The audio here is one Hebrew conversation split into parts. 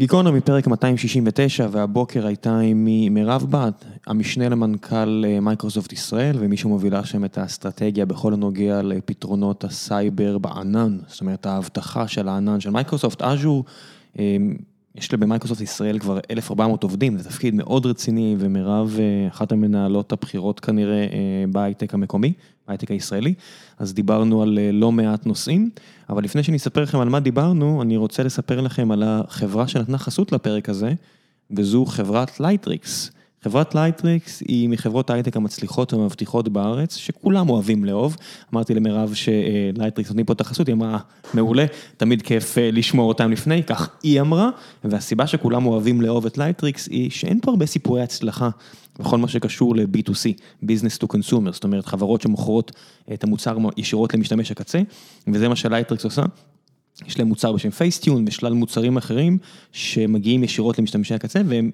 גיקונומי, פרק 269, והבוקר הייתה עימי מירב בהט, המשנה למנכ"ל מייקרוסופט ישראל, ומי שמובילה שם את האסטרטגיה בכל הנוגע לפתרונות הסייבר בענן, זאת אומרת האבטחה של הענן של מייקרוסופט, אג'ור. יש לה במייקרוסופט ישראל כבר 1,400 עובדים, זה תפקיד מאוד רציני, ומירב אחת המנהלות הבכירות כנראה בהייטק המקומי, בהייטק הישראלי, אז דיברנו על לא מעט נושאים, אבל לפני שאני אספר לכם על מה דיברנו, אני רוצה לספר לכם על החברה שנתנה חסות לפרק הזה, וזו חברת לייטריקס. חברת לייטריקס היא מחברות ההייטק המצליחות והמבטיחות בארץ, שכולם אוהבים לאהוב. אמרתי למירב שלייטריקס נותנים פה את החסות, היא אמרה, מעולה, תמיד כיף לשמוע אותם לפני, כך היא אמרה, והסיבה שכולם אוהבים לאהוב את לייטריקס היא שאין פה הרבה סיפורי הצלחה בכל מה שקשור ל-B2C, Business to Consumer, זאת אומרת חברות שמוכרות את המוצר ישירות למשתמש הקצה, וזה מה שלייטריקס עושה. יש להם מוצר בשם Facetune ושלל מוצרים אחרים שמגיעים ישירות למשתמשי הקצה והם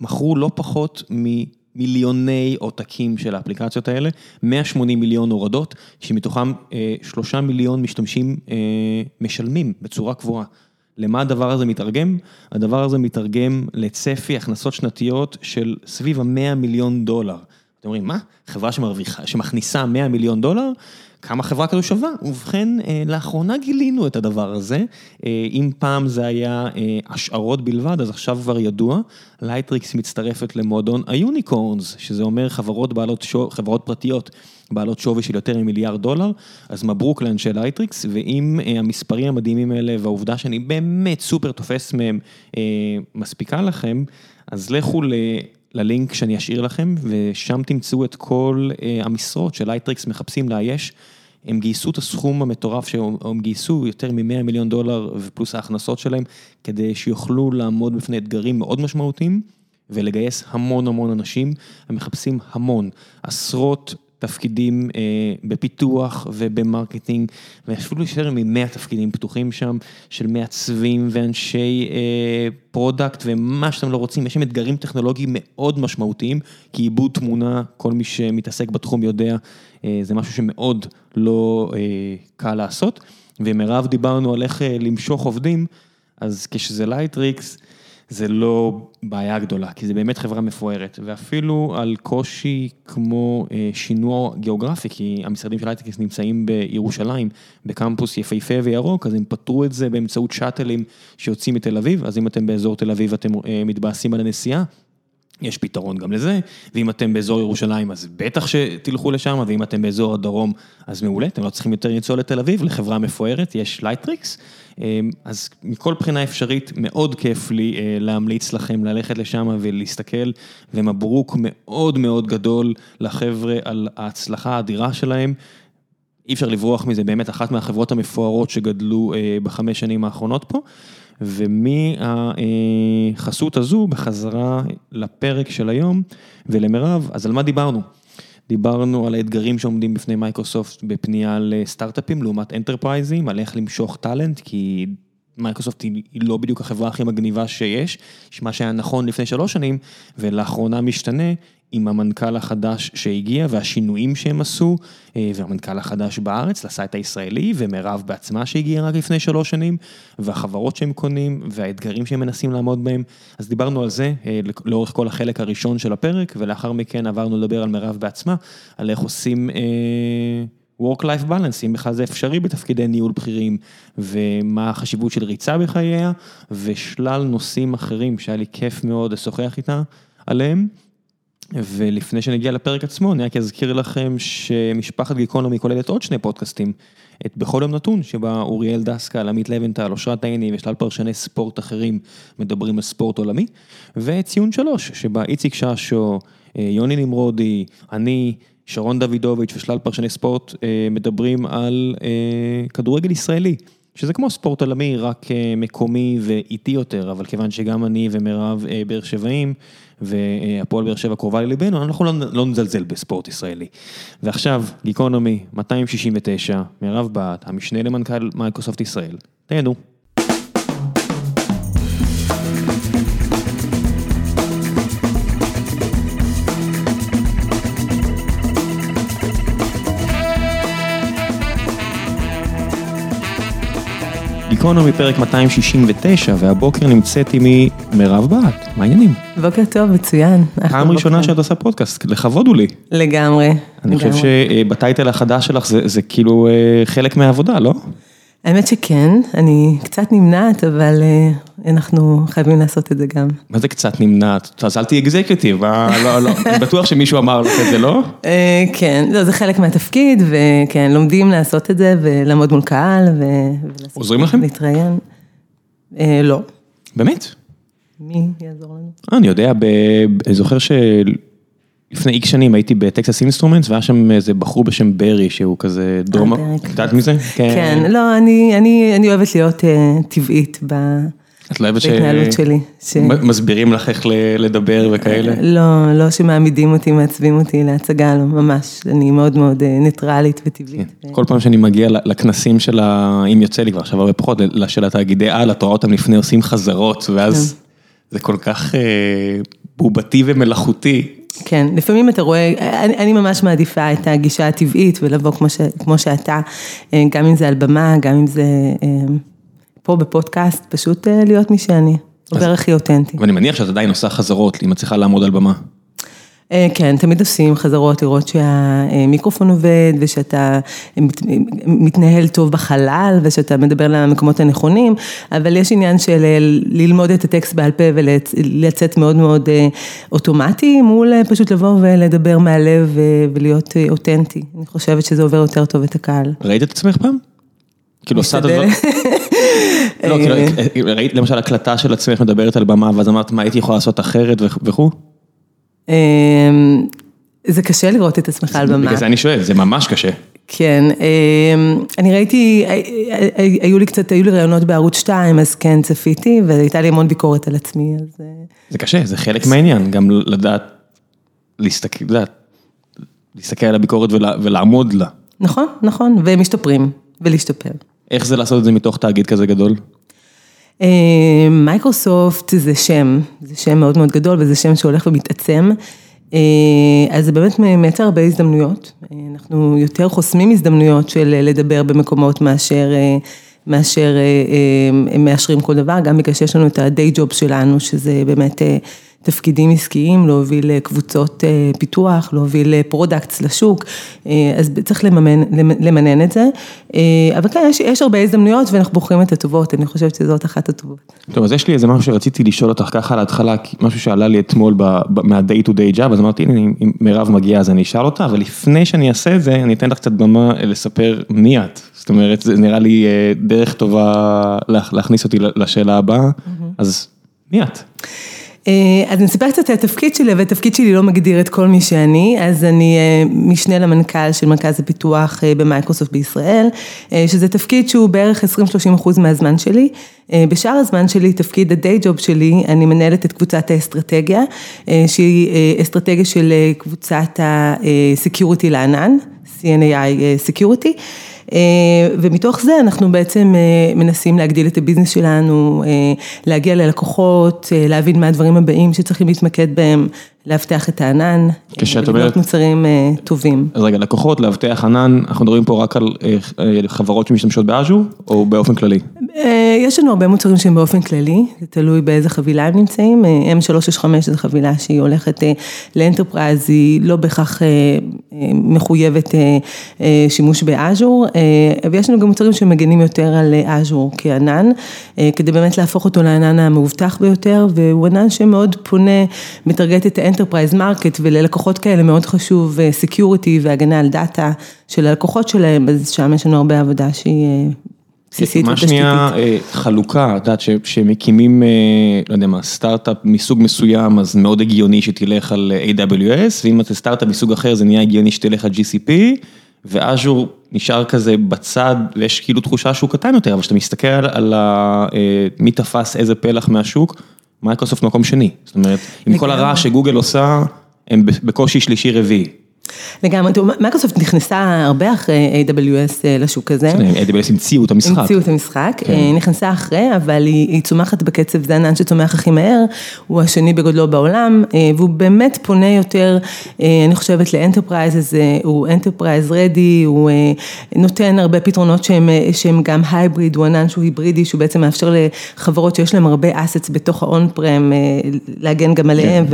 מכרו לא פחות ממיליוני עותקים של האפליקציות האלה, 180 מיליון הורדות, שמתוכם שלושה מיליון משתמשים משלמים בצורה קבועה. למה הדבר הזה מתרגם? הדבר הזה מתרגם לצפי הכנסות שנתיות של סביב ה-100 מיליון דולר. אתם אומרים, מה? חברה שמרוויחה, שמכניסה 100 מיליון דולר? כמה חברה כזו שווה? ובכן, לאחרונה גילינו את הדבר הזה, אם פעם זה היה השערות בלבד, אז עכשיו כבר ידוע, לייטריקס מצטרפת למועדון ה unicorns, שזה אומר חברות בעלות, חברות פרטיות, בעלות שווי של יותר ממיליארד דולר, אז מברוק לאנשי לייטריקס, ואם המספרים המדהימים האלה והעובדה שאני באמת סופר תופס מהם מספיקה לכם, אז לכו ללינק שאני אשאיר לכם, ושם תמצאו את כל המשרות שלייטריקס מחפשים לאייש. הם גייסו את הסכום המטורף שהם גייסו, יותר מ-100 מיליון דולר ופלוס ההכנסות שלהם, כדי שיוכלו לעמוד בפני אתגרים מאוד משמעותיים, ולגייס המון המון אנשים, הם מחפשים המון, עשרות תפקידים בפיתוח וב marketing, ואפילו יותר מ-100 תפקידים פתוחים שם, של מעצבים ואנשי product ומה שאתם לא רוצים, יש שם אתגרים טכנולוגיים מאוד משמעותיים, כי עיבוד תמונה, כל מי שמתעסק בתחום יודע, זה משהו שמאוד לא קל לעשות, ומרב דיברנו על איך למשוך עובדים, אז כשזה לייטריקס, זה לא בעיה גדולה, כי זה באמת חברה מפוארת, ואפילו על קושי כמו שינוע גיאוגרפי, כי המשרדים של לייטריקס נמצאים בירושלים, בקמפוס יפהפה וירוק, אז הם פתרו את זה באמצעות שאטלים שיוצאים מתל אביב, אז אם אתם באזור תל אביב ואתם מתבאסים על הנסיעה, יש פתרון גם לזה, ואם אתם באזור ירושלים אז בטח שתלכו לשם, ואם אתם באזור הדרום אז מעולה, אתם לא צריכים יותר לנסוע לתל אביב, לחברה מפוארת, יש לייטריקס, אז מכל בחינה אפשרית מאוד כיף לי להמליץ לכם ללכת לשם ולהסתכל, ומברוק מאוד מאוד גדול לחבר'ה על ההצלחה האדירה שלהם. אי אפשר לברוח מזה, באמת אחת מהחברות המפוארות שגדלו בחמש שנים האחרונות פה. ומהחסות הזו בחזרה לפרק של היום ולמירב, אז על מה דיברנו? דיברנו על האתגרים שעומדים בפני מייקרוסופט בפנייה לסטארט-אפים לעומת אנטרפרייזים, על איך למשוך talent, כי מייקרוסופט היא לא בדיוק החברה הכי מגניבה שיש, מה שהיה נכון לפני שלוש שנים ולאחרונה משתנה. עם המנכ"ל החדש שהגיע והשינויים שהם עשו, והמנכ"ל החדש בארץ לסייט הישראלי, ומירב בעצמה שהגיעה רק לפני שלוש שנים, והחברות שהם קונים, והאתגרים שהם מנסים לעמוד בהם. אז דיברנו על זה לאורך כל החלק הראשון של הפרק, ולאחר מכן עברנו לדבר על מירב בעצמה, על איך עושים Work-Life Balance, אם בכלל זה אפשרי בתפקידי ניהול בכירים, ומה החשיבות של ריצה בחייה, ושלל נושאים אחרים שהיה לי כיף מאוד לשוחח איתה עליהם. ולפני שנגיע לפרק עצמו, אני רק אזכיר לכם שמשפחת גיקונומי כוללת עוד שני פודקאסטים, את בכל יום נתון, שבה אוריאל דסקל, עמית לבנטל, אושרת עיני ושלל פרשני ספורט אחרים מדברים על ספורט עולמי, וציון שלוש, שבה איציק ששו, יוני נמרודי, אני, שרון דוידוביץ' ושלל פרשני ספורט מדברים על כדורגל ישראלי. שזה כמו ספורט עולמי, רק מקומי ואיטי יותר, אבל כיוון שגם אני ומירב באר שבעים, והפועל באר שבע קרובה לליבנו, אנחנו לא נזלזל בספורט ישראלי. ועכשיו, גיקונומי 269, מירב בת, המשנה למנכ"ל מייקרוסופט ישראל, תהנו. גיקונומי פרק 269, והבוקר נמצאת עימי מירב בהט, מה העניינים? בוקר טוב, מצוין. פעם ראשונה שאת עושה פודקאסט, לכבוד הוא לי. לגמרי. אני חושב שבטייטל החדש שלך זה, זה כאילו אה, חלק מהעבודה, לא? האמת שכן, אני קצת נמנעת, אבל אה, אנחנו חייבים לעשות את זה גם. מה זה קצת נמנעת? אז אל תהיי אקזקיוטיב, לא, לא, אני בטוח שמישהו אמר לך את זה, לא? אה, כן, לא, זה חלק מהתפקיד, וכן, לומדים לעשות את זה, ולעמוד מול קהל, ו... עוזרים לכם? להתראיין. לא. באמת? מי יעזור לנו? אני יודע, אני זוכר ש... לפני איקס שנים הייתי בטקסס אינסטרומנטס והיה שם איזה בחור בשם ברי שהוא כזה דרום, את יודעת מזה? כן, לא, אני אוהבת להיות טבעית בהתנהלות שלי. מסבירים לך איך לדבר וכאלה? לא, לא שמעמידים אותי, מעצבים אותי להצגה, לא, ממש, אני מאוד מאוד ניטרלית וטבעית. כל פעם שאני מגיע לכנסים של ה... אם יוצא לי כבר עכשיו הרבה פחות, של התאגידי על, את רואה אותם לפני עושים חזרות, ואז זה כל כך בובתי ומלאכותי. כן, לפעמים אתה רואה, אני אני ממש מעדיפה את הגישה הטבעית ולבוא כמו ש, כמו שאתה, גם אם זה על במה, גם אם זה פה בפודקאסט, פשוט להיות מי שאני, עובר הכי אותנטי. ואני מניח שאת עדיין עושה חזרות, אם את צריכה לעמוד על במה. כן, תמיד עושים חזרות לראות שהמיקרופון עובד ושאתה מתנהל טוב בחלל ושאתה מדבר למקומות הנכונים, אבל יש עניין של ללמוד את הטקסט בעל פה ולצאת מאוד מאוד אוטומטי, מול פשוט לבוא ולדבר מהלב ולהיות אותנטי. אני חושבת שזה עובר יותר טוב את הקהל. ראית את עצמך פעם? כאילו עושה את הדברים? לא, ראית למשל הקלטה של עצמך מדברת על במה ואז אמרת מה הייתי יכולה לעשות אחרת וכו'? זה קשה לראות את עצמך על במה. בגלל זה אני שואל, זה ממש קשה. כן, אני ראיתי, היו לי קצת, היו לי רעיונות בערוץ 2, אז כן, צפיתי, והייתה לי המון ביקורת על עצמי, אז... זה קשה, זה חלק מהעניין, גם לדעת, להסתכל, לדעת, להסתכל על הביקורת ולעמוד לה. נכון, נכון, ומשתפרים, ולהשתפר. איך זה לעשות את זה מתוך תאגיד כזה גדול? מייקרוסופט זה שם, זה שם מאוד מאוד גדול וזה שם שהולך ומתעצם, אז זה באמת מייצר הרבה הזדמנויות, אנחנו יותר חוסמים הזדמנויות של לדבר במקומות מאשר, מאשר מאשרים כל דבר, גם בגלל שיש לנו את ה-day job שלנו, שזה באמת תפקידים עסקיים, להוביל קבוצות פיתוח, להוביל products לשוק, אז צריך למנן את זה, אבל כן, יש הרבה הזדמנויות ואנחנו בוחרים את הטובות, אני חושבת שזאת אחת הטובות. טוב, אז יש לי איזה משהו שרציתי לשאול אותך ככה על ההתחלה, משהו שעלה לי אתמול מה-day to day job, אז אמרתי, הנה, אם מירב מגיעה אז אני אשאל אותה, אבל לפני שאני אעשה את זה, אני אתן לך קצת במה לספר מי את, זאת אומרת, זה נראה לי דרך טובה להכניס אותי לשאלה הבאה, אז מי את? אז אני אספר קצת על התפקיד שלי, והתפקיד שלי לא מגדיר את כל מי שאני, אז אני משנה למנכ"ל של מרכז הפיתוח במייקרוסופט בישראל, שזה תפקיד שהוא בערך 20-30 אחוז מהזמן שלי, בשאר הזמן שלי, תפקיד ה-day job שלי, אני מנהלת את קבוצת האסטרטגיה, שהיא אסטרטגיה של קבוצת ה-security לענן, CNAI security. ומתוך זה אנחנו בעצם מנסים להגדיל את הביזנס שלנו, להגיע ללקוחות, להבין מה הדברים הבאים שצריכים להתמקד בהם, לאבטח את הענן, לבנות מוצרים טובים. אז רגע, לקוחות, לאבטח ענן, אנחנו מדברים פה רק על חברות שמשתמשות באז'ור או באופן כללי? יש לנו הרבה מוצרים שהם באופן כללי, זה תלוי באיזה חבילה הם נמצאים, M365 זו חבילה שהיא הולכת ל enterprise, היא לא בהכרח מחויבת שימוש באז'ור, ויש לנו גם מוצרים שמגנים יותר על אז'ור כענן, כדי באמת להפוך אותו לענן המאובטח ביותר, והוא ענן שמאוד פונה, מטרגט את ה enterprise market, וללקוחות כאלה מאוד חשוב security והגנה על דאטה של הלקוחות שלהם, אז שם יש לנו הרבה עבודה שהיא בסיסית ותשתיתית. מה שנייה חלוקה, את יודעת שמקימים, לא יודע מה, סטארט-אפ מסוג מסוים, אז מאוד הגיוני שתלך על AWS, ואם אתה סטארט-אפ מסוג אחר, זה נהיה הגיוני שתלך על GCP, ואז'ור נשאר כזה בצד, ויש כאילו תחושה שהוא קטן יותר, אבל כשאתה מסתכל על מי תפס איזה פלח מהשוק, מייקרוסופט מקום שני, זאת אומרת, עם כל הרעש שגוגל עושה, הם בקושי שלישי רביעי. לגמרי, מייקרוסופט נכנסה הרבה אחרי AWS לשוק הזה. AWS המציאו את המשחק. המציאו את המשחק, היא נכנסה אחרי, אבל היא צומחת בקצב, זה ענן שצומח הכי מהר, הוא השני בגודלו בעולם, והוא באמת פונה יותר, אני חושבת ל enterprise, הוא enterprise ready, הוא נותן הרבה פתרונות שהם גם hybrid, הוא ענן שהוא היברידי, שהוא בעצם מאפשר לחברות שיש להם הרבה assets בתוך ה on-prem, להגן גם עליהם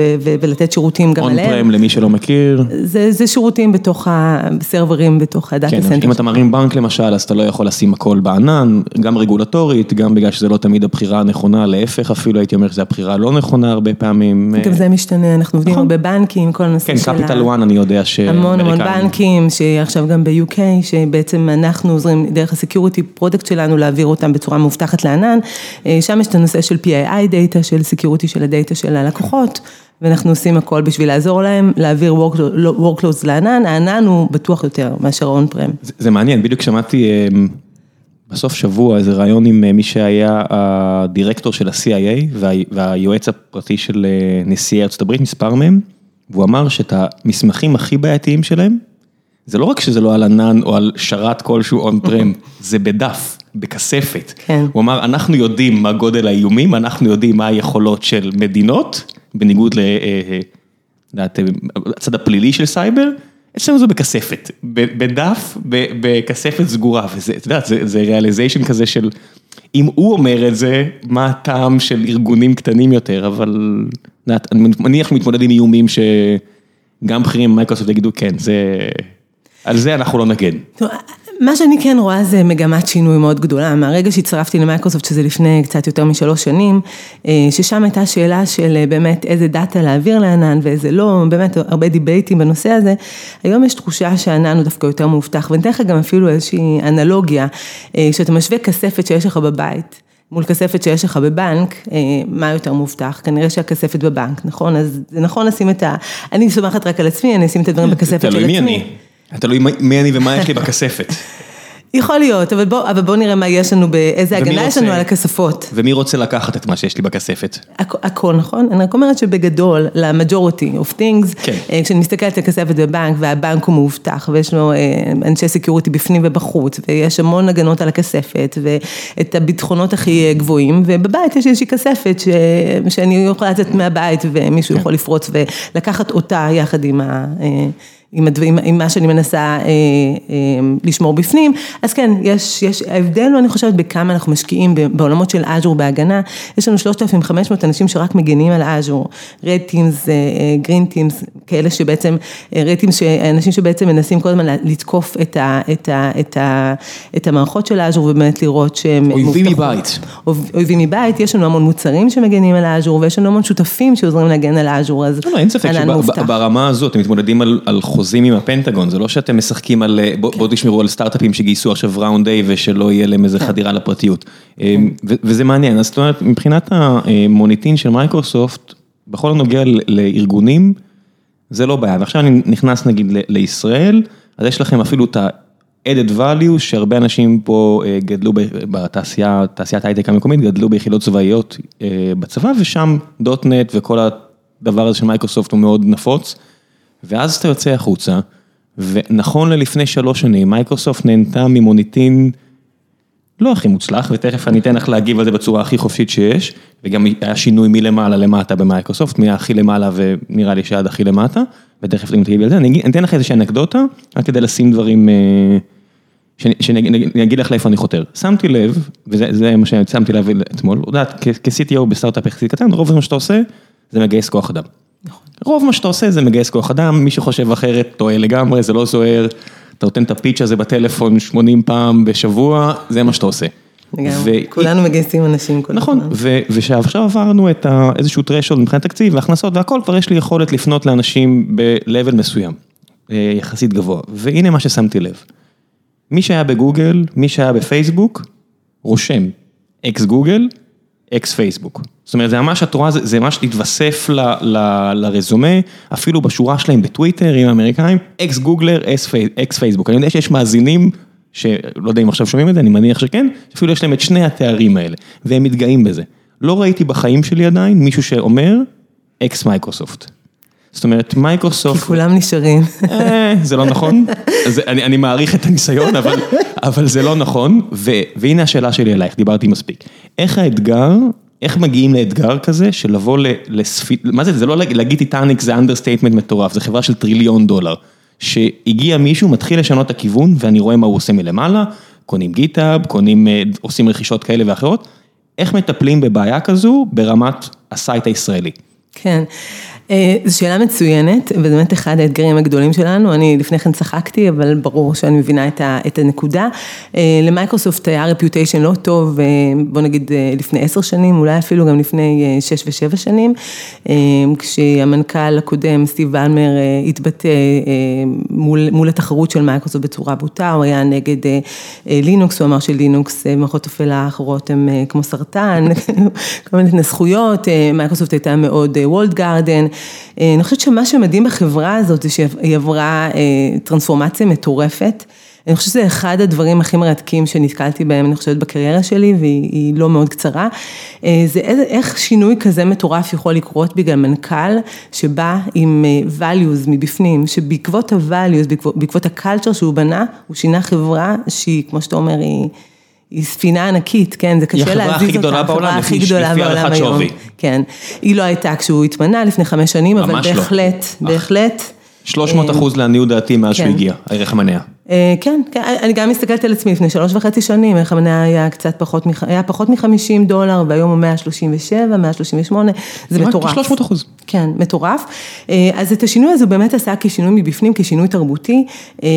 ולתת שירותים גם עליהם. on-prem למי שלא מכיר. זה שירותים בתוך הסרברים, בתוך ה data center. כן, אם אתה מרים בנק למשל, אז אתה לא יכול לשים הכל בענן, גם רגולטורית, גם בגלל שזה לא תמיד הבחירה הנכונה, להפך אפילו הייתי אומר שזו הבחירה הלא נכונה הרבה פעמים. גם זה משתנה, אנחנו עובדים הרבה בנקים, כל הנושא של ה... כן, Capital One אני יודע ש... המון המון בנקים, שעכשיו גם ב-UK, שבעצם אנחנו עוזרים דרך ה security product שלנו להעביר אותם בצורה מאובטחת לענן, שם יש את הנושא של PII data, של security של הדאטה של הלקוחות. ואנחנו עושים הכל בשביל לעזור להם, להעביר workloads לענן, הענן הוא בטוח יותר מאשר on-prem. זה מעניין, בדיוק שמעתי בסוף שבוע איזה ראיון עם מי שהיה הדירקטור של ה-CIA והיועץ הפרטי של נשיאי ארצות הברית, מספר מהם, והוא אמר שאת המסמכים הכי בעייתיים שלהם, זה לא רק שזה לא על ענן או על שרת כלשהו on-prem, זה בדף, בכספת. כן. הוא אמר, אנחנו יודעים מה גודל האיומים, אנחנו יודעים מה היכולות של מדינות. בניגוד לצד הפלילי של סייבר, אצלנו זה בכספת, בדף, בכספת סגורה, וזה, את יודעת, זה realization כזה של, אם הוא אומר את זה, מה הטעם של ארגונים קטנים יותר, אבל, את יודעת, אני מניח מתמודד עם איומים שגם בכירים במייקרוסופט יגידו, כן, זה, על זה אנחנו לא נגן. מה שאני כן רואה זה מגמת שינוי מאוד גדולה, מהרגע שהצטרפתי למייקרוסופט, שזה לפני קצת יותר משלוש שנים, ששם הייתה שאלה של באמת איזה דאטה להעביר לענן ואיזה לא, באמת הרבה דיבייטים בנושא הזה, היום יש תחושה שהענן הוא דווקא יותר מאובטח, ואני אתן לך גם אפילו איזושהי אנלוגיה, שאתה משווה כספת שיש לך בבית. מול כספת שיש לך בבנק, מה יותר מובטח? כנראה שהכספת בבנק, נכון? אז זה נכון לשים את ה... אני סומכת רק על עצמי, אני אשים את הדברים בכספת של עצמי. תלוי מי אני. תלוי מי אני ומה יש לי בכספת. יכול להיות, אבל בוא, אבל בוא נראה מה יש לנו, באיזה הגנה יש לנו על הכספות. ומי רוצה לקחת את מה שיש לי בכספת? הכל נכון, אני רק אומרת שבגדול, ל-majority of things, כן. כשאני מסתכלת על כספת בבנק, והבנק הוא מאובטח, ויש לו אנשי security בפנים ובחוץ, ויש המון הגנות על הכספת, ואת הביטחונות הכי גבוהים, ובבית יש איזושהי כספת, שאני יכולה לצאת מהבית, ומישהו יכול לפרוץ ולקחת אותה יחד עם ה... עם מה שאני מנסה לשמור בפנים, אז כן, יש, יש, ההבדל הוא אני חושבת בכמה אנחנו משקיעים בעולמות של אג'ור בהגנה, יש לנו 3,500 אנשים שרק מגנים על Azure, red teams, green teams, כאלה שבעצם, red teams, אנשים שבעצם מנסים כל הזמן לתקוף את, ה, את, ה, את, ה, את המערכות של אג'ור ובאמת לראות שהם אויבים מבית. אויבים מבית, יש לנו המון מוצרים שמגנים על אג'ור ויש לנו המון שותפים שעוזרים להגן על אג'ור, אז לא, אין ספק שברמה הזאת אתם מתמודדים על חוזים עם הפנטגון, זה לא שאתם משחקים על, בואו תשמרו על סטארט-אפים שגייסו עכשיו round A ושלא יהיה להם איזה חדירה לפרטיות. וזה מעניין, אז זאת אומרת, מבחינת המוניטין של מייקרוסופט, בכל הנוגע לארגונים, זה לא בעיה. ועכשיו אני נכנס נגיד לישראל, אז יש לכם אפילו את ה-added value שהרבה אנשים פה גדלו בתעשייה, תעשיית הייטק המקומית, גדלו ביחידות צבאיות בצבא, ושם dotnet וכל הדבר הזה של מייקרוסופט הוא מאוד נפוץ. ואז אתה יוצא החוצה, ונכון ללפני שלוש שנים, מייקרוסופט נהנתה ממוניטין לא הכי מוצלח, ותכף אני אתן לך להגיב על זה בצורה הכי חופשית שיש, וגם היה שינוי מלמעלה למטה במייקרוסופט, מהכי למעלה ונראה לי שעד הכי למטה, ותכף אם תגיבי על זה, אני אתן לך איזושהי אנקדוטה, רק כדי לשים דברים, שאני אגיד לך לאיפה אני חותר. שמתי לב, וזה מה ששמתי לב אתמול, יודעת, כ-CTO בסטארט-אפ יחסית קטן, רוב מה שאתה עושה, זה מגייס כוח אדם. רוב מה שאתה עושה זה מגייס כוח אדם, מי שחושב אחרת טועה לגמרי, זה לא זוהר, אתה נותן את הפיץ' הזה בטלפון 80 פעם בשבוע, זה מה שאתה עושה. לגמרי, כולנו מגייסים אנשים כל הזמן. נכון, ושעכשיו עברנו את איזשהו threshold מבחינת תקציב והכנסות והכל, כבר יש לי יכולת לפנות לאנשים ב-level מסוים, יחסית גבוה, והנה מה ששמתי לב. מי שהיה בגוגל, מי שהיה בפייסבוק, רושם ex Google, ex Facebook. זאת אומרת, זה ממש, את רואה, זה ממש להתווסף לרזומה, אפילו בשורה שלהם בטוויטר עם האמריקאים, ex Googler, ex Facebook. אני יודע שיש מאזינים, שלא יודע אם עכשיו שומעים את זה, אני מניח שכן, אפילו יש להם את שני התארים האלה, והם מתגאים בזה. לא ראיתי בחיים שלי עדיין מישהו שאומר, ex Microsoft. זאת אומרת, מייקרוסופט... כי כולם נשארים. אה, זה לא נכון, אני אני מעריך את הניסיון, אבל אבל זה לא נכון, והנה השאלה שלי אלייך, דיברתי מספיק. איך האתגר, איך מגיעים לאתגר כזה של לבוא לספיד... מה זה, זה לא להגיד טיטניק זה understatement מטורף, זה חברה של טריליון דולר. שהגיע מישהו, מתחיל לשנות את הכיוון, ואני רואה מה הוא עושה מלמעלה, קונים GitHub, קונים, אה, עושים רכישות כאלה ואחרות. איך מטפלים בבעיה כזו ברמת ה site הישראלי? כן. אה, זו שאלה מצוינת, וזה באמת אחד האתגרים הגדולים שלנו, אני לפני כן צחקתי, אבל ברור שאני מבינה את הנקודה. אה, למייקרוסופט היה reputation לא טוב, אה, בוא נגיד לפני עשר שנים, אולי אפילו גם לפני שש ושבע שנים, כשהמנכ"ל הקודם, סטיב באלמר, התבטא מול, מול התחרות של מייקרוסופט בצורה בוטה, הוא היה נגד לינוקס, הוא אמר שלינוקס, מערכות הפעלה האחרות הן כמו סרטן, כל מיני התנסחויות, מייקרוסופט הייתה מאוד walled garden. אה, אני חושבת שמה שמדהים בחברה הזאת זה שהיא עברה אה, טרנספורמציה מטורפת. אני חושבת שזה אחד הדברים הכי מרתקים שנתקלתי בהם, אני חושבת, בקריירה שלי, והיא לא מאוד קצרה. אה, זה איך שינוי כזה מטורף יכול לקרות בגלל מנכ"ל שבא עם values מבפנים, שבעקבות ה-values, בעקבות, הקלצ'ר שהוא בנה, הוא שינה חברה שהיא, כמו שאתה אומר, היא... היא ספינה ענקית, כן, זה קשה להזיז אותה, היא החברה הכי גדולה בעולם, לפי הערכת שווי. כן, היא לא הייתה כשהוא התמנה לפני חמש שנים, אבל בהחלט, לא. בהחלט. 300 אחוז לעניות דעתי מאז שהוא כן. הגיע, הערך המניה. אה, כן, כן, אני גם מסתכלת על עצמי, לפני שלוש וחצי שנים, איך המניה היה קצת פחות, היה פחות מ-50 דולר, והיום הוא 137, 138, זה מטורף. 300 אחוז. כן, מטורף. אה, אז את השינוי הזה הוא באמת עשה כשינוי מבפנים, כשינוי תרבותי. אה,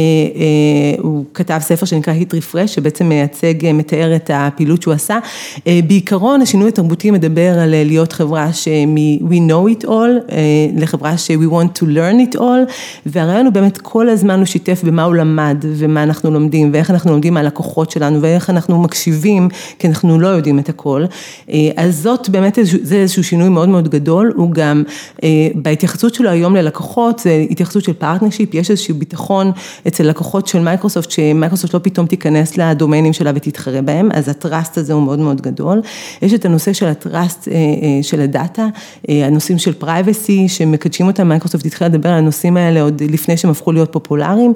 הוא כתב ספר שנקרא Hit Refresh, שבעצם מייצג, מתאר את הפעילות שהוא עשה. בעיקרון, השינוי התרבותי מדבר על להיות חברה ש-we know it all, לחברה ש-we want to learn it all, והרעיון הוא באמת כל הזמן הוא שיתף במה הוא למד. ומה אנחנו לומדים ואיך אנחנו לומדים מהלקוחות שלנו ואיך אנחנו מקשיבים, כי אנחנו לא יודעים את הכל. אה, אז זאת באמת, זה איזשהו שינוי מאוד מאוד גדול, הוא גם אה, בהתייחסות שלו היום ללקוחות, זה התייחסות של partnership, יש איזשהו ביטחון אצל לקוחות של מייקרוסופט, שמייקרוסופט לא פתאום תיכנס לדומיינים שלה ותתחרה בהם, אז ה trust הזה הוא מאוד מאוד גדול. יש את הנושא של ה trust אה, של ה data, הנושאים של privacy, שמקדשים אותם, מייקרוסופט התחילה לדבר על הנושאים האלה עוד לפני שהם הפכו להיות פופולריים.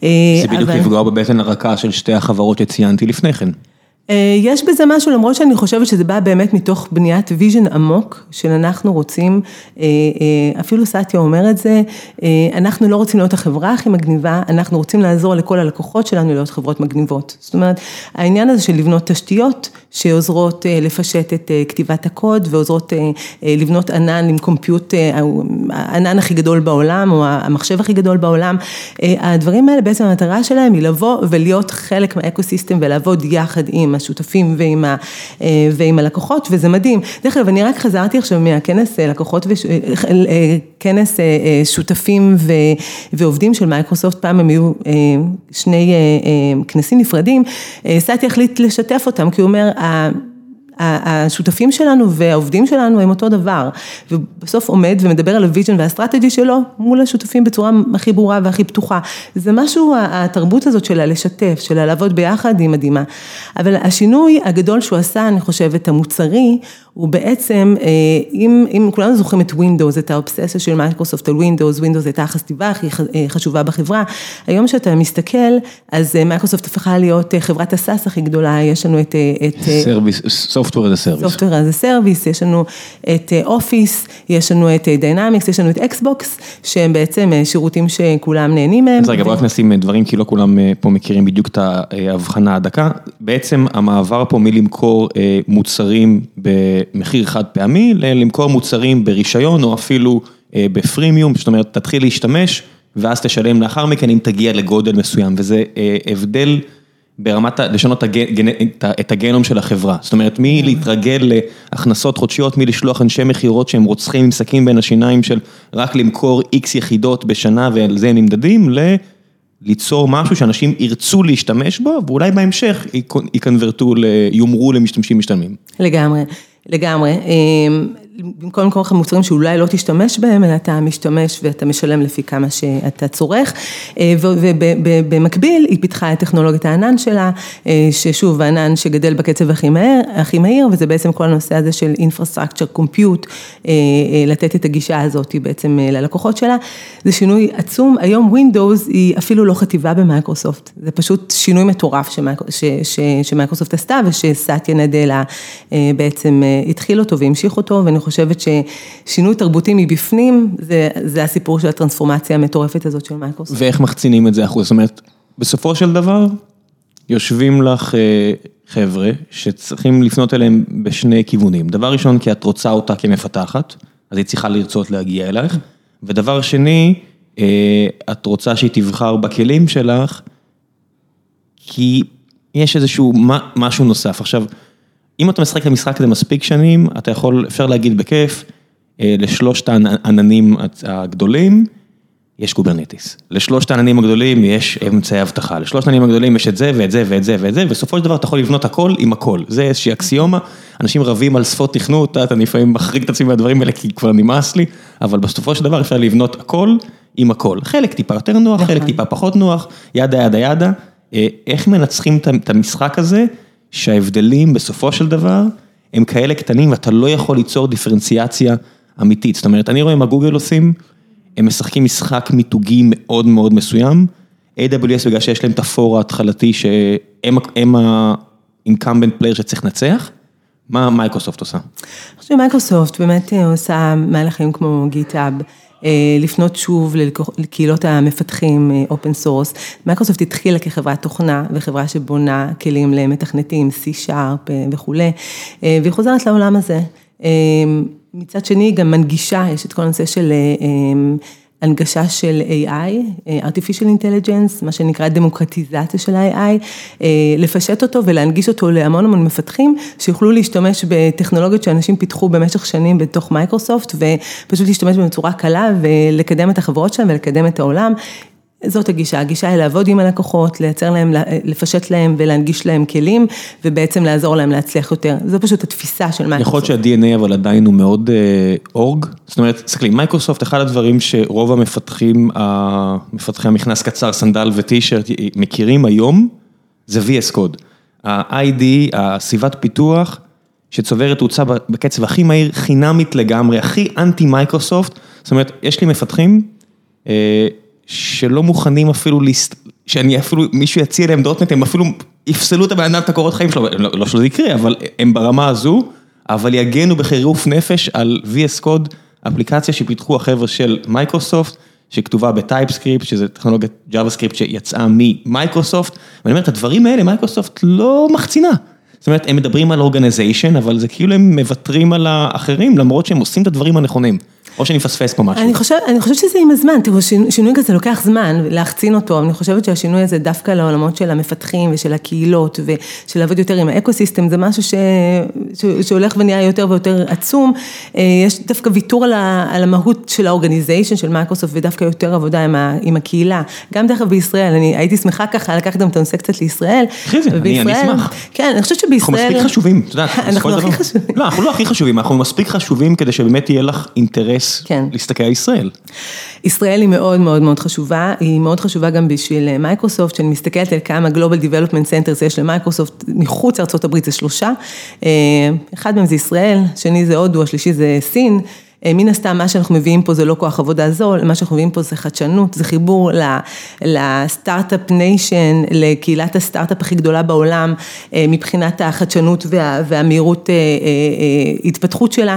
זה בדיוק לפגוע בבטן הרכה של שתי החברות שציינתי לפני כן. אה, יש בזה משהו, למרות שאני חושבת שזה בא באמת מתוך בניית vision עמוק, של אנחנו רוצים, אה, אה, אפילו סאטיה אומר את זה, אנחנו לא רוצים להיות החברה הכי מגניבה, אנחנו רוצים לעזור לכל הלקוחות שלנו להיות חברות מגניבות. זאת אומרת, העניין הזה של לבנות תשתיות שעוזרות לפשט את כתיבת הקוד ועוזרות לבנות ענן עם compute, הענן הכי גדול בעולם או המחשב הכי גדול בעולם, הדברים האלה בעצם המטרה שלהם היא לבוא ולהיות חלק מה ecosystem ולעבוד יחד עם השותפים ועם, ה, אה, ועם הלקוחות, וזה מדהים. דרך אגב, אני רק חזרתי עכשיו מהכנס אה, לקוחות, וש... אה, כנס שותפים ו... ועובדים של מייקרוסופט, פעם הם היו שני כנסים נפרדים, סאטיה החליט לשתף אותם, כי הוא אומר, השותפים שלנו והעובדים שלנו הם אותו דבר, ובסוף עומד ומדבר על ה vision וה strategy שלו מול השותפים בצורה הכי ברורה והכי פתוחה. זה משהו, התרבות הזאת של לשתף, של לעבוד ביחד היא מדהימה. אבל השינוי הגדול שהוא עשה, אני חושבת, המוצרי, הוא בעצם, אה, אם, אם כולנו זוכרים את Windows, את האובססיה של מייקרוסופט על Windows, Windows הייתה החטיבה הכי אה, חשובה בחברה, היום שאתה מסתכל, אז אה, מייקרוסופט הפכה להיות חברת ה SaaS הכי גדולה, יש לנו את... סרוויס, Software as a Service. Software as a Service, יש לנו את Office, יש לנו את Dynamics, יש לנו את Xbox, שהם בעצם שירותים שכולם נהנים מהם. אז רגע, בוא רק נשים דברים, כי לא כולם פה מכירים בדיוק את ההבחנה הדקה. בעצם המעבר פה מלמכור מוצרים ב... מחיר חד פעמי, למכור מוצרים ברישיון או אפילו אה, בפרימיום, זאת אומרת, תתחיל להשתמש ואז תשלם לאחר מכן אם תגיע לגודל מסוים, וזה אה, הבדל ברמת, לשנות את הגנום של החברה, זאת אומרת, מלהתרגל להכנסות חודשיות, מלשלוח אנשי מכירות שהם רוצחים עם סכין בין השיניים של רק למכור איקס יחידות בשנה ועל זה הם נמדדים, ל... ליצור משהו שאנשים ירצו להשתמש בו, ואולי בהמשך יקנברטו, יומרו למשתמשים משתלמים. לגמרי. לגמרי. במקום למכור לך מוצרים שאולי לא תשתמש בהם, אלא אתה משתמש ואתה משלם לפי כמה שאתה צורך. ובמקביל, היא פיתחה את טכנולוגיית הענן שלה, ששוב, הענן שגדל בקצב הכי מהר, הכי מהיר, וזה בעצם כל הנושא הזה של Infrastructure Compute, לתת את הגישה הזאת בעצם ללקוחות שלה. זה שינוי עצום, היום Windows היא אפילו לא חטיבה במייקרוסופט, זה פשוט שינוי מטורף שמייקרוסופט עשתה ושסטיה נדלה בעצם התחיל אותו והמשיך אותו, ואני חושבת ששינוי תרבותי מבפנים, זה, זה הסיפור של הטרנספורמציה המטורפת הזאת של מייקרוסופט. ואיך מחצינים את זה אחוז? זאת אומרת, בסופו של דבר, יושבים לך חבר'ה שצריכים לפנות אליהם בשני כיוונים. דבר ראשון, כי את רוצה אותה כמפתחת, אז היא צריכה לרצות להגיע אלייך. ודבר שני, את רוצה שהיא תבחר בכלים שלך, כי יש איזשהו משהו נוסף. עכשיו, אם אתה משחק את המשחק הזה מספיק שנים, אתה יכול, אפשר להגיד בכיף, לשלושת העננים הגדולים, יש Kubernetes. לשלושת העננים הגדולים יש אמצעי אבטחה, לשלושת העננים הגדולים יש את זה ואת זה ואת זה ואת זה, ובסופו של דבר אתה יכול לבנות הכל עם הכל. זה איזושהי אקסיומה, אנשים רבים על שפות תכנות, אני לפעמים מחריג את עצמי מהדברים האלה כי כבר נמאס לי, אבל בסופו של דבר אפשר לבנות הכל עם הכל. חלק טיפה יותר נוח, חלק טיפה פחות נוח, ידה ידה ידה. איך מנצחים את המשחק הזה, שההבדלים בסופו של דבר הם כאלה קטנים ואתה לא יכול ליצור דיפרנציאציה אמיתית. זאת אומרת, אני רואה מה גוגל עושים, הם משחקים משחק מיתוגי מאוד מאוד מסוים, AWS בגלל שיש להם את הפור ההתחלתי שהם ה-incumbent player שצריך לנצח, מה מייקרוסופט עושה? אני חושבת שמייקרוסופט באמת עושה מהלכים כמו GitHub. לפנות שוב לקהילות המפתחים open source, מייקרוסופט התחילה כחברת תוכנה וחברה שבונה כלים למתכנתים, C-Sharp וכולי, והיא חוזרת לעולם הזה. מצד שני היא גם מנגישה, יש את כל הנושא של הנגשה של AI, artificial intelligence, מה שנקרא דמוקרטיזציה של AI, לפשט אותו ולהנגיש אותו להמון המון מפתחים, שיוכלו להשתמש בטכנולוגיות שאנשים פיתחו במשך שנים בתוך מייקרוסופט, ופשוט להשתמש בצורה קלה ולקדם את החברות שלהם ולקדם את העולם. זאת הגישה, הגישה היא לעבוד עם הלקוחות, לייצר להם, לפשט להם ולהנגיש להם כלים, ובעצם לעזור להם להצליח יותר. זו פשוט התפיסה של מייקרוסופט. יכול להיות שה-DNA אבל עדיין הוא מאוד org, זאת אומרת, תסתכלי, מייקרוסופט, אחד הדברים שרוב המפתחים, מפתחי המכנס קצר, סנדל וטישרט מכירים היום, זה VS Code. ה-IDE, הסביבת פיתוח, שצוברת תאוצה בקצב הכי מהיר, חינמית לגמרי, הכי אנטי מייקרוסופט, זאת אומרת, יש לי מפתחים, שלא מוכנים אפילו, שאני אפילו, מישהו יציע להם .NET, הם אפילו יפסלו את הבן אדם, את הקורות חיים שלו, לא שזה יקרה, אבל הם ברמה הזו, אבל יגנו בחירוף נפש על VS Code, אפליקציה שפיתחו החבר'ה של מייקרוסופט, שכתובה ב TypeScript, שזה טכנולוגיית JavaScript שיצאה ממייקרוסופט, ואני אומר, את הדברים האלה מייקרוסופט לא מחצינה. זאת אומרת, הם מדברים על organization, אבל זה כאילו הם מוותרים על האחרים, למרות שהם עושים את הדברים הנכונים. או שאני מפספס פה משהו. אני חושבת שזה עם הזמן, תראו, שינוי כזה לוקח זמן להחצין אותו, אני חושבת שהשינוי הזה דווקא לעולמות של המפתחים ושל הקהילות ושל לעבוד יותר עם האקוסיסטם, זה משהו שהולך ונהיה יותר ויותר עצום. יש דווקא ויתור על המהות של ה organization של מייקרוסופט ודווקא יותר עבודה עם הקהילה. גם דרך אגב בישראל, אני הייתי שמחה ככה לקחת גם את הנושא קצת לישראל. אחרי זה, אני אשמח. כן, אני חושבת שבישראל... אנחנו מספיק חשובים, את יודעת. אנחנו הכי חשובים. לא, אנחנו לא הכי חשובים, אנחנו מספיק חשובים כדי שבאמת יהיה לך אינטרס כן. להסתכל על ישראל. ישראל היא מאוד מאוד מאוד חשובה, היא מאוד חשובה גם בשביל מייקרוסופט, שאני מסתכלת על כמה Global Development Centers יש למייקרוסופט, מחוץ לארה"ב זה שלושה, אחד מהם זה ישראל, שני זה הודו, השלישי זה סין. מן הסתם, מה שאנחנו מביאים פה זה לא כוח עבודה זול, מה שאנחנו מביאים פה זה חדשנות, זה חיבור ל startup nation, לקהילת הסטארט-אפ הכי גדולה בעולם, מבחינת החדשנות והמהירות התפתחות שלה,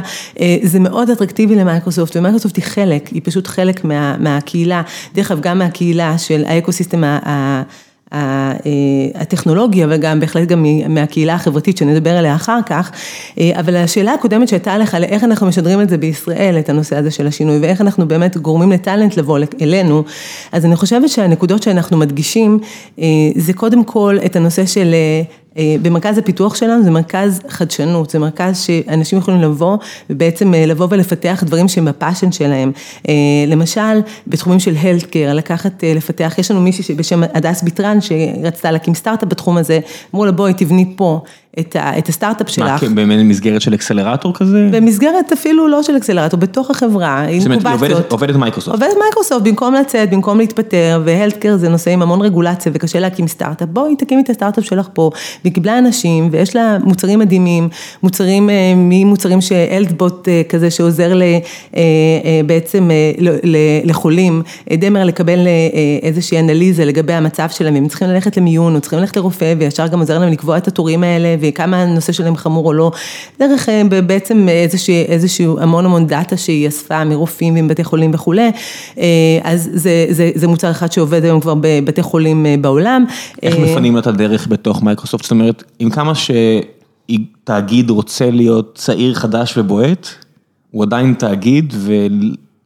זה מאוד אטרקטיבי למייקרוסופט, ומייקרוסופט היא חלק, היא פשוט חלק מהקהילה, דרך אגב גם מהקהילה של האקוסיסטם הטכנולוגיה וגם בהחלט גם מהקהילה החברתית שנדבר עליה אחר כך, אבל השאלה הקודמת שהייתה לך על איך אנחנו משדרים את זה בישראל, את הנושא הזה של השינוי ואיך אנחנו באמת גורמים לטאלנט לבוא אלינו, אז אני חושבת שהנקודות שאנחנו מדגישים זה קודם כל את הנושא של במרכז הפיתוח שלנו זה מרכז חדשנות, זה מרכז שאנשים יכולים לבוא ובעצם לבוא ולפתח דברים שהם בפאשן שלהם. למשל, בתחומים של healthcare, לקחת, לפתח, יש לנו מישהי בשם הדס ביטרן שרצתה להקים סטארט-אפ בתחום הזה, אמרו לה בואי תבני פה את את הסטארט-אפ שלך. מה, במסגרת של אקסלרטור כזה? במסגרת אפילו לא של אקסלרטור, בתוך החברה, אינקובציות. זאת אומרת, עובדת, עובדת מייקרוסופט. עובדת מייקרוסופט, במקום לצאת, במקום להתפטר, ו healthcare זה נושא עם המון רגולציה וקשה להקים סטארט-אפ, בואי תקימי את הסטארט-אפ שלך פה, והיא קיבלה אנשים, ויש לה מוצרים מדהימים, מוצרים אה, ממוצרים של health bot אה, כזה שעוזר ל, אה, בעצם לחולים, דמר לקבל איזושהי אנליזה לגבי המצב שלהם, הם צריכים ללכת למיון, או צריכים ללכת לרופא, וישר גם עוזר להם לקבוע את התורים האלה, וכמה הנושא שלהם חמור או לא, דרך בעצם איזשהו, איזשהו המון המון דאטה שהיא אספה מרופאים מבתי חולים וכולי, אז זה, זה, זה מוצר אחד שעובד היום כבר בבתי חולים בעולם. איך מפנים את הדרך בתוך מייקרוסופט? זאת אומרת, עם כמה שתאגיד רוצה להיות צעיר, חדש ובועט, הוא עדיין תאגיד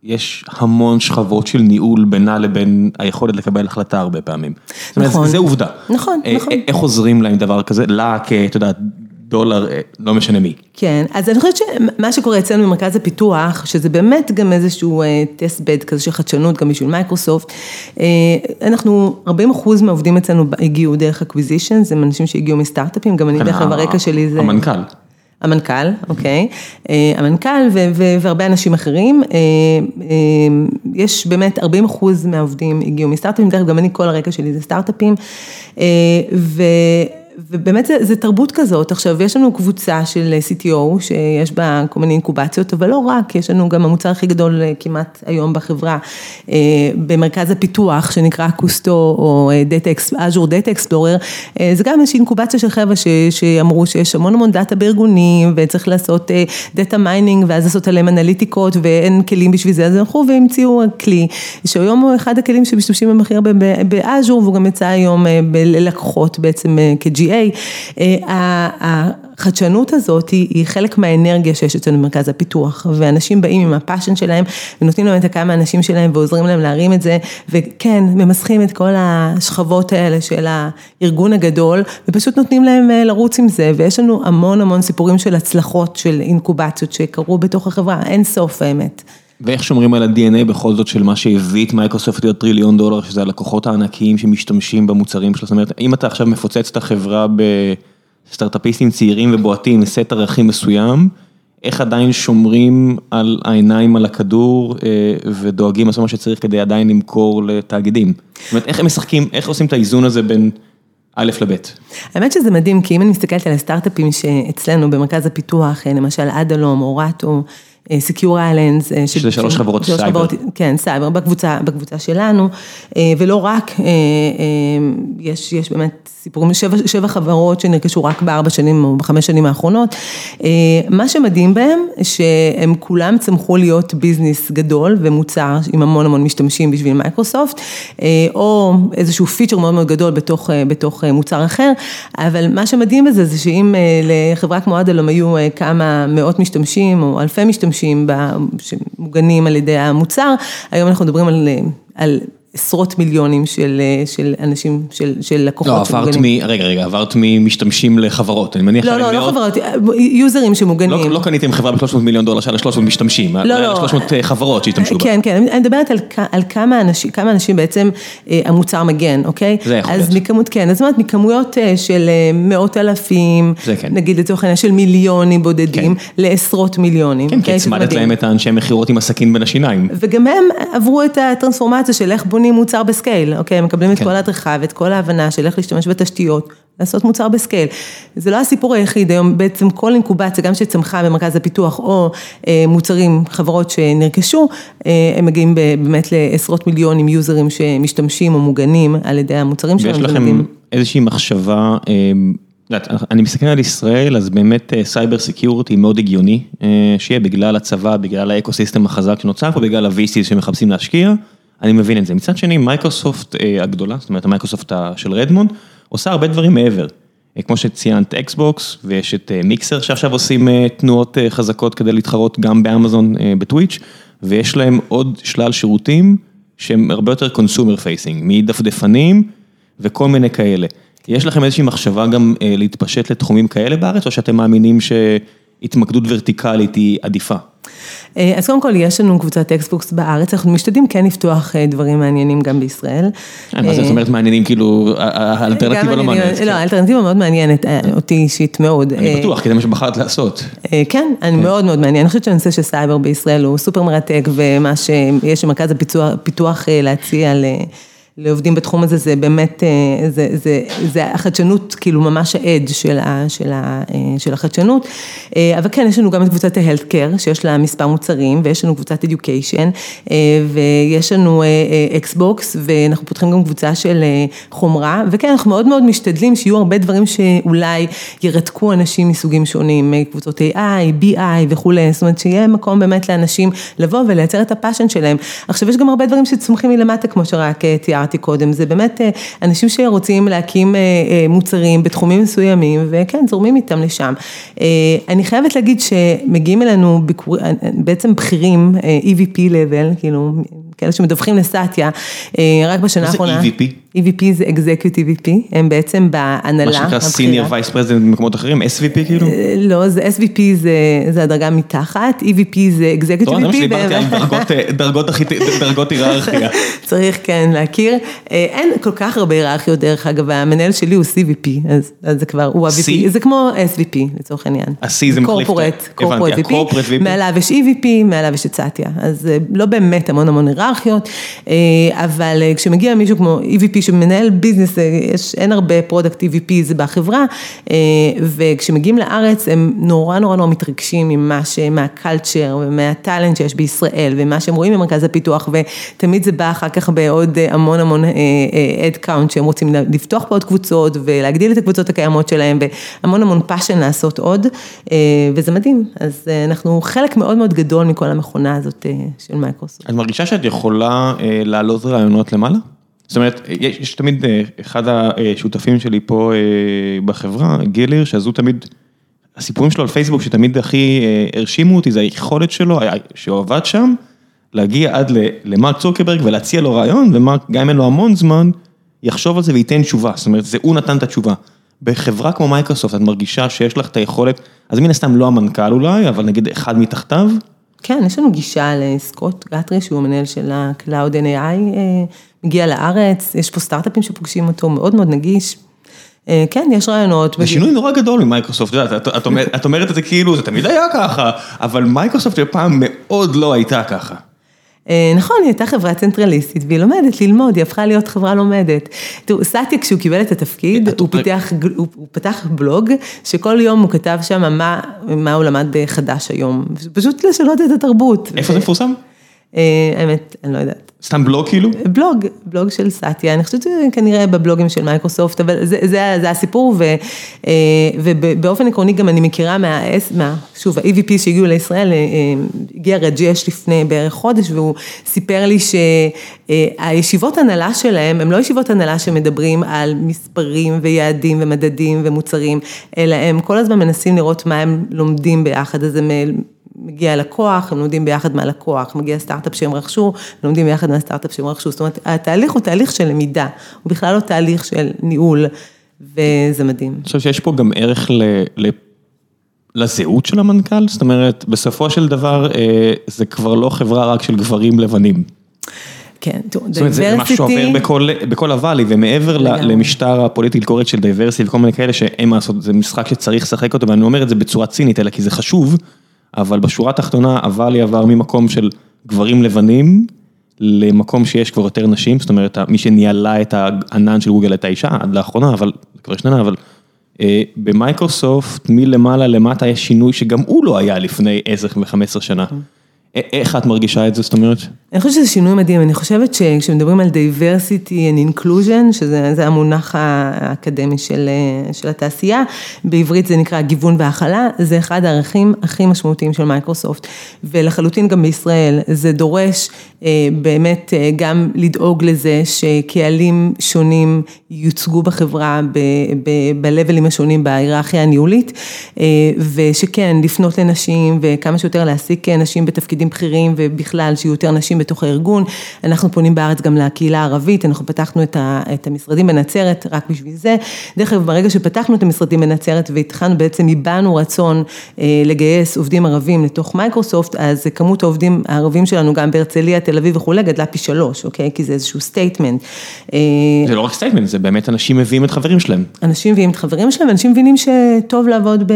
ויש המון שכבות של ניהול בינה לבין היכולת לקבל החלטה הרבה פעמים. נכון. זה עובדה. נכון, נכון. איך עוזרים להם דבר כזה? לה כ... את יודעת... דולר, אה, לא משנה מי. כן, אז אני חושבת שמה שקורה אצלנו במרכז הפיתוח, שזה באמת גם איזשהו test bed כזה של חדשנות גם בשביל מייקרוסופט, אה, אנחנו, 40 אחוז מהעובדים אצלנו הגיעו דרך acquisition, זה אנשים שהגיעו מסטארט-אפים, גם אני דרך אגב הרקע שלי זה... המנכ"ל. המנכ"ל, אוקיי, אה, המנכ"ל והרבה אנשים אחרים, יש באמת 40 אחוז מהעובדים הגיעו מסטארט-אפים, דרך אגב גם אני כל הרקע שלי זה סטארט-אפים. ובאמת זה, זה תרבות כזאת, עכשיו יש לנו קבוצה של CTO שיש בה כל מיני אינקובציות, אבל לא רק, יש לנו גם המוצר הכי גדול אה, כמעט היום בחברה, אה, במרכז הפיתוח שנקרא קוסטו או אג'ור דאטה אקספלורר, זה גם איזושהי אינקובציה של חבר'ה שאמרו שיש המון המון דאטה בארגונים וצריך לעשות data mining ואז לעשות עליהם אנליטיקות ואין כלים בשביל זה, אז הלכו והמציאו כלי, שהיום הוא אחד הכלים שמשתמשים בהם הכי הרבה באג'ור והוא גם יצא היום אה, ללקוחות בעצם כ-GA, החדשנות הזאת היא היא חלק מהאנרגיה שיש אצלנו במרכז הפיתוח, ואנשים באים עם ה passion שלהם ונותנים להם את הכמה אנשים שלהם ועוזרים להם להרים את זה, וכן, ממסכים את כל השכבות האלה של הארגון הגדול, ופשוט נותנים להם אה, לרוץ עם זה, ויש לנו המון המון סיפורים של הצלחות, של אינקובציות שקרו בתוך החברה, אין סוף האמת. ואיך שומרים על ה-DNA בכל זאת של מה שהביא את מייקרוסופט להיות טריליון דולר, שזה הלקוחות הענקיים שמשתמשים במוצרים שלו, זאת אומרת, אם אתה עכשיו מפוצץ את החברה בסטארט-אפיסטים צעירים ובועטים, סט ערכים מסוים, איך עדיין שומרים על העיניים על הכדור אה, ודואגים לעשות מה שצריך כדי עדיין למכור לתאגידים? זאת אומרת, איך הם משחקים, איך עושים את האיזון הזה בין א' לב'. האמת שזה מדהים, כי אם אני מסתכלת על הסטארט-אפים שאצלנו במרכז הפיתוח, למשל Adallom, Aorato, Secure Islands. אה, שזה שלוש חברות סייבר. כן, סייבר, בקבוצה, בקבוצה שלנו, אה, ולא רק, אה, יש, יש באמת סיפורים, שבע, שבע חברות שנרכשו רק בארבע שנים או בחמש שנים האחרונות. מה שמדהים בהם, שהם כולם צמחו להיות business גדול ומוצר עם המון המון משתמשים בשביל מייקרוסופט, או איזשהו פיצ'ר מאוד מאוד גדול בתוך, בתוך מוצר אחר, אבל מה שמדהים בזה זה שאם לחברה כמו אדלום היו כמה מאות משתמשים או אלפי משתמשים, משתמשים, שמוגנים על ידי המוצר, היום אנחנו מדברים על, על עשרות מיליונים של של אנשים, של של לקוחות. לא, עברת מ... רגע, רגע, עברת ממשתמשים לחברות, אני מניח... לא, לא, לא חברות, יוזרים שמוגנים. לא לא קניתם חברה ב-300 מיליון דולר שהיה לה 300 משתמשים, לא, לא. 300 אה, חברות שהשתמשו בה. כן, כן, אני מדברת על על כמה אנשים כמה אנשים בעצם אה, המוצר מגן, אוקיי? זה יכול להיות. אז מכמות, כן, אז זאת אומרת, מכמויות אה, של מאות אלפים, זה כן. נגיד לצורך העניין של מיליונים בודדים, כן. לעשרות מיליונים. כן, כי הצמדת להם את האנשי מכירות עם הסכין בין השיניים. וגם הם עברו את הטרנספורמציה של איך בונים מוצר בסקייל, אוקיי, מקבלים את כן. כל ההדרכה ואת כל ההבנה של איך להשתמש בתשתיות, לעשות מוצר בסקייל. זה לא הסיפור היחיד, היום בעצם כל אינקובציה, גם שצמחה במרכז הפיתוח או אה, מוצרים, חברות שנרכשו, אה, הם מגיעים באמת לעשרות מיליונים יוזרים שמשתמשים או מוגנים על ידי המוצרים שלהם. ויש לכם איזושהי מחשבה, אה, אני מסתכל על ישראל, אז באמת cyber security מאוד הגיוני, שיהיה בגלל הצבא, בגלל ה-ecosystem החזק שנוצר פה, בגלל ה-VCs שמחפשים להשקיע. אני מבין את זה. מצד שני, מייקרוסופט אה, הגדולה, זאת אומרת, המייקרוסופט של רדמונד, עושה הרבה דברים מעבר. אה, כמו שציינת Xbox, ויש את אה, Mixer שעכשיו עושים תנועות חזקות כדי להתחרות גם באמזון, ב-Twitch, ויש להם עוד שלל שירותים שהם הרבה יותר consumer facing, מדפדפנים וכל מיני כאלה. יש לכם איזושהי מחשבה גם להתפשט לתחומים כאלה בארץ, או שאתם מאמינים שהתמקדות ורטיקלית היא עדיפה? אז קודם כל, יש לנו קבוצת Xbox בארץ, אנחנו משתדלים כן לפתוח דברים מעניינים גם בישראל. מה זאת אומרת מעניינים, כאילו, האלטרנטיבה לא מעניינת. לא, האלטרנטיבה מאוד מעניינת, אותי אישית מאוד. אני בטוח, כי זה מה שבחרת לעשות. כן, אני מאוד מאוד מעניין, אני חושבת שהנושא של סייבר בישראל הוא סופר מרתק, ומה שיש במרכז הפיתוח להציע לעובדים בתחום הזה, זה באמת, אה, זה, זה, זה החדשנות, כאילו ממש של, אה, של החדשנות. אה, אבל כן, יש לנו גם את קבוצת ה-Healthcare, שיש לה מספר מוצרים, ויש לנו קבוצת Education, ויש לנו Xbox, ואנחנו פותחים גם קבוצה של חומרה, וכן, אנחנו מאוד מאוד משתדלים שיהיו הרבה דברים שאולי ירתקו אנשים מסוגים שונים, קבוצות AI, BI וכולי, זאת אומרת שיהיה מקום באמת לאנשים לבוא ולייצר את הפאשן שלהם. עכשיו, יש גם הרבה דברים שצומחים מלמטה, כמו שרק תיארת. שאמרתי קודם, זה באמת אה, אנשים שרוצים להקים אה, אה, מוצרים בתחומים מסוימים, וכן, זורמים איתם לשם. אני חייבת להגיד שמגיעים אלינו ביקור, בעצם בכירים, EVP level, כאילו, כאלה שמדווחים לסטיה, רק בשנה האחרונה. מה זה EVP? EVP זה Executive VP, הם בעצם בהנהלה. מה שנקרא Senior Vice President במקומות אחרים, SVP כאילו? לא, זה SVP זה הדרגה מתחת, EVP זה Executive VP. טוב, זה מה שדיברתי על דרגות היררכיה. צריך כן להכיר. אין כל כך הרבה היררכיות דרך אגב, המנהל שלי הוא CVP, אז זה כבר, הוא ה-VP, זה כמו SVP לצורך העניין. ה-C זה מחליף את ה-VP, מעליו יש EVP, מעליו יש את סאטיה, אז לא באמת המון המון היררכיות, אבל כשמגיע מישהו כמו EVP שמנהל business, יש, אין הרבה product EVPs בחברה, וכשמגיעים לארץ הם נורא נורא נורא מתרגשים ממה ש... מה-culture ומה-talent שיש בישראל, ומה שהם רואים במרכז הפיתוח, ותמיד זה בא אחר כך בעוד המון המון headcount שהם רוצים לפתוח פה עוד קבוצות ולהגדיל את הקבוצות הקיימות שלהם, והמון המון passion לעשות עוד, וזה מדהים, אז אנחנו חלק מאוד מאוד גדול מכל המכונה הזאת של מייקרוסופט. את מרגישה שאת יכולה להעלות רעיונות למעלה? זאת אומרת, יש תמיד אחד השותפים שלי פה בחברה, גילר, שאז הוא תמיד, הסיפורים שלו על פייסבוק שתמיד הכי הרשימו אותי, זה היכולת שלו, שהוא עבד שם, להגיע עד למרק צוקרברג ולהציע לו רעיון, ומרק, גם אם אין לו המון זמן, יחשוב על זה וייתן תשובה, זאת אומרת, זה הוא נתן את התשובה. בחברה כמו מייקרוסופט, את מרגישה שיש לך את היכולת, אז מן הסתם לא המנכ"ל אולי, אבל נגיד אחד מתחתיו? כן, יש לנו גישה לסקוט גאתרי, שהוא המנהל של ה- Cloud and AI, מגיע לארץ, יש פה סטארט-אפים שפוגשים אותו, מאוד מאוד נגיש. כן, יש רעיונות. זה שינוי נורא גדול ממייקרוסופט, את אומרת את זה כאילו, זה תמיד היה ככה, אבל מייקרוסופט פעם מאוד לא הייתה ככה. נכון, היא הייתה חברה צנטרליסטית והיא לומדת ללמוד, היא הפכה להיות חברה לומדת. תראו, סאטיה כשהוא קיבל את התפקיד, הוא פיתח, הוא פתח בלוג, שכל יום הוא כתב שם מה הוא למד בחדש היום, פשוט לשנות את התרבות. איפה זה מפורסם? האמת, אני לא יודעת. סתם בלוג כאילו? בלוג, בלוג של סאטיה, אני חושבת שכנראה בבלוגים של מייקרוסופט, אבל זה, זה, זה הסיפור, ו, ובאופן עקרוני גם אני מכירה מה, מה, שוב, ה-EVP שהגיעו לישראל, הגיע רג'ש לפני בערך חודש, והוא סיפר לי שהישיבות הנהלה שלהם, הם לא ישיבות הנהלה שמדברים על מספרים ויעדים ומדדים ומוצרים, אלא הם כל הזמן מנסים לראות מה הם לומדים ביחד, אז הם... מגיע לקוח, הם לומדים ביחד מהלקוח, מגיע סטארט-אפ שהם רכשו, לומדים ביחד מהסטארט-אפ שהם רכשו, זאת אומרת, התהליך הוא תהליך של למידה, הוא בכלל לא תהליך של ניהול, וזה מדהים. אני חושב שיש פה גם ערך ל... ל... לזהות של המנכ"ל, זאת אומרת, בסופו של דבר, זה כבר לא חברה רק של גברים לבנים. כן, diversity. זאת אומרת, זה משהו שעובר בכל, בכל ה-Valley, ומעבר למשטר ה-politically correct של diversity וכל מיני כאלה שאין מה לעשות, זה משחק שצריך לשחק אותו, ואני אומר את זה בצורה צינית, אלא כי זה חשוב. אבל בשורה התחתונה, ה-Valley עבר ממקום של גברים לבנים, למקום שיש כבר יותר נשים, זאת אומרת, מי שניהלה את הענן של גוגל הייתה אישה, עד לאחרונה, אבל, כבר שנה, אבל אה, במייקרוסופט, מלמעלה למטה יש שינוי שגם הוא לא היה לפני 10 ו-15 שנה. איך את מרגישה את זה, זאת אומרת? אני חושבת שזה שינוי מדהים, אני חושבת שכשמדברים על diversity and inclusion, שזה המונח האקדמי של, של התעשייה, בעברית זה נקרא גיוון והכלה, זה אחד הערכים הכי משמעותיים של מייקרוסופט, ולחלוטין גם בישראל, זה דורש באמת גם לדאוג לזה שקהלים שונים יוצגו בחברה ב-levels השונים בהיררכיה הניהולית, ושכן, לפנות לנשים וכמה שיותר להעסיק נשים בתפקידים. בתפקידים בכירים ובכלל שיהיו יותר נשים בתוך הארגון. אנחנו פונים בארץ גם לקהילה הערבית, אנחנו פתחנו את המשרדים בנצרת רק בשביל זה. דרך אגב, ברגע שפתחנו את המשרדים בנצרת והתחלנו בעצם, הבענו רצון לגייס עובדים ערבים לתוך מייקרוסופט, אז כמות העובדים הערבים שלנו גם בהרצליה, תל אביב וכולי, גדלה פי שלוש, אוקיי? כי זה איזשהו statement. זה לא רק statement, זה באמת אנשים מביאים את חברים שלהם. אנשים מביאים את חברים שלהם, אנשים מבינים שטוב לעבוד,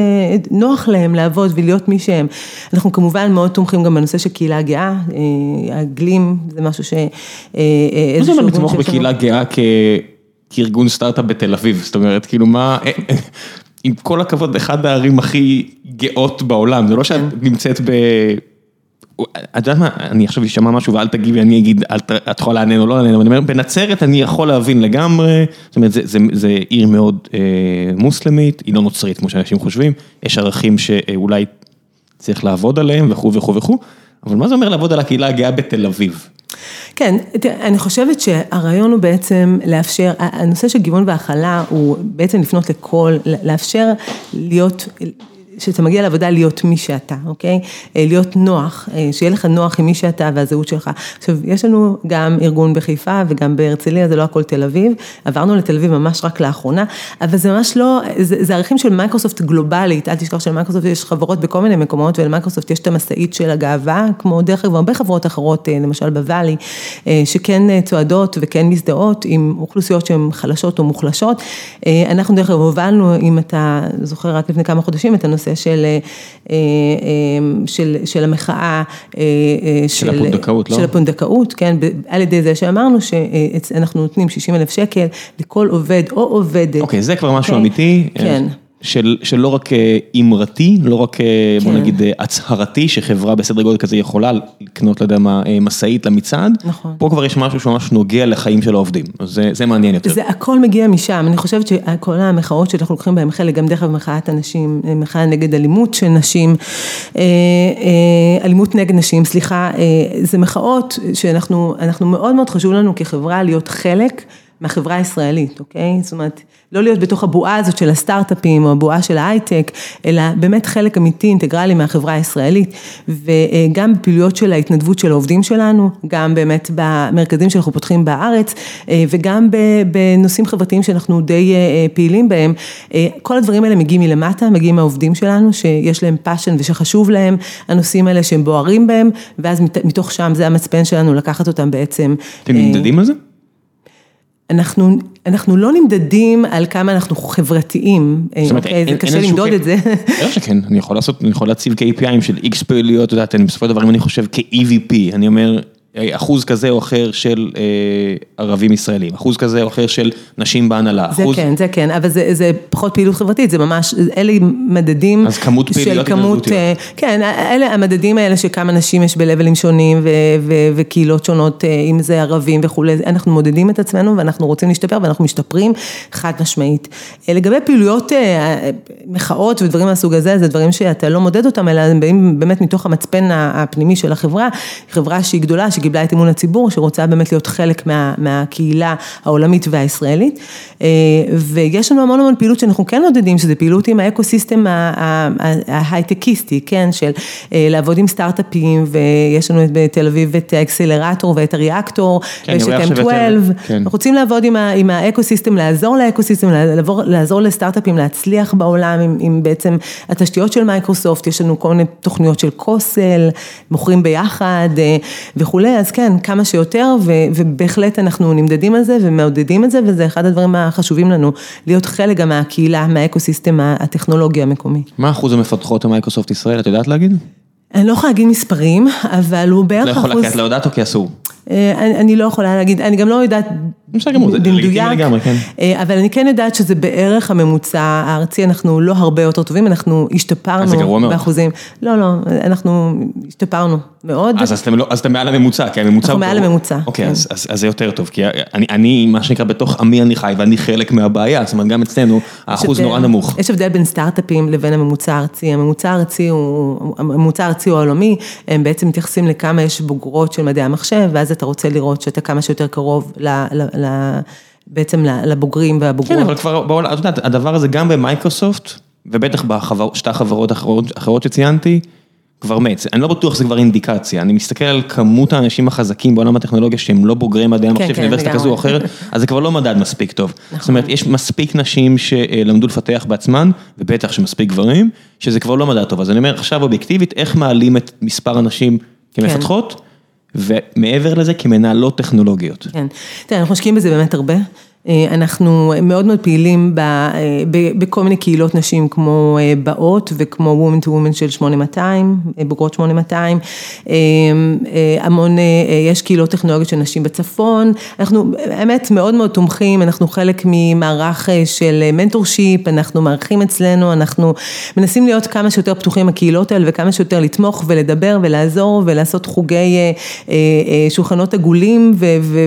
נוח להם לעבוד ולהיות מי שהם. אנחנו כמובן מאוד תומכים גם בנושא של קהילה גאה, ה-GLEAM זה משהו ש... מה זה אומר לתמוך בקהילה גאה כארגון סטארט-אפ בתל אביב? זאת אומרת, כאילו מה, עם כל הכבוד, אחד הערים הכי גאות בעולם, זה לא שאת נמצאת ב... את יודעת מה, אני עכשיו אשמע משהו ואל תגיבי, אני אגיד, את יכולה לעניין או לא לעניין, אבל אני אומר, בנצרת אני יכול להבין לגמרי, זאת אומרת, זה עיר מאוד מוסלמית, היא לא נוצרית כמו שאנשים חושבים, יש ערכים שאולי צריך לעבוד עליהם וכו' וכו' וכו', אבל מה זה אומר לעבוד על הקהילה הגאה בתל אביב? כן, אני חושבת שהרעיון הוא בעצם לאפשר, הנושא של גיוון והכלה הוא בעצם לפנות לכל, לאפשר להיות... שאתה מגיע לעבודה להיות מי שאתה, אוקיי? להיות נוח, שיהיה לך נוח עם מי שאתה והזהות שלך. עכשיו, יש לנו גם ארגון בחיפה וגם בהרצליה, זה לא הכל תל אביב, עברנו לתל אביב ממש רק לאחרונה, אבל זה ממש לא, זה ערכים של מייקרוסופט גלובלית, אל תשכח שלמייקרוסופט יש חברות בכל מיני מקומות, ולמייקרוסופט יש את המשאית של הגאווה, כמו דרך אגב הרבה חברות אחרות, למשל ב-Valley, שכן צועדות וכן מזדהות עם אוכלוסיות שהן חלשות או מוחלשות. אנחנו דרך אגב הובלנו, אם אתה זוכר רק לפני כמה חודשים, את הנושא של, של, של המחאה, של הפונדקאות, לא? של הפונדקאות, כן, על ידי זה שאמרנו שאנחנו נותנים 60 אלף שקל לכל עובד או עובדת. אוקיי, זה כבר משהו אמיתי. כן. של לא רק אמרתי, לא רק בוא נגיד הצהרתי, שחברה בסדר גודל כזה יכולה לקנות, לא יודע מה, משאית למצעד, נכון. פה כבר יש משהו שממש נוגע לחיים של העובדים, אז זה מעניין יותר. זה הכל מגיע משם, אני חושבת שכל המחאות שאנחנו לוקחים בהם חלק, גם דרך אגב מחאת הנשים, מחאה נגד אלימות של נשים, אלימות נגד נשים, סליחה, זה מחאות שאנחנו מאוד מאוד חשוב לנו כחברה להיות חלק מהחברה הישראלית, אוקיי? זאת אומרת, לא להיות בתוך הבועה הזאת של הסטארט-אפים או הבועה של ההייטק, אלא באמת חלק אמיתי, אינטגרלי מהחברה הישראלית, וגם בפעילויות של ההתנדבות של העובדים שלנו, גם באמת במרכזים שאנחנו פותחים בארץ, וגם בנושאים חברתיים שאנחנו די פעילים בהם, כל הדברים האלה מגיעים מלמטה, מגיעים מהעובדים שלנו, שיש להם passion ושחשוב להם, הנושאים האלה שהם בוערים בהם, ואז מתוך שם זה המצפן שלנו לקחת אותם בעצם. אתם נמדדים על זה? אנחנו, אנחנו לא נמדדים על כמה אנחנו חברתיים, זה קשה למדוד את זה. בטח שכן, אני יכול לעשות, אני יכול להציב KPI'ים של X פעילויות, את יודעת, בסופו של דבר, אם אני חושב כ-EVP, אני אומר, אחוז כזה או אחר של ערבים ישראלים, אחוז כזה או אחר של נשים בהנהלה. זה כן, זה כן, אבל זה פחות פעילות חברתית, זה ממש, אלה מדדים. אז כמות פעילויות התנדבותיות. כן, אלה המדדים האלה שכמה נשים יש בלבלים שונים וקהילות שונות, אם זה ערבים וכולי, אנחנו מודדים את עצמנו ואנחנו רוצים להשתפר ואנחנו משתפרים חד משמעית. לגבי פעילויות, מחאות ודברים מהסוג הזה, זה דברים שאתה לא מודד אותם, אלא הם באים באמת מתוך המצפן הפנימי של החברה, חברה שהיא גדולה, שקיבלה את אמון הציבור, שרוצה באמת להיות חלק מה, מהקהילה העולמית והישראלית. ויש לנו המון המון פעילות שאנחנו כן מודדים, שזה פעילות עם ה ecosystem ההייטקיסטי, כן, של לעבוד עם סטארט-אפים, ויש לנו בתל אביב את ה accelerator ואת הריאקטור, ויש את M12, אנחנו רוצים לעבוד עם ה ecosystem, לעזור ל ecosystem, לעזור לסטארט-אפים להצליח בעולם עם, עם בעצם התשתיות של מייקרוסופט, יש לנו כל מיני תוכניות של co-sell, מוכרים ביחד וכולי. אז כן, כמה שיותר, ובהחלט אנחנו נמדדים על זה ומעודדים את זה, וזה אחד הדברים החשובים לנו, להיות חלק גם מהקהילה, מה ecosystem הטכנולוגי המקומי. מה אחוז המפתחות במייקרוסופט ישראל, את יודעת להגיד? אני לא יכולה להגיד מספרים, אבל הוא בערך אחוז... לא יכולה, כי את לא יודעת או כי אסור? אני לא יכולה להגיד, אני גם לא יודעת במדויק, אבל אני כן יודעת שזה בערך הממוצע הארצי, אנחנו לא הרבה יותר טובים, אנחנו השתפרנו באחוזים. לא, לא, אנחנו השתפרנו מאוד. אז אתם מעל הממוצע, כי הממוצע... אנחנו מעל הממוצע. אוקיי, אז זה יותר טוב, כי אני, מה שנקרא, בתוך עמי אני חי, ואני חלק מהבעיה, זאת אומרת, גם אצלנו, האחוז נורא נמוך. יש הבדל בין סטארט-אפים לבין הממוצע הארצי, הממוצע הארצי הוא, הממוצע הארצי הוא העולמי, הם בעצם מתייחסים לכמה יש בוגרות של מדעי המחשב, ואז אתה רוצה לראות שאתה כמה שיותר קרוב ל... בעצם לבוגרים והבוגרות. כן, אבל כבר, את יודעת, הדבר הזה גם במייקרוסופט, ובטח בשתי החברות האחרות שציינתי, כבר מת, אני לא בטוח שזה כבר אינדיקציה, אני מסתכל על כמות האנשים החזקים בעולם הטכנולוגיה שהם לא בוגרי מדעי המחשב כן, של אוניברסיטה כזו או אחרת, אז זה כבר לא מדד מספיק טוב. זאת אומרת, יש מספיק נשים שלמדו לפתח בעצמן, ובטח שמספיק גברים, שזה כבר לא מדד טוב. אז אני אומר, עכשיו אובייקטיבית, איך מעלים את מספר הנשים כמפתחות, ומעבר לזה כמנהלות טכנולוגיות. כן, תראה, אנחנו משקיעים בזה באמת הרבה. אנחנו מאוד מאוד פעילים בכל מיני קהילות נשים כמו באות וכמו Women to Women של 8200, בוגרות 8200, המון, יש קהילות טכנולוגיות של נשים בצפון, אנחנו באמת מאוד מאוד תומכים, אנחנו חלק ממערך של מנטורשיפ, אנחנו מארחים אצלנו, אנחנו מנסים להיות כמה שיותר פתוחים הקהילות האלה וכמה שיותר לתמוך ולדבר ולעזור ולעשות חוגי שולחנות עגולים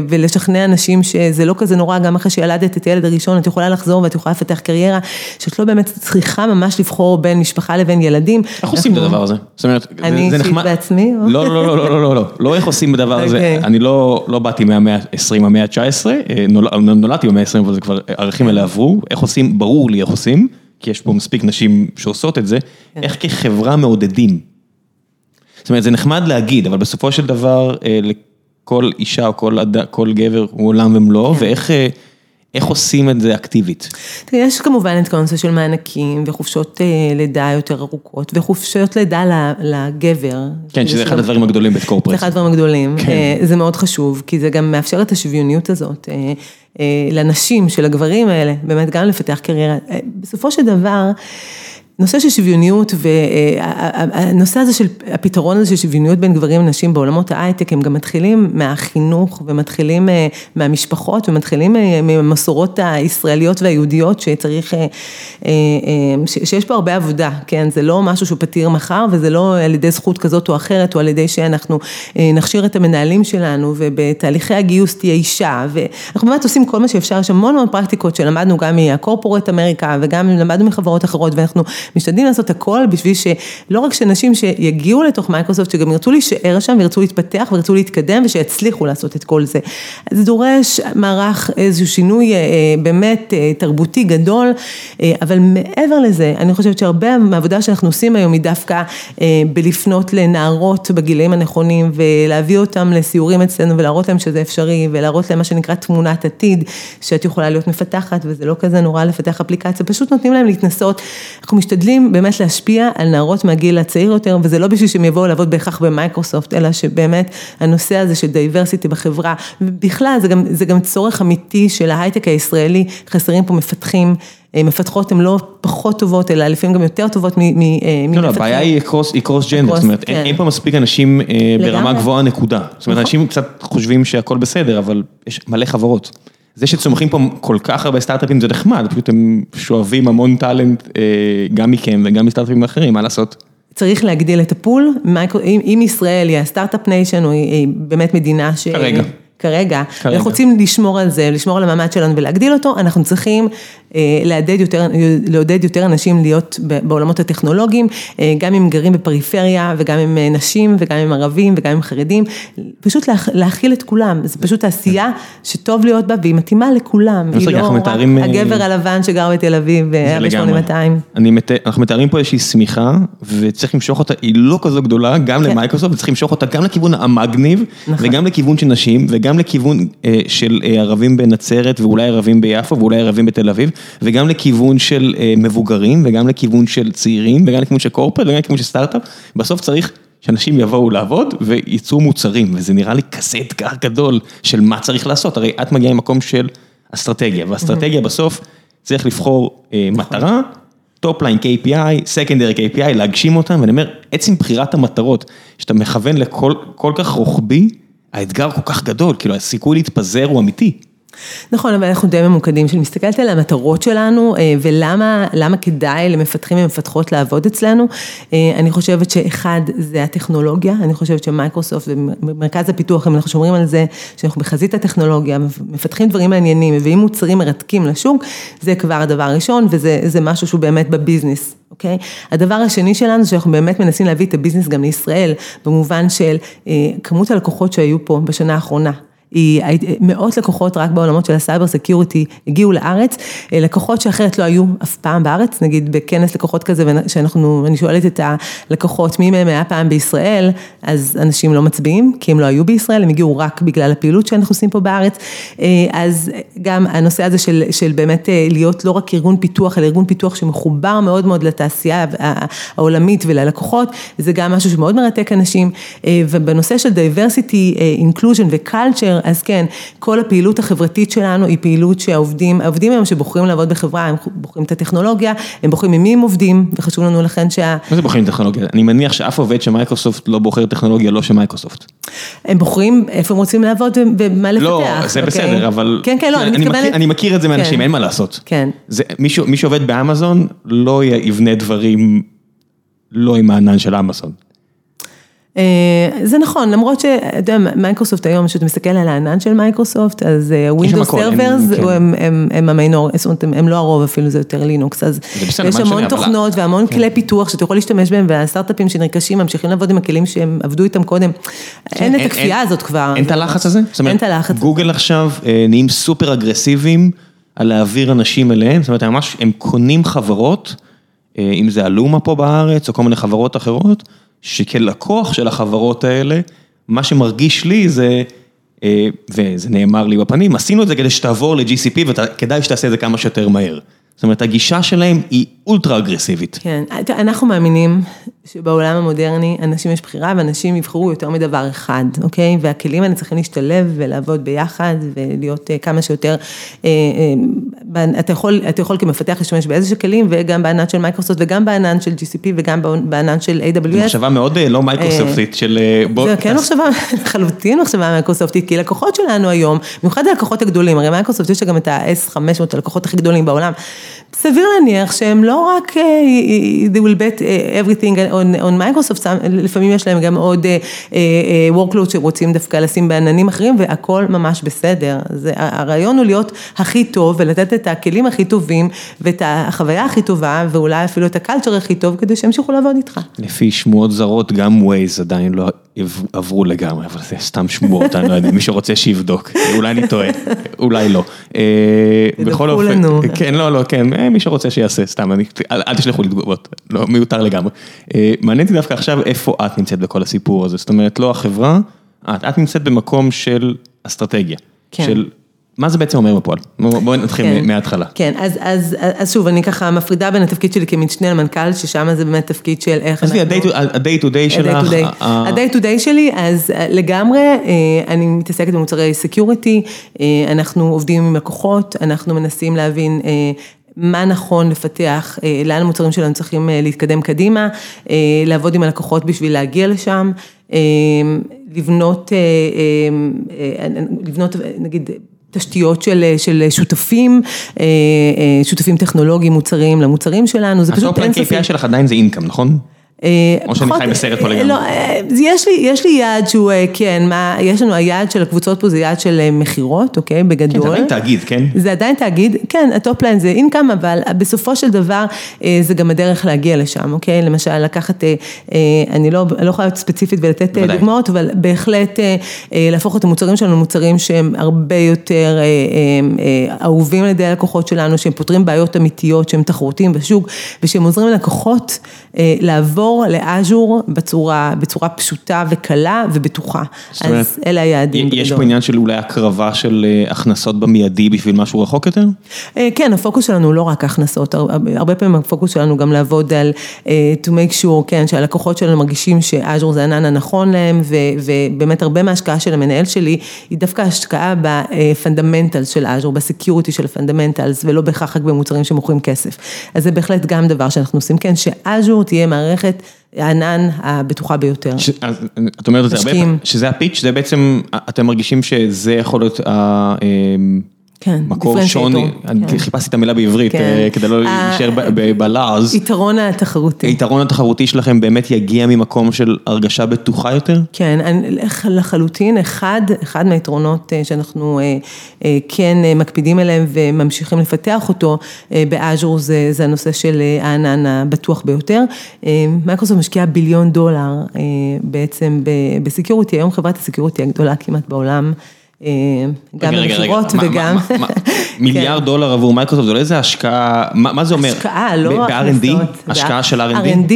ולשכנע אנשים שזה לא כזה נורא גם אחרי שילדת את הילד הראשון, את יכולה לחזור ואת יכולה לפתח קריירה, שאת לא באמת צריכה ממש לבחור בין משפחה לבין ילדים. איך עושים את הדבר הזה? זאת אומרת, אני אישית בעצמי? לא, לא, לא, לא, לא, לא, לא. איך עושים את הדבר הזה, אני לא באתי מהמאה ה-20, המאה ה-19, נולדתי במאה ה-20, אבל זה כבר, הערכים האלה עברו, איך עושים, ברור לי איך עושים, כי יש פה מספיק נשים שעושות את זה, איך כחברה מעודדים. זאת אומרת, זה נחמד להגיד, אבל בסופו של דבר, לכל אישה או כל גבר הוא עולם ומלואו, ואיך... איך עושים את זה אקטיבית? יש כמובן את כל הנושא של מענקים וחופשות לידה יותר ארוכות וחופשות לידה לגבר. כן, שזה אחד הדברים הגדולים בקורפרט. זה אחד הדברים הגדולים, זה מאוד חשוב, כי זה גם מאפשר את השוויוניות הזאת לנשים של הגברים האלה, באמת גם לפתח קריירה. בסופו של דבר, נושא של שוויוניות והנושא הזה של הפתרון הזה של שוויוניות בין גברים ונשים בעולמות ההייטק, הם גם מתחילים מהחינוך ומתחילים מהמשפחות ומתחילים מהמסורות הישראליות והיהודיות שצריך, שיש פה הרבה עבודה, כן, זה לא משהו שהוא פתיר מחר וזה לא על ידי זכות כזאת או אחרת או על ידי שאנחנו נכשיר את המנהלים שלנו ובתהליכי הגיוס תהיה אישה ואנחנו באמת עושים כל מה שאפשר, יש המון המון פרקטיקות שלמדנו גם מהקורפורט אמריקה וגם למדנו מחברות אחרות ואנחנו משתדלים לעשות הכל בשביל שלא רק שאנשים שיגיעו לתוך מייקרוסופט, שגם ירצו להישאר שם וירצו להתפתח וירצו להתקדם ושיצליחו לעשות את כל זה. זה דורש מערך איזשהו שינוי באמת תרבותי גדול, אבל מעבר לזה, אני חושבת שהרבה מהעבודה שאנחנו עושים היום היא דווקא בלפנות לנערות בגילאים הנכונים ולהביא אותם לסיורים אצלנו ולהראות להם שזה אפשרי ולהראות להם מה שנקרא תמונת עתיד, שאת יכולה להיות מפתחת וזה לא כזה נורא לפתח אפליקציה, פשוט נותנים להם להתנסות, אנחנו באמת להשפיע על נערות מהגיל הצעיר יותר, וזה לא בשביל שהם יבואו לעבוד בהכרח במייקרוסופט, אלא שבאמת הנושא הזה של diversity בחברה, ובכלל זה גם, זה גם צורך אמיתי של ההייטק הישראלי, חסרים פה מפתחים. מפתחות הן לא פחות טובות, אלא לפעמים גם יותר טובות ממפתחים. לא, לא, הבעיה היא cross gender, זאת אומרת, אין פה מספיק אנשים ברמה גבוהה נקודה. זאת אומרת, אנשים קצת חושבים שהכל בסדר, אבל יש מלא חברות. זה שצומחים פה כל כך הרבה סטארט-אפים זה נחמד, פשוט הם שואבים המון talent גם מכם וגם מסטארט-אפים אחרים, מה לעשות? צריך להגדיל את ה pool, אם ישראל היא ה start-up nation, או היא באמת מדינה ש... כרגע. כרגע, אנחנו רוצים לשמור על זה, לשמור על המעמד שלנו ולהגדיל אותו, אנחנו צריכים לעודד יותר, לעודד יותר אנשים להיות בעולמות הטכנולוגיים, גם אם גרים בפריפריה וגם עם נשים וגם עם ערבים וגם עם חרדים, פשוט להכיל את כולם, זה פשוט תעשייה שטוב להיות בה והיא מתאימה לכולם, היא לא רק הגבר הלבן שגר בתל אביב ב-8200. אנחנו מתארים פה איזושהי שמיכה וצריך למשוך אותה, היא לא כזו גדולה, גם למייקרוסופט, וצריך למשוך אותה גם לכיוון המגניב וגם לכיוון של נשים וגם לכיוון של ערבים בנצרת ואולי ערבים ביפו ואולי ערבים בתל אביב. וגם לכיוון של מבוגרים, וגם לכיוון של צעירים, וגם לכיוון של corporate, וגם לכיוון של סטארט-אפ, בסוף צריך שאנשים יבואו לעבוד וייצרו מוצרים, וזה נראה לי כזה אתגר גדול של מה צריך לעשות, הרי את מגיעה ממקום של אסטרטגיה, ואסטרטגיה בסוף צריך לבחור מטרה, topline KPI, secondary KPI, להגשים אותם, ואני אומר, עצם בחירת המטרות, שאתה מכוון לכל כך רוחבי, האתגר כל כך גדול, כאילו הסיכוי להתפזר הוא אמיתי. נכון, אבל אנחנו די ממוקדים, שאני מסתכלת על המטרות שלנו ולמה כדאי למפתחים ומפתחות לעבוד אצלנו, אני חושבת שאחד זה הטכנולוגיה, אני חושבת שמייקרוסופט ומרכז הפיתוח, אם אנחנו שומרים על זה, שאנחנו בחזית הטכנולוגיה, מפתחים דברים מעניינים, מביאים מוצרים מרתקים לשוק, זה כבר הדבר הראשון וזה משהו שהוא באמת בביזנס. אוקיי? הדבר השני שלנו, שאנחנו באמת מנסים להביא את ה business גם לישראל, במובן של כמות הלקוחות שהיו פה בשנה האחרונה. היא, מאות לקוחות רק בעולמות של ה cyber security הגיעו לארץ, לקוחות שאחרת לא היו אף פעם בארץ, נגיד בכנס לקוחות כזה, שאנחנו, אני שואלת את הלקוחות מי מהם היה פעם בישראל, אז אנשים לא מצביעים, כי הם לא היו בישראל, הם הגיעו רק בגלל הפעילות שאנחנו עושים פה בארץ, אז גם הנושא הזה של, של באמת להיות לא רק ארגון פיתוח, אלא ארגון פיתוח שמחובר מאוד מאוד לתעשייה העולמית וללקוחות, זה גם משהו שמאוד מרתק אנשים, ובנושא של diversity, inclusion ו-culture, אז כן, כל הפעילות החברתית שלנו היא פעילות שהעובדים, העובדים היום שבוחרים לעבוד בחברה, הם בוחרים את הטכנולוגיה, הם בוחרים עם מי הם עובדים, וחשוב לנו לכן שה... מה זה בוחרים טכנולוגיה? אני מניח שאף עובד של מייקרוסופט לא בוחר טכנולוגיה, לא של מייקרוסופט. הם בוחרים איפה הם רוצים לעבוד ומה לפתח. לא, זה אוקיי? בסדר, אבל... כן, כן, לא, אני מתכוונת... אני מכיר את זה מאנשים, כן. אין מה לעשות. כן. זה, מי שעובד באמזון לא יבנה דברים לא עם הענן של אמזון. זה נכון, למרות שאתה יודע, מייקרוסופט היום, כשאתה מסתכל על הענן של מייקרוסופט, אז Windows servers הם ה minor, זאת אומרת, הם לא הרוב אפילו, זה יותר לינוקס, אז יש המון תוכנות והמון כלי פיתוח שאתה יכול להשתמש בהם, והסטארט-אפים שנרכשים ממשיכים לעבוד עם הכלים שהם עבדו איתם קודם, אין את הכפייה הזאת כבר. אין את הלחץ הזה? אין את הלחץ. גוגל עכשיו נהיים סופר אגרסיביים על להעביר אנשים אליהם, זאת אומרת, הם קונים חברות, אם זה אלומה פה בארץ, או כל מיני חברות אחרות, שכלקוח של החברות האלה, מה שמרגיש לי זה, וזה נאמר לי בפנים, עשינו את זה כדי שתעבור ל-GCP וכדאי שתעשה את זה כמה שיותר מהר. זאת אומרת, הגישה שלהם היא אולטרה אגרסיבית. כן, אנחנו מאמינים שבעולם המודרני, אנשים יש בחירה ואנשים יבחרו יותר מדבר אחד, אוקיי? והכלים האלה צריכים להשתלב ולעבוד ביחד ולהיות כמה שיותר, אתה יכול, אתה יכול כמפתח להשתמש באיזה כלים וגם בענן של מייקרוסופט וגם בענן של GCP וגם בענן של AWS. זו מחשבה מאוד לא מייקרוסופטית של בוא... זה כן מחשבה, לחלוטין מחשבה מייקרוסופטית, כי לקוחות שלנו היום, במיוחד הלקוחות הגדולים, הרי מייקרוסופט יש גם את ה-S500, הלקוחות הכי גדולים בעולם. סביר להניח שהם לא רק, they will bet everything on, on Microsoft, לפעמים יש להם גם עוד workload שרוצים דווקא לשים בעננים אחרים והכל ממש בסדר. זה, הרעיון הוא להיות הכי טוב ולתת את הכלים הכי טובים ואת החוויה הכי טובה ואולי אפילו את הקלצ'ר הכי טוב כדי שימשיכו לעבוד איתך. לפי שמועות זרות גם ווייז עדיין לא עברו לגמרי, אבל זה סתם שמועות, אני לא יודע, מי שרוצה שיבדוק, אולי אני טועה, אולי לא. תדווחו לנו. כן, לא, לא, כן, מי שרוצה שיעשה, סתם, אל תשלחו לי תגובות, לא, מיותר לגמרי. מעניין אותי דווקא עכשיו איפה את נמצאת בכל הסיפור הזה, זאת אומרת, לא החברה, את, את נמצאת במקום של אסטרטגיה. כן. של מה זה בעצם אומר בפועל? בואי נתחיל כן. מההתחלה. כן, אז, אז, אז שוב, אני ככה מפרידה בין התפקיד שלי כמשנה למנכ"ל, ששם זה באמת תפקיד של איך עזבי, ה-day to day שלך. ה-day to day שלי, אז לגמרי, אני מתעסקת במוצרי security, אנחנו עובדים עם לקוחות, אנחנו מנסים להבין מה נכון לפתח, לאן המוצרים שלנו צריכים להתקדם קדימה, לעבוד עם הלקוחות בשביל להגיע לשם, לבנות, לבנות נגיד, תשתיות של, של שותפים, שותפים טכנולוגיים מוצרים למוצרים שלנו, זה פשוט אין ספק. ה-KPI שלך עדיין זה income, נכון? או שאני חי בסרט פה לגמרי. לא, יש לי, יש לי יעד שהוא, כן, מה, יש לנו היעד של הקבוצות פה זה יעד של מכירות, אוקיי, בגדול. כן, זה עדיין תאגיד, כן? זה עדיין תאגיד, כן, ה topline זה income, אבל בסופו של דבר זה גם הדרך להגיע לשם, אוקיי? למשל, לקחת, אני לא, לא יכולה להיות ספציפית ולתת דוגמאות, אבל בהחלט להפוך את המוצרים שלנו למוצרים שהם הרבה יותר אהובים על ידי הלקוחות שלנו, שהם פותרים בעיות אמיתיות, שהם תחרותיים בשוק, ושהם עוזרים ללקוחות לעבור לאז'ור בצורה, בצורה פשוטה וקלה ובטוחה. אז אלה היעדים. יש פה עניין של אולי הקרבה של הכנסות במיידי בשביל משהו רחוק יותר? כן, הפוקוס שלנו לא רק הכנסות, הרבה פעמים הפוקוס שלנו גם לעבוד על to make sure, כן, שהלקוחות שלנו מרגישים ש Azure זה הענן הנכון להם, ובאמת הרבה מההשקעה של המנהל שלי, היא דווקא השקעה ב fundamentals של Azure, ב security של ה fundamentals, ולא בהכרח רק במוצרים שמוכרים כסף. אז זה בהחלט גם דבר שאנחנו עושים, כן, ש Azure תהיה מערכת הענן הבטוחה ביותר. את אומרת את זה הרבה שזה ה pitch, זה בעצם, אתם מרגישים שזה יכול להיות מקור שוני, חיפשתי את המילה בעברית כדי לא להישאר בלעז. יתרון התחרותי. היתרון התחרותי שלכם באמת יגיע ממקום של הרגשה בטוחה יותר? כן, לחלוטין, אחד מהיתרונות שאנחנו כן מקפידים עליהם וממשיכים לפתח אותו ב Azure זה הנושא של הענן הבטוח ביותר. מייקרוסופט משקיעה ביליון דולר בעצם ב security, היום חברת ה security הגדולה כמעט בעולם. גם במכירות וגם... מיליארד דולר עבור מייקרוסופט, זה לא איזה השקעה, מה זה אומר? השקעה, לא ב-R&D? השקעה של R&D? R&D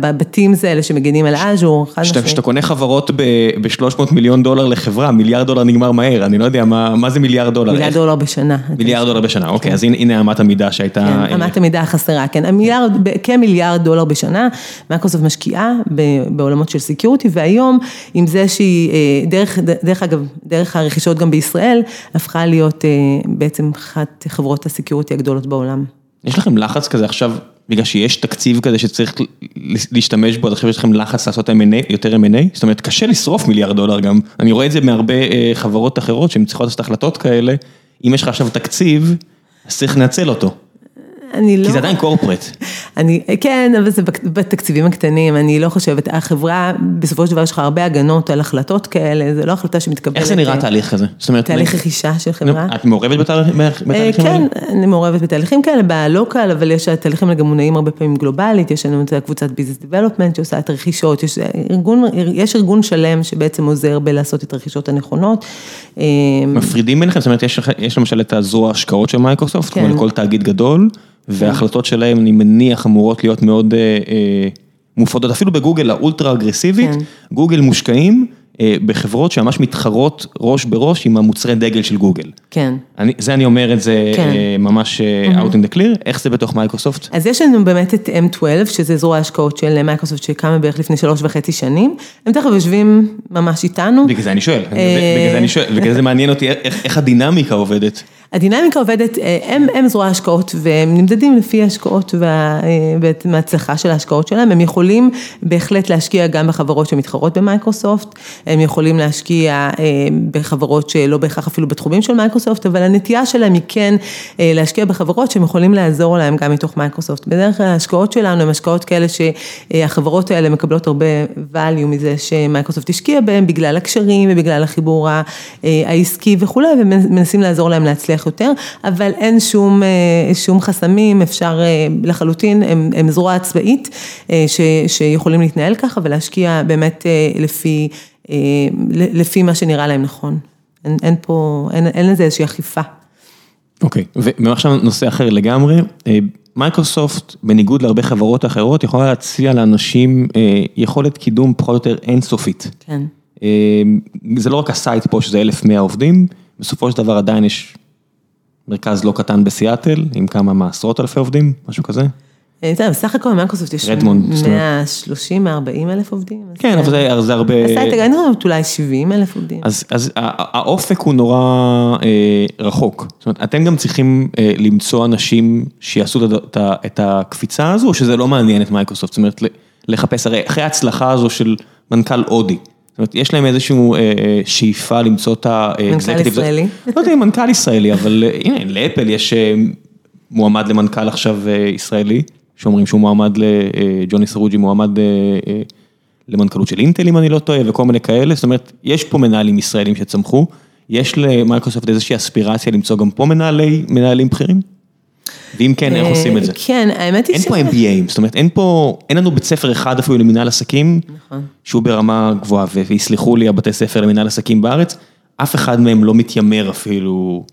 בביטים האלה שמגינים על אג'ור, חד משמעית. כשאתה קונה חברות ב-300 מיליון דולר לחברה, מיליארד דולר נגמר מהר, אני לא יודע מה זה מיליארד דולר. מיליארד דולר בשנה. מיליארד דולר בשנה, אוקיי, אז הנה אמת המידה שהייתה... כן, אמת המידה החסרה, כן, כמיליארד דולר בשנה, מייקרוסופט משקיעה בעולמות של security, והיום עם זה שהיא, דרך אגב, דרך הרכישות גם בישראל, הפכה להיות בעצם אחת חברות ה security הגדולות בעולם. יש לכם לחץ כזה עכשיו, בגלל שיש תקציב כזה שצריך להשתמש בו, אז עכשיו יש לכם לחץ לעשות יותר M&A? זאת אומרת, קשה לשרוף מיליארד דולר גם, אני רואה את זה מהרבה חברות אחרות שהן צריכות לעשות החלטות כאלה, אם יש לך עכשיו תקציב, אז צריך לנצל אותו. אני לא... כי זה עדיין קורפרט. אני, כן, אבל זה בתקציבים הקטנים, אני לא חושבת, החברה, בסופו של דבר יש לך הרבה הגנות על החלטות כאלה, זה לא החלטה שמתקבלת. איך זה נראה תהליך כזה? זאת אומרת... תהליך רכישה של חברה. את מעורבת בתהליכים האלה? כן, אני מעורבת בתהליכים כאלה, בלוקל, אבל יש תהליכים גם מונעים הרבה פעמים גלובלית, יש לנו את קבוצת ביזנס דיבלופמנט שעושה את הרכישות, יש ארגון, יש ארגון שלם שבעצם עוזר בלעשות את הרכישות הנכונות. מפרידים ביניכם? זאת אומרת, יש למשל את הזרוע השקעות של מייקרוסופט, כמו לכל תאגיד גדול. וההחלטות שלהם, אני מניח, אמורות להיות מאוד מופרדות, אפילו בגוגל האולטרה אגרסיבית, גוגל מושקעים בחברות שממש מתחרות ראש בראש עם המוצרי דגל של גוגל. כן. זה אני אומר את זה ממש out in the clear, איך זה בתוך מייקרוסופט? אז יש לנו באמת את M12, שזה זרוע ההשקעות של מייקרוסופט שקמה בערך לפני שלוש וחצי שנים, הם תכף יושבים ממש איתנו. בגלל זה אני שואל, בגלל זה אני שואל, בגלל זה מעניין אותי איך הדינמיקה עובדת. הדינמיקה עובדת, הם זרוע השקעות והם נמדדים לפי ההשקעות וההצלחה של ההשקעות שלהם, הם יכולים בהחלט להשקיע גם בחברות שמתחרות במייקרוסופט, הם יכולים להשקיע בחברות שלא בהכרח אפילו בתחומים של מייקרוסופט, אבל הנטייה שלהם היא כן להשקיע בחברות שהם יכולים לעזור להם גם מתוך מייקרוסופט. בדרך כלל ההשקעות שלנו הן השקעות כאלה שהחברות האלה מקבלות הרבה value מזה שמייקרוסופט השקיע בהם, בגלל הקשרים ובגלל החיבור העסקי וכולי, ומנסים לעזור להם להצליח. יותר, אבל אין שום, שום חסמים, אפשר לחלוטין, הם, הם זרוע עצמאית ש, שיכולים להתנהל ככה ולהשקיע באמת לפי, לפי מה שנראה להם נכון. אין, אין פה, אין, אין לזה איזושהי אכיפה. אוקיי, okay. ועכשיו נושא אחר לגמרי, מייקרוסופט, בניגוד להרבה חברות אחרות, יכולה להציע לאנשים יכולת קידום פחות או יותר אינסופית. כן. זה לא רק ה site פה שזה 1,100 עובדים, בסופו של דבר עדיין יש מרכז לא קטן בסיאטל, עם כמה מעשרות אלפי עובדים, משהו כזה. תראה, בסך הכל במייקרוסופט יש 130, 140 אלף עובדים. כן, אבל זה הרבה... ה site הגענו אולי 70 אלף עובדים. אז האופק הוא נורא רחוק. זאת אומרת, אתם גם צריכים למצוא אנשים שיעשו את הקפיצה הזו, או שזה לא מעניין את מייקרוסופט? זאת אומרת, לחפש, הרי אחרי ההצלחה הזו של מנכ"ל אודי. זאת אומרת, יש להם איזושהי שאיפה למצוא את ה... מנכ"ל ישראלי. לא יודע אם מנכ"ל ישראלי, אבל הנה, לאפל יש מועמד למנכ"ל עכשיו ישראלי, שאומרים שהוא מועמד לג'וני סרוג'י, מועמד למנכ"לות של אינטל, אם אני לא טועה, וכל מיני כאלה, זאת אומרת, יש פה מנהלים ישראלים שצמחו, יש למייקרוסופט איזושהי אספירציה למצוא גם פה מנהלים בכירים? ואם כן, איך עושים את זה? כן, האמת היא ש... אין פה MBA, זאת אומרת, אין פה, אין לנו בית ספר אחד אפילו למנהל עסקים, שהוא ברמה גבוהה, ויסלחו לי הבתי ספר למנהל עסקים בארץ, אף אחד מהם לא מתיימר אפילו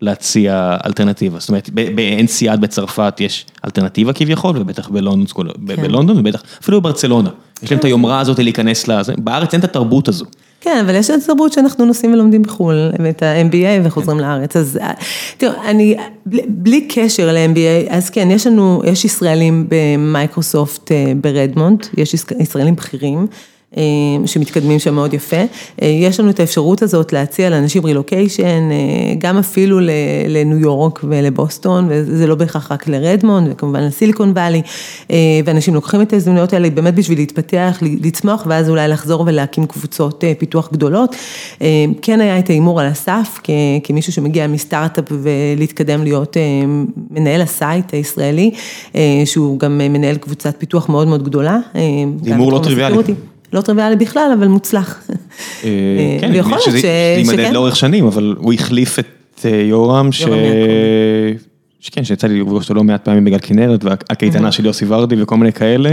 להציע אלטרנטיבה. זאת אומרת, ב-NCAD בצרפת יש אלטרנטיבה כביכול, ובטח בלונדון, ובטח אפילו בברצלונה. יש להם את היומרה הזאת להיכנס לזה, בארץ אין את התרבות הזו. כן, אבל יש את התרבות שאנחנו נוסעים ולומדים בחו"ל, את ה-MBA וחוזרים לארץ, אז תראו, אני, בלי קשר ל-MBA, אז כן, יש לנו, יש ישראלים במייקרוסופט ברדמונד, יש ישראלים בכירים. שמתקדמים שם מאוד יפה. יש לנו את האפשרות הזאת להציע לאנשים רילוקיישן, גם אפילו לניו יורק ולבוסטון, וזה לא בהכרח רק לרדמונד, וכמובן לסיליקון וואלי, ואנשים לוקחים את ההזדמנויות האלה באמת בשביל להתפתח, לצמוח, ואז אולי לחזור ולהקים קבוצות פיתוח גדולות. כן היה את ההימור על הסף, כמישהו שמגיע מסטארט-אפ ולהתקדם להיות מנהל ה site הישראלי, שהוא גם מנהל קבוצת פיתוח מאוד מאוד גדולה. הימור לא טריוויאלי. לא טריוויאלי בכלל, אבל מוצלח. כן, ויכול להיות שזה יימדד לאורך שנים, אבל הוא החליף את יורם, שכן, שיצא לי לפגוש אותו לא מעט פעמים בגלל כנרת, והקייטנה של יוסי ורדי וכל מיני כאלה.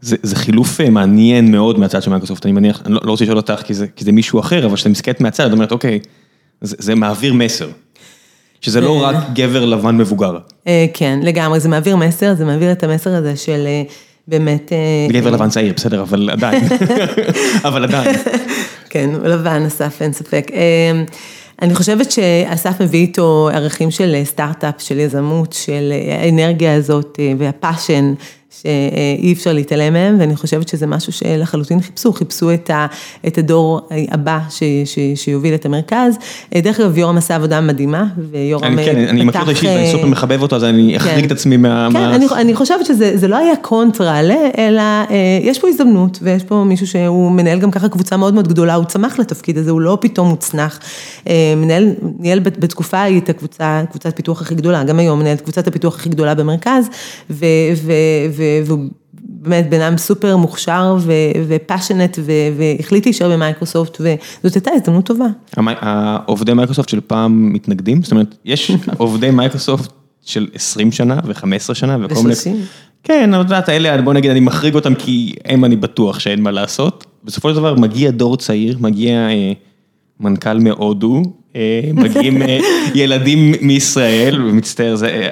זה חילוף מעניין מאוד מהצד של מייקרוסופט, אני מניח, אני לא רוצה לשאול אותך כי זה מישהו אחר, אבל כשאתה מסתכלת מהצד, את אומרת, אוקיי, זה מעביר מסר. שזה לא רק גבר לבן מבוגר. כן, לגמרי, זה מעביר מסר, זה מעביר את המסר הזה של באמת... גבר לבן צעיר, בסדר, אבל עדיין. אבל עדיין. כן, לבן, אסף, אין ספק. אני חושבת שאסף מביא איתו ערכים של סטארט-אפ, של יזמות, של האנרגיה הזאת והפאשן. שאי אפשר להתעלם מהם, ואני חושבת שזה משהו שלחלוטין חיפשו, חיפשו את הדור הבא שיוביל את המרכז. דרך אגב, יורם עשה עבודה מדהימה, ויורם פתח... כן, אני מכיר את האישית, ואני סופר מחבב אותו, אז אני אחריג את עצמי מה... כן, אני חושבת שזה לא היה קונטרה, אלא יש פה הזדמנות, ויש פה מישהו שהוא מנהל גם ככה קבוצה מאוד מאוד גדולה, הוא צמח לתפקיד הזה, הוא לא פתאום מוצנח. מנהל, ניהל בתקופה ההיא את הקבוצה, קבוצת פיתוח הכי גדולה, גם היום מנהל את קבוצת הפיתוח הכי גדולה במרכז, ו... והוא באמת בן אדם סופר מוכשר ו passionate והחליט להישאר במייקרוסופט וזאת הייתה הזדמנות טובה. העובדי מייקרוסופט של פעם מתנגדים? זאת אומרת, יש עובדי מייקרוסופט של 20 שנה ו-15 שנה וכל מיני... ו-30. כן, את יודעת, אלה, בוא נגיד, אני מחריג אותם כי הם אני בטוח שאין מה לעשות. בסופו של דבר מגיע דור צעיר, מגיע מנכ"ל מהודו, מגיעים ילדים מישראל, מצטער, זה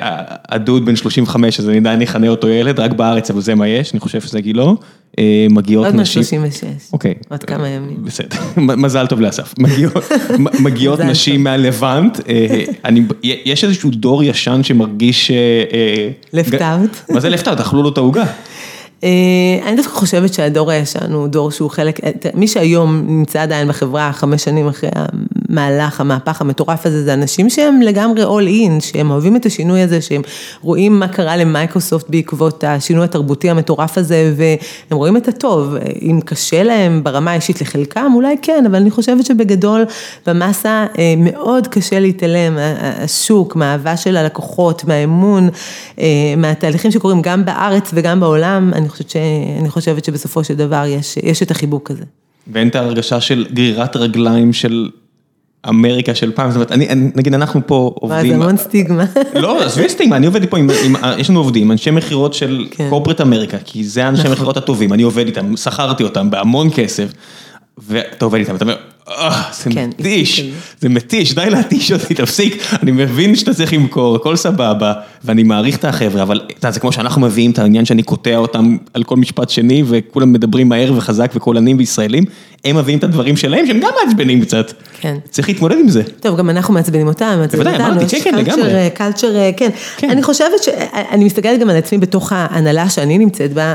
הדוד בן 35, אז אני עדיין אכנה אותו ילד, רק בארץ, אבל זה מה יש, אני חושב שזה גילו. מגיעות נשים. עוד מעט 36. אוקיי. עוד כמה ימים. בסדר, מזל טוב לאסף. מגיעות נשים מהלבנט, יש איזשהו דור ישן שמרגיש... out. מה זה out? אכלו לו את העוגה. אני דווקא חושבת שהדור הישן הוא דור שהוא חלק, מי שהיום נמצא עדיין בחברה חמש שנים אחרי המהלך, המהפך המטורף הזה, זה אנשים שהם לגמרי all in, שהם אוהבים את השינוי הזה, שהם רואים מה קרה למייקרוסופט בעקבות השינוי התרבותי המטורף הזה, והם רואים את הטוב, אם קשה להם ברמה האישית לחלקם, אולי כן, אבל אני חושבת שבגדול, במסה מאוד קשה להתעלם, השוק, מהאהבה של הלקוחות, מהאמון, מהתהליכים שקורים גם בארץ וגם בעולם, אני חושבת ש... אני חושבת שבסופו של דבר יש, יש את החיבוק הזה. ואין את ההרגשה של גרירת רגליים של אמריקה של פעם, זאת אומרת, אני, נגיד אנחנו פה עובדים... מה, זה המון סטיגמה. לא, עזבי סטיגמה, אני עובד פה עם, עם, יש לנו עובדים, אנשי מכירות של כן. קורפרט אמריקה, כי זה האנשי מכירות הטובים, אני עובד איתם, שכרתי אותם בהמון כסף, ואתה עובד איתם, אתה אומר, זה מתיש, זה מתיש, די להתיש אותי, תפסיק, אני מבין שאתה צריך למכור, הכל סבבה, ואני מעריך את החבר'ה, אבל זה כמו שאנחנו מביאים את העניין שאני קוטע אותם על כל משפט שני, וכולם מדברים מהר וחזק וקולנים וישראלים, הם מביאים את הדברים שלהם, שהם גם מעצבנים קצת. כן. צריך להתמודד עם זה. טוב, גם אנחנו מעצבנים אותם, בוודאי, אמרתי, כן, כן, לגמרי. קלצ'ר, כן. אני חושבת שאני מסתכלת גם על עצמי בתוך ההנהלה שאני נמצאת בה,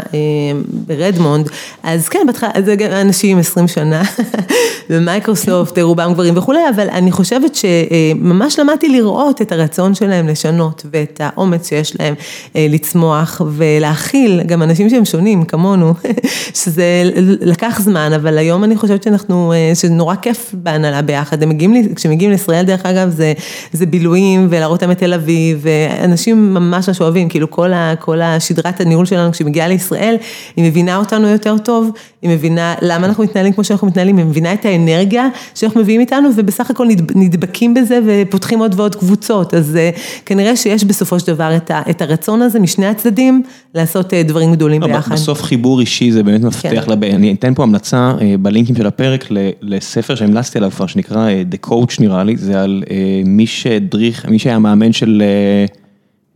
ברדמונד, אז כן, זה אנשים 20 שנה, במייקרוסופט, רובם גברים וכולי, אבל אני חושבת שממש למדתי לראות את הרצון שלהם לשנות, ואת האומץ שיש להם לצמוח ולהכיל גם אנשים שהם שונים, כמונו, שזה לקח זמן, אבל היום אני חושבת שאנחנו, שזה נורא כיף בהנהלה ביחד, הם מגיעים, כשמגיעים לישראל דרך אגב, זה, זה בילויים ולהראות להם את תל אביב, ואנשים ממש ממש אוהבים, כאילו כל, ה, כל השדרת הניהול שלנו כשהיא מגיעה לישראל, היא מבינה אותנו יותר טוב, היא מבינה למה אנחנו מתנהלים כמו שאנחנו מתנהלים, היא מבינה את האנרגיה שאנחנו מביאים איתנו, ובסך הכל נדבקים בזה ופותחים עוד ועוד קבוצות, אז כנראה שיש בסופו של דבר את הרצון הזה משני הצדדים, לעשות דברים גדולים ביחד. בסוף חיבור אישי זה באמת מפתח, אני אתן פה המלצה בלינקים של הפרק לספר שהמלצתי עליו כבר, שנקרא The Coach נראה לי, זה על מי שהדריך, מי שהיה מאמן של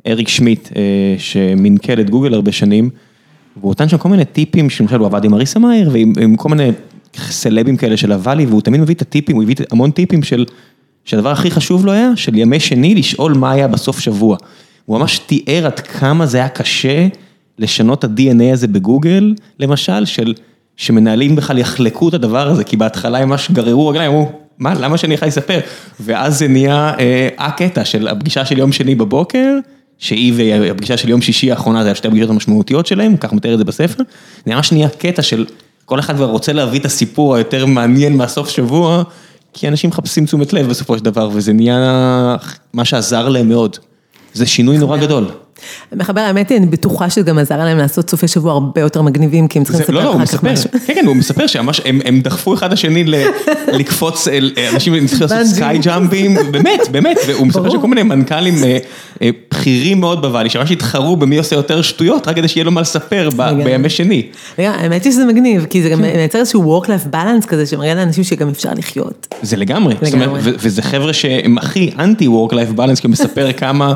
אריק שמיט, שמנכ"ל את גוגל הרבה שנים, והוא נתן שם כל מיני טיפים, שלמשל הוא עבד עם אריסה מאייר, ועם כל מיני סלבים כאלה של הוואלי, והוא תמיד מביא את הטיפים, הוא הביא המון טיפים של, שהדבר הכי חשוב לו היה, של ימי שני, לשאול מה היה בסוף שבוע. הוא ממש תיאר עד כמה זה היה קשה לשנות את ה-DNA הזה בגוגל, למשל, של... שמנהלים בכלל יחלקו את הדבר הזה, כי בהתחלה הם ממש גררו רגליים, אמרו, מה, למה שאני יכול לספר? ואז זה נהיה הקטע של הפגישה של יום שני בבוקר, שהיא והפגישה של יום שישי האחרונה, זה היה שתי הפגישות המשמעותיות שלהם, כך מתאר את זה בספר, זה ממש נהיה קטע של כל אחד כבר רוצה להביא את הסיפור היותר מעניין מהסוף שבוע, כי אנשים מחפשים תשומת לב בסופו של דבר, וזה נהיה מה שעזר להם מאוד. זה שינוי נורא גדדול. מחבר, האמת היא, אני בטוחה שגם עזר להם לעשות סופי שבוע הרבה יותר מגניבים, כי הם צריכים לספר אחר כך משהו. כן, כן, הוא מספר שממש, הם דחפו אחד לשני לקפוץ, אנשים צריכים לעשות סקאי ג'אמפים, באמת, באמת, והוא מספר שכל מיני מנכ"לים בכירים מאוד בוואלי, שממש התחרו במי עושה יותר שטויות, רק כדי שיהיה לו מה לספר. בימי שני. האמת היא שזה מגניב, כי זה כן. גם מייצר איזשהו work-life balance כזה, שמראה לאנשים שגם אפשר לחיות. זה לגמרי, זאת אומרת, וזה חבר'ה שהם הכי אנטי work life balance, כי הוא מספר כמה,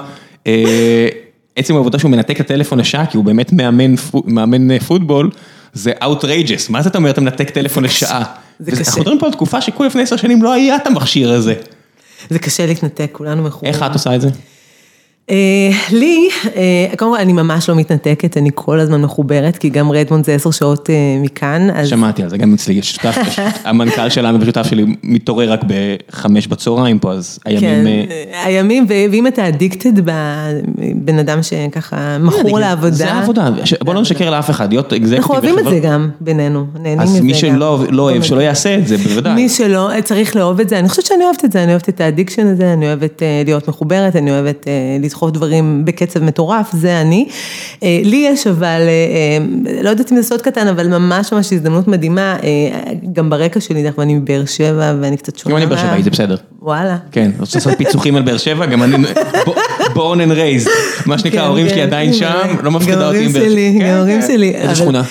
אה, עצם העבודה שהוא מנתק את הטלפון לשעה, כי הוא באמת מאמן, מאמן אה, פוטבול, זה outrageous, מה זה אתה אומר, אתה מנתק טלפון לשעה? זה קשה. אנחנו מדברים פה על תקופה שכל לפני עשר שנים לא היה את המכשיר הזה. זה קשה להתנתק, כולנו מכורים. איך את עושה את זה? אה, לי, אה, קודם כל אני ממש לא מתנתקת, אני כל הזמן מחוברת, כי גם רדמונד זה עשר שעות אה, מכאן, אז שמעתי על זה, גם אצלי יש שותף, המנכ"ל שלנו ושותף שלי מתעורר רק בחמש בצהריים פה, אז כן, הימים... אה, הימים, ואם אתה addicted בבן אדם שככה מכור לעבודה, זה העבודה, בוא לא נשקר לאף אחד, להיות executive אנחנו אוהבים את זה גם בינינו, נהנים מזה אז גם. מי שלא לא אוהב, שלא יעשה את זה, בוודאי. מי שלא, צריך לאהוב את זה, אני חושבת שאני אוהבת את זה, אני אוהבת את ה addiction הזה, אני אוהבת להיות מחוברת, אני אוהבת אה, לדחוף דברים בקצב מטורף, זה אני. אה, לי יש אבל, אה, אה, לא יודעת אם זה סוד קטן, אבל ממש ממש הזדמנות מדהימה, גם ברקע שלי, דרך אגב, אני מבאר שבע ואני קצת שונה. גם אני באר שבעי, זה בסדר. וואלה. כן, רוצה לעשות פיצוחים על באר שבע, גם אני, born and raised, מה שנקרא, כן, ההורים כן, שלי עדיין שם. לא מפחידה אותי עם גם באר ההורים שלי, כן, גם ההורים. שלי. איזה שכונה?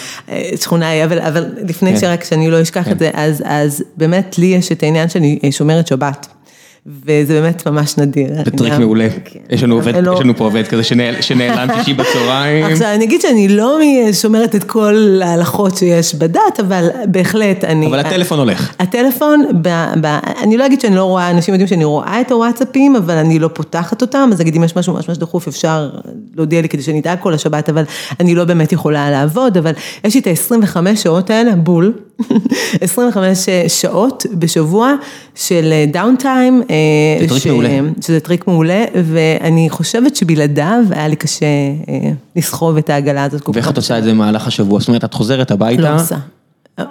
שכונה היא, אבל, לפני. שרק שאני לא אשכח את זה, אז, באמת לי יש את העניין שאני שומרת שבת. וזה באמת ממש נדיר. זה טריק מעולה. כן. יש לנו לו- יש לנו פה עובד כזה שנעל- שנעלם שישי בצהריים. עכשיו, אני אגיד שאני לא שומרת את כל ההלכות שיש בדת, אבל בהחלט אני... אבל הטלפון הולך. הטלפון, אני לא אגיד שאני לא רואה, אנשים יודעים שאני רואה את הוואטסאפים, אבל אני לא פותחת אותם, אז נגיד אם יש משהו ממש ממש דחוף, אפשר להודיע לי כדי שאני אדאג כל השבת, אבל אני לא באמת יכולה לעבוד, אבל יש לי את ה-25 שעות האלה, בול, 25 שעות בשבוע של down time. זה טריק מעולה. שזה טריק מעולה, ואני חושבת שבלעדיו היה לי קשה אה, לסחוב את העגלה הזאת. כל ואיך את עושה את זה במהלך השבוע? זאת אומרת, את חוזרת הביתה, לא עושה.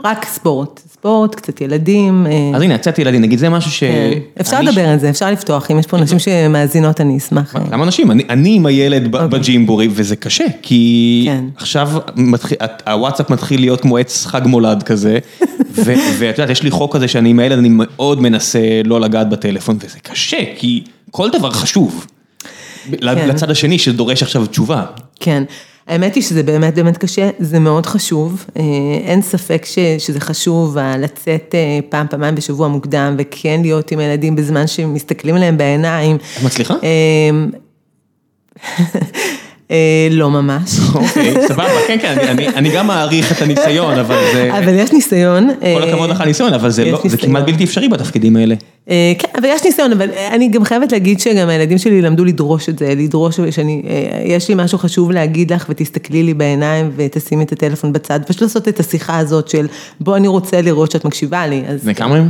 רק ספורט, ספורט, קצת ילדים. אה, אז הנה, יצאתי ילדים, נגיד זה משהו ש... כן. אפשר לדבר על זה, אפשר לפתוח, אם יש פה נשים שמאזינות, אני אשמח. אה, כמה אנשים? אני, עם הילד ב- בג'ימבורי, וזה קשה, כי כן. עכשיו הוואטסאפ מתחיל להיות כמו עץ חג מולד כזה, ואת יודעת, יש לי חוק כזה שאני עם הילד, אני מאוד מנסה לא לגעת בטלפון, וזה קשה, כי כל דבר חשוב. כן. לצד השני שדורש עכשיו תשובה. כן, האמת היא שזה באמת באמת קשה, זה מאוד חשוב, אה, אין ספק ש, שזה חשוב לצאת אה, פעם, פעמיים בשבוע מוקדם, וכן להיות עם הילדים בזמן שמסתכלים עליהם בעיניים. את מצליחה? אה, לא ממש. אוקיי, סבבה, כן, כן, אני- גם מעריך את הניסיון, אבל זה... אבל יש ניסיון. כל אה, הכבוד לך על הניסיון, אבל זה לא- ניסיון. כמעט בלתי אפשרי בתפקידים האלה. אה, כן, אבל יש ניסיון, אבל אני גם חייבת להגיד שגם הילדים שלי למדו לדרוש את זה, לדרוש שאני, יש לי משהו חשוב להגיד לך ותסתכלי לי בעיניים ותשימי את הטלפון בצד, פשוט לעשות את השיחה הזאת של בוא אני רוצה לראות שאת מקשיבה לי. בני כמה הם?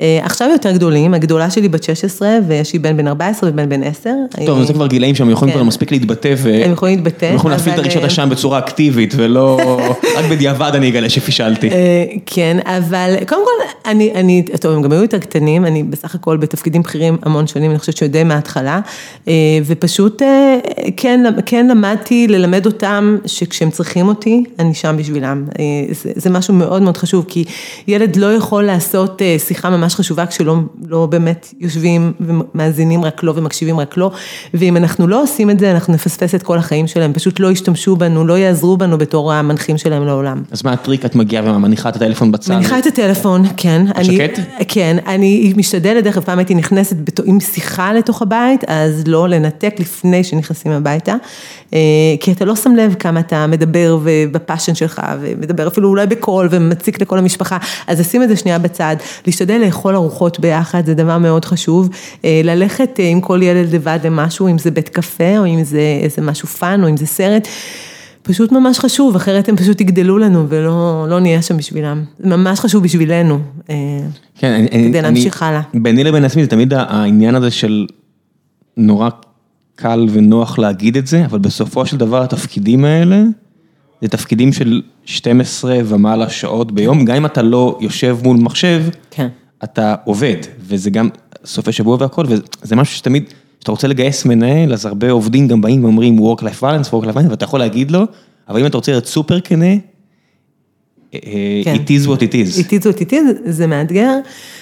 אה, עכשיו יותר גדולים, הגדולה שלי בת 16 ויש לי בן בן 14 ובן בן 10. טוב, זה כבר גילאים שהם יכולים כן. כבר מספיק להתבטא. הם יכולים להתבטא, הם יכולים להפעיל את אבל, דרישות אה, השם בצורה אקטיבית, ולא... רק בדיעבד אני אגלה שפישלתי. אה, כן, אבל קודם כל, אני, אני, טוב, הם גם היו יותר קטנים, אני בסך הכל בתפקידים בכירים המון שנים, אני חושבת שדי מההתחלה, אה, ופשוט אה, כן, כן למדתי ללמד אותם שכשהם צריכים אותי, אני שם בשבילם. אה, זה, זה משהו מאוד מאוד חשוב, כי ילד לא יכול לעשות אה, שיחה ממש חשובה כשלא לא באמת יושבים ומאזינים רק לו ומקשיבים רק לו, ואם אנחנו לא עושים את זה, אנחנו נפספס את כל החיים שלהם, פשוט לא ישתמשו בנו, לא יעזרו בנו בתור המנחים שלהם לעולם. אז מה הטריק? את מגיעה ומניחה את הטלפון בצד? מניחה את הטלפון, כן. אני- שקט? כן, אני משתדלת, דרך אגב, פעם הייתי נכנסת בת- עם שיחה לתוך הבית, אז לא לנתק לפני שנכנסים הביתה, אה, כי אתה לא שם לב כמה אתה מדבר ב passion שלך, ומדבר אפילו אולי בקול ומציק לכל המשפחה, אז לשים את זה שנייה בצד, להשתדל לאכול ארוחות ביחד, זה דבר מאוד חשוב, אה, ללכת אה, עם כל ילד לבד למשהו, אם זה בית קפה, או אם זה איזה משהו fun, או אם זה סרט. פשוט ממש חשוב, אחרת הם פשוט יגדלו לנו ולא לא נהיה שם בשבילם. זה ממש חשוב בשבילנו. אה, כן, אני- אני- כדי אני- להמשיך הלאה. ביני לבין עצמי זה תמיד העניין הזה של נורא קל ונוח להגיד את זה, אבל בסופו של דבר התפקידים האלה, זה תפקידים של 12 ומעלה שעות ביום, גם אם אתה לא יושב מול מחשב, כן. אתה עובד, וזה גם סופי שבוע והכל, וזה משהו שתמיד, כשאתה רוצה לגייס מנהל, אז הרבה עובדים גם באים ואומרים work life balance, work life balance, ואתה יכול להגיד לו, אבל אם אתה רוצה להיות סופר כנה, כן. it is what it is. it is what it is, זה מאתגר.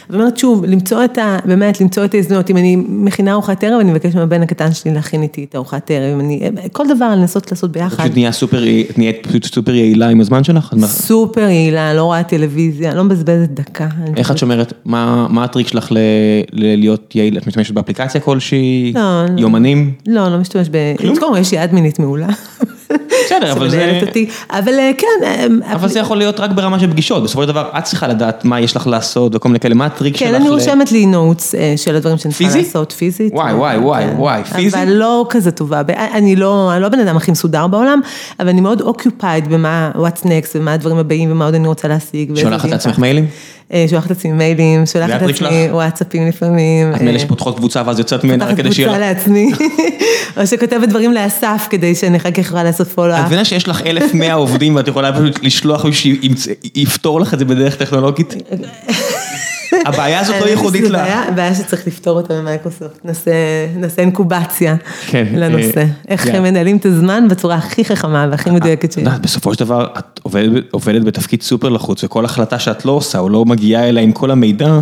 זאת אומרת, שוב, למצוא את ה... באמת, למצוא את ההזדמנות. אם אני מכינה ארוחת ערב, אני מבקשת מהבן הקטן שלי להכין איתי את ארוחת ערב. אני... כל דבר לנסות לעשות ביחד. פשוט נהיה סופר, את נהיית פשוט סופר יעילה עם הזמן שלך? סופר יעילה, לא רואה טלוויזיה, לא מבזבזת דקה. איך את שומרת, מה מה הטריק שלך ל- ל- להיות יעיל? את משתמשת באפליקציה כלשהי? לא, לא. יומנים? לא, לא משתמש ב... קודם כל, יש לי אדמינית מעולה. בסדר, אבל זה... אבל אה, כן. אה, אבל זה יכול להיות רק ברמה של פגישות, בסופו של דבר את צריכה לדעת מה יש לך לעשות וכל מיני כאלה, מה הטריק שלך? כן, אני ל- רושמת לי notes של הדברים שאני צריכה? לעשות, פיזית. וואי, וואי, וואי, כן. וואי, פיזי? אבל לא כזה טובה, אני לא, אני לא הבן אדם הכי מסודר בעולם, אבל אני מאוד occupied במה, what's next, ומה הדברים הבאים, ומה עוד אני רוצה להשיג. שולחת לעצמך. מיילים? אה, שולחת לעצמי מיילים, שולחת לעצמי? וואטסאפים לפעמים. את מאלה אה, שפותחות קבוצה ואז יוצאת ממנה פותחת כדי שיהיה קבוצה לך... לעצמי, או שכותבת דברים לאסף כדי שאני אחר כך יכולה לעשות את פולו-אפ. מבינה שיש לך 1,100 עובדים ואת יכולה פשוט לשלוח מישהו שיפתור לך את זה בדרך טכנולוגית? הבעיה הזאת לא ייחודית זו לך. בעיה- שצריך לפתור אותה במייקרוסופט, נעשה אינקובציה כן, לנושא. אה, איך כן. הם מנהלים את הזמן בצורה הכי חכמה והכי מדויקת את שיש. יודעת, בסופו של דבר את עובדת, בתפקיד סופר לחוץ וכל החלטה שאת לא עושה או לא מגיעה אליה עם כל המידע.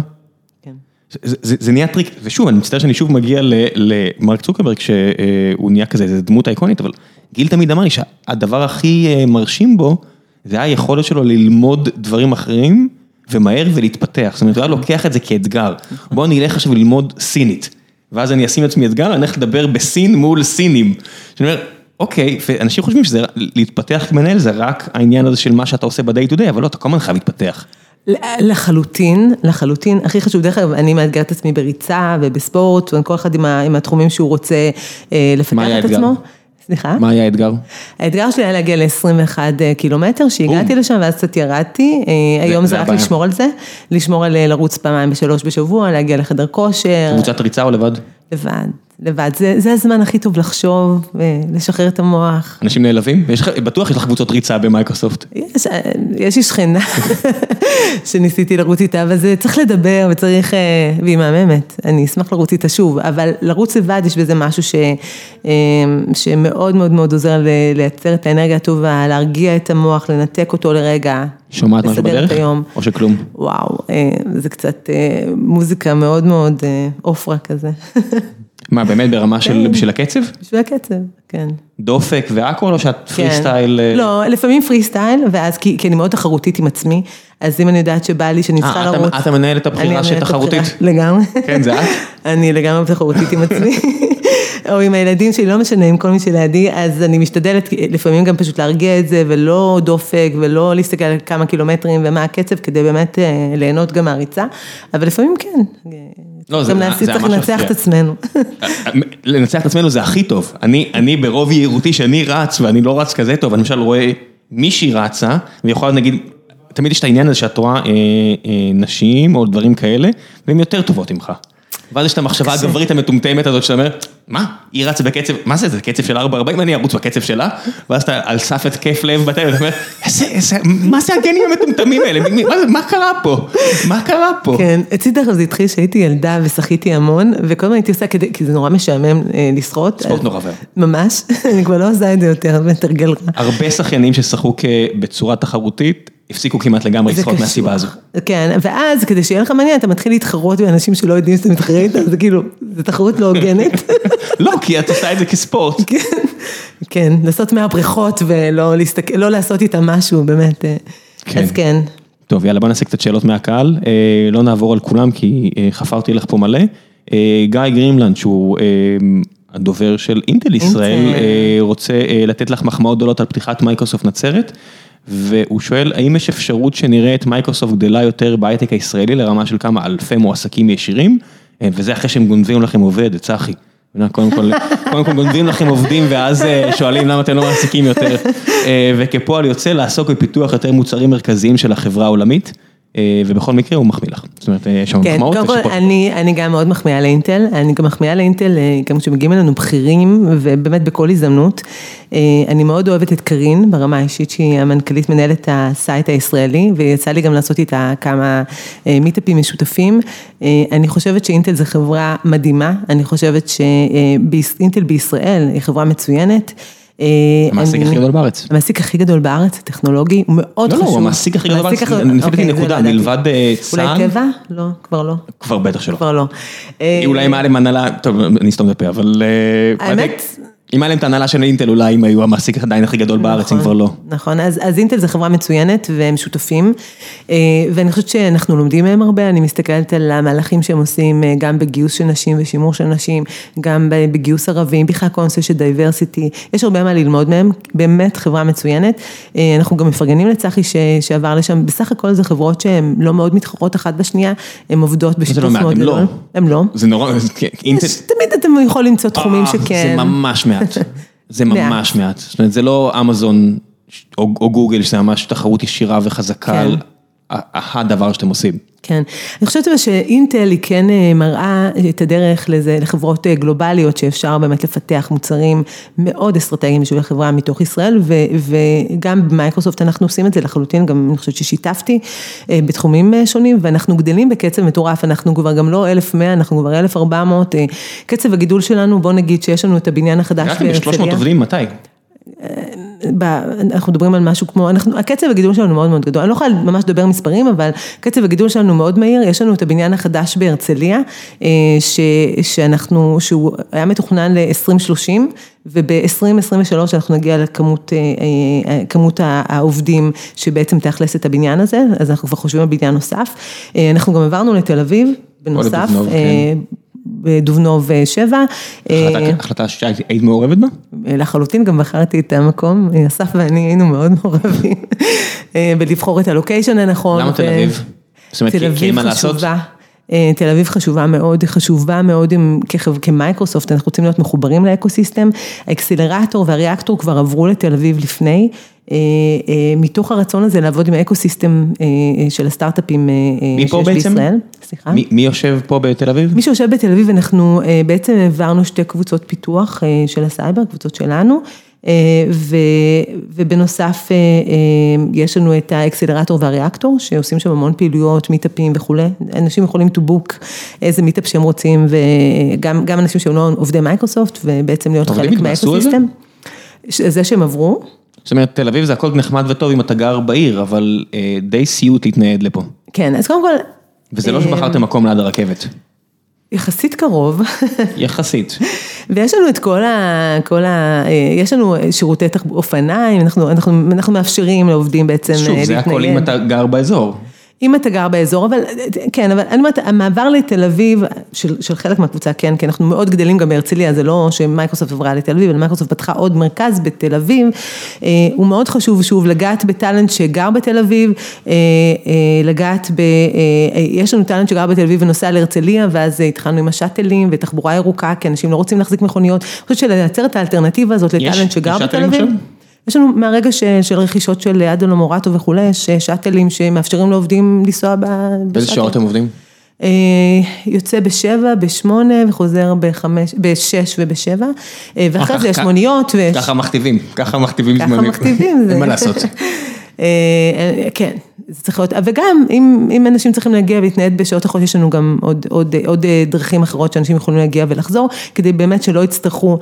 זה, זה, זה נהיה טריק, ושוב, אני מצטער שאני שוב מגיע למרק צוקרברג, שהוא נהיה כזה, איזה דמות אייקונית, אבל גיל תמיד אמר לי שהדבר הכי אה, מרשים בו, זה היכולת שלו ללמוד דברים אחרים, ומהר ולהתפתח. זאת אומרת, הוא היה לוקח את זה כאתגר. בוא אלך עכשיו ללמוד סינית, ואז אני אשים לעצמי אתגר, אני הולך לדבר בסין מול סינים. שאני אומר, אוקיי, ואנשים חושבים שזה, להתפתח כמנהל זה רק העניין הזה של מה שאתה עושה ב-day to day, אבל לא, אתה כל הזמן חייב להתפתח. לחלוטין, לחלוטין, הכי חשוב, דרך אגב, אני מאתגרת את עצמי בריצה ובספורט, וכל אחד עם ה- עם התחומים שהוא רוצה אה, לפתח את האתגר? עצמו. סליחה? מה היה האתגר? האתגר שלי היה להגיע ל-21 קילומטר, שהגעתי לשם ואז קצת ירדתי, אה, היום זה רק. לשמור על זה, לשמור על אה, לרוץ פעמיים בשלוש בשבוע, להגיע לחדר כושר, קבוצת ריצה או לבד? לבד, לבד, זה, זה הזמן הכי טוב לחשוב ולשחרר את המוח. אנשים נעלבים? יש בטוח יש לך קבוצות ריצה במייקרוסופט. יש, יש לי שכנה שניסיתי לרוץ איתה, אבל זה צריך לדבר וצריך, אה, והיא מהממת, אני אשמח לרוץ איתה שוב, אבל לרוץ לבד יש בזה משהו ש, אה, שמאוד מאוד מאוד עוזר ל- לייצר את האנרגיה הטובה, להרגיע את המוח, לנתק אותו לרגע. שומעת משהו בדרך? היום. או שכלום? וואו, אה, זה קצת אה, מוזיקה מאוד מאוד אה, עופרה כזה. מה, באמת ברמה של, כן. של הקצב? בשביל הקצב, כן. דופק והכל, או שאת פרי כן. סטייל? אה? לא, לפעמים פרי סטייל, ואז כי, כי אני מאוד תחרותית עם עצמי, אז אם אני יודעת שבא לי שאני צריכה אה, את- לרוץ. את המנהלת שתחרותית? הבכירה, לגמרי. כן, זה את? אני לגמרי תחרותית עם עצמי. או עם הילדים שלי, לא משנה, עם כל מי שלידי, אז אני משתדלת לפעמים גם פשוט להרגיע את זה, ולא דופק, ולא להסתכל על כמה קילומטרים ומה הקצב, כדי באמת אה, ליהנות גם מהריצה, אבל לפעמים כן. לא, זה- גם זה להסיס, צריך ממש לנצח. את עצמנו. לנצח את עצמנו זה הכי טוב. אני, אני ברוב יהירותי שאני רץ, ואני לא רץ כזה טוב, אני למשל רואה מישהי רצה, ויכולה נגיד, תמיד יש את העניין הזה שאת רואה אה, אה, נשים או דברים כאלה, והן יותר טובות ממך. ואז יש את המחשבה. הגברית המטומטמת הזאת שאתה אומר, מה, היא רצה בקצב, מה זה, זה קצב של 4.40, אני ארוץ בקצב שלה, ואז אתה על סף התקף לב בטלפון, אתה אומר, "איזה- איזה- מה זה הגנים המטומטמים האלה, מה קרה פה, מה קרה פה? כן, אצלי דרך אגב זה התחיל כשהייתי ילדה ושחיתי המון, וכל הזמן הייתי עושה כי זה נורא משעמם אה, לשחות. ספורט נורא ואיום. ממש, אני כבר לא עושה את זה יותר, באמת הרגל רע. הרבה שחיינים ששחקו כ- בצורה תחרותית, הפסיקו כמעט לגמרי קשוח. מהסיבה הזו. כן, ואז כדי שיהיה לך מעניין, אתה מתחיל להתחרות באנשים שלא יודעים שאתה מתחרה איתם, זה כאילו, זו תחרות לא הוגנת. לא, כי את עושה את זה כספורט. כן, כן, לעשות מהבריכות ולא להסתכל, לא לעשות איתם משהו, באמת. אה. כן. אז כן. טוב, יאללה, בוא נעשה קצת שאלות מהקהל. אה, לא נעבור על כולם, כי אה, חפרתי לך פה מלא. גיא גרימלנד, שהוא הדובר של אינטל ישראל, רוצה לתת לך מחמאות גדולות על פתיחת מייקרוסופט נצרת. והוא שואל, האם יש אפשרות שנראה את מייקרוסופט גדלה יותר בהייטק הישראלי לרמה של כמה אלפי מועסקים ישירים, אה, וזה אחרי שהם גונבים לכם עובד, צחי. קודם כל, קודם כל גונבים לכם עובדים ואז אה, שואלים למה אתם לא מעסיקים יותר. אה, וכפועל יוצא לעסוק בפיתוח יותר מוצרים מרכזיים של החברה העולמית, ובכל מקרה הוא מחמיא לך. זאת אומרת, יש שם כן, מחמאות. קודם יש כל אני, אני גם מאוד מחמיאה לאינטל, אני גם מחמיאה לאינטל אה, גם כשמגיעים אלינו בכירים ובאמת בכל הזדמנות. אה, אני מאוד אוהבת את קארין ברמה האישית שהיא המנכ"לית מנהלת ה site הישראלי ויצא לי גם לעשות איתה כמה אה, מיטאפים משותפים. אה, אני חושבת שאינטל זו חברה מדהימה, אני חושבת שאינטל בישראל היא חברה מצוינת. המעסיק הכי גדול בארץ. המעסיק הכי גדול בארץ, הטכנולוגי, הוא מאוד חשוב. לא, לא, הוא המעסיק הכי גדול בארץ, לפי נקודה, מלבד צה"ל. אולי טבע? לא, כבר לא. כבר בטח שלא. כבר לא. אולי אם היה להם הנהלה, טוב, אני אסתום את הפה, אבל... האמת... אם היה להם את ההנהלה של אינטל, אולי הם היו המעסיק עדיין הכי גדול בארץ, אם כבר לא. נכון, אז אינטל זו חברה מצוינת והם שותפים, ואני חושבת שאנחנו לומדים מהם הרבה, אני מסתכלת על המהלכים שהם עושים גם בגיוס של נשים ושימור של נשים, גם בגיוס ערבים, בכלל כל הנושא של diversity, יש הרבה מה ללמוד מהם, באמת חברה מצוינת, אנחנו גם מפרגנים לצחי שעבר לשם, בסך הכל זה חברות שהן לא מאוד מתחרות אחת בשנייה, הן עובדות בשיתוף מאוד גדול. הם לא. זה נורא, תמיד אתם יכולים למצוא תחומים שכן. זה ממש מעט. זה ממש מעט, זאת אומרת זה לא אמזון או גוגל שזה ממש תחרות ישירה וחזקה על הדבר שאתם עושים. כן, אני חושבת שאינטל היא כן מראה את הדרך לזה, לחברות גלובליות שאפשר באמת לפתח מוצרים מאוד אסטרטגיים בשביל החברה מתוך ישראל וגם במייקרוסופט אנחנו עושים את זה לחלוטין, גם אני חושבת ששיתפתי בתחומים שונים ואנחנו גדלים בקצב מטורף, אנחנו כבר גם לא 1,100, אנחנו כבר 1,400, קצב הגידול שלנו, בוא נגיד שיש לנו את הבניין החדש בהרצליה. הגעתם ל-300 עובדים, מתי? אנחנו מדברים על משהו כמו, אנחנו, הקצב הגידול שלנו מאוד מאוד גדול, אני לא יכולה ממש לדבר מספרים, אבל קצב הגידול שלנו מאוד מהיר, יש לנו את הבניין החדש בהרצליה, ש, שאנחנו, שהוא היה מתוכנן ל-2030, וב-2023 אנחנו נגיע לכמות כמות העובדים שבעצם תאכלס את הבניין הזה, אז אנחנו כבר חושבים על בניין נוסף, אנחנו גם עברנו לתל אביב, בנוסף. בדובנוב 7. החלטה שהיית מעורבת בה? לחלוטין, גם בחרתי את המקום, אסף ואני היינו מאוד מעורבים בלבחור את ה location הנכון. למה תל אביב? זאת אומרת, אין מה לעשות? תל אביב חשובה מאוד, חשובה מאוד כמייקרוסופט, אנחנו רוצים להיות מחוברים ל ecosystem, ה accelerator וה reactor כבר עברו לתל אביב לפני, מתוך הרצון הזה לעבוד עם ה ecosystem של הסטארט-אפים שיש בישראל. סליחה? מי יושב פה בתל אביב? מי שיושב בתל אביב, אנחנו בעצם העברנו שתי קבוצות פיתוח של הסייבר, קבוצות שלנו. ובנוסף יש לנו את ה accelerator וה reactor שעושים שם המון פעילויות, מיטאפים וכולי, אנשים יכולים to book איזה מיטאפ שהם רוצים וגם אנשים שהם לא עובדי מייקרוסופט ובעצם להיות חלק מה ecosystem. זה שהם עברו. זאת אומרת תל אביב זה הכל נחמד וטוב אם אתה גר בעיר, אבל די סיוט להתנייד לפה. כן, אז קודם כל. וזה לא שבחרתם מקום ליד הרכבת. יחסית קרוב. יחסית. ויש לנו את כל ה... כל ה... יש לנו שירותי אופניים, אנחנו אנחנו מאפשרים לעובדים בעצם להתנייד. שוב, זה הכל אם אתה גר באזור. אם אתה גר באזור, אבל כן, אבל אני אומרת, המעבר לתל אביב, של של חלק מהקבוצה, כן, כי אנחנו מאוד גדלים גם בהרצליה, זה לא שמייקרוסופט עברה לתל אביב, אלא מייקרוסופט פתחה עוד מרכז בתל אביב, הוא מאוד חשוב, שוב, לגעת ב talent שגר בתל אביב, לגעת ב... יש לנו talent שגר בתל אביב ונוסע להרצליה, ואז התחלנו עם השאטלים ותחבורה ירוקה, כי אנשים לא רוצים להחזיק מכוניות, אני חושבת שלייצר את האלטרנטיבה הזאת ל talent שגר בתל אביב. יש לנו מהרגע של רכישות של אדלו מורטו וכולי, יש שאטלים שמאפשרים לעובדים לנסוע בשאטל. באיזה שעות אתם עובדים? יוצא בשבע, בשמונה וחוזר בחמש, בשש ובשבע, ואחרי זה יש מוניות. ככה מכתיבים, ככה מכתיבים זמנים. ככה מכתיבים. אין מה לעשות. כן, זה צריך להיות, וגם אם אנשים צריכים להגיע ולהתנייד בשעות החודש, יש לנו גם עוד דרכים אחרות שאנשים יכולים להגיע ולחזור, כדי באמת שלא יצטרכו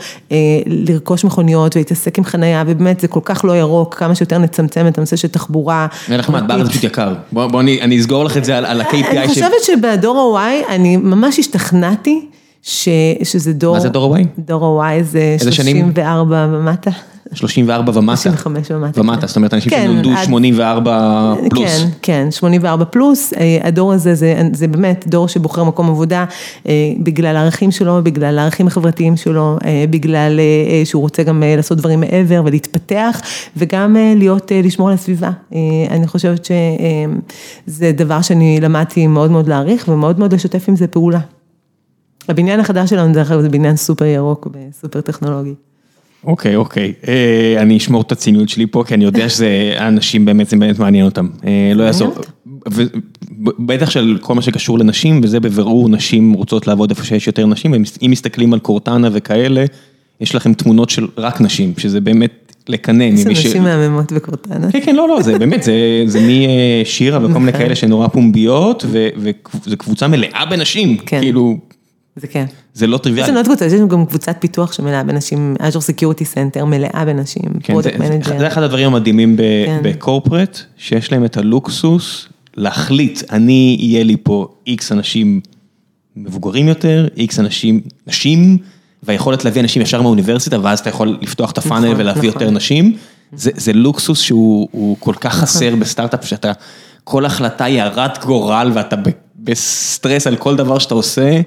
לרכוש מכוניות ולהתעסק עם חנייה, ובאמת זה כל כך לא ירוק, כמה שיותר נצמצם את הנושא של תחבורה. אין לך מה, בארץ פשוט יקר, בוא אני אסגור לך את זה על ה-KPI. אני חושבת שבדור ה-Y, אני ממש השתכנעתי. שזה דור, מה זה דור ה-Y? דור ה-Y זה 34 ומטה. 34 ומטה. 35 ומטה. ומטה, זאת אומרת אנשים שנולדו 84 פלוס. כן, כן, 84 פלוס, הדור הזה זה באמת דור שבוחר מקום עבודה בגלל הערכים שלו, בגלל הערכים החברתיים שלו, בגלל שהוא רוצה גם לעשות דברים מעבר ולהתפתח וגם להיות, לשמור על הסביבה. אני חושבת שזה דבר שאני למדתי מאוד מאוד להעריך ומאוד מאוד לשתף עם זה פעולה. הבניין החדש שלנו דרך אגב זה בניין סופר ירוק וסופר טכנולוגי. אוקיי, אוקיי, אני אשמור את הציניות שלי פה, כי אני יודע שזה, האנשים באמת, זה באמת מעניין אותם, לא יעזור. בטח של כל מה שקשור לנשים, וזה בבירור נשים רוצות לעבוד איפה שיש יותר נשים, אם מסתכלים על קורטנה וכאלה, יש לכם תמונות של רק נשים, שזה באמת לקנא. יש נשים מהממות בקורטנה. כן, כן, לא, לא, זה באמת, זה משירה וכל מיני כאלה שנורא פומביות, וזו קבוצה מלאה בנשים, כאילו. זה כן. זה לא יש טריוויאלי. לנו עוד קבוצה, יש לנו גם קבוצת פיתוח שמלאה בנשים, Azure Security Center מלאה בנשים, כן, product manager. זה אחד הדברים המדהימים כן. ב corporate, שיש להם את הלוקסוס להחליט, אני, יהיה לי פה X אנשים מבוגרים יותר, X אנשים, נשים, והיכולת להביא אנשים ישר מהאוניברסיטה, ואז אתה יכול לפתוח את הפאנל נכון, ולהביא נכון. יותר נשים. זה זה לוקסוס שהוא הוא כל כך חסר בסטארט-אפ, שאתה, כל החלטה היא הרת גורל, ואתה בסטרס על כל דבר שאתה עושה.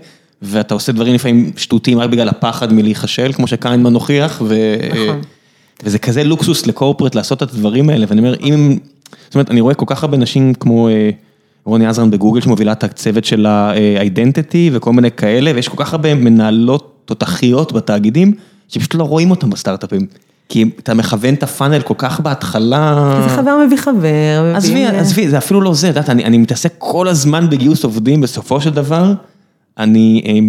ואתה עושה דברים לפעמים שטותיים רק בגלל הפחד מלהיכשל, כמו שכהנמן הוכיח, ו... נכון. וזה כזה לוקסוס לקורפרט לעשות את הדברים האלה, ואני אומר, אם, זאת אומרת, אני רואה כל כך הרבה נשים כמו אה, רוני עזרן בגוגל שמובילה את הצוות של ה-identity וכל מיני כאלה, ויש כל כך הרבה מנהלות תותחיות בתאגידים, שפשוט לא רואים אותם בסטארט-אפים. כי אתה מכוון את הפאנל כל כך בהתחלה. זה חבר מביא חבר. עזבי, עזבי, זה אפילו לא זה, את יודעת, אני, אני מתעסק כל הזמן בגיוס עובדים, בסופו של דבר, אני, אה,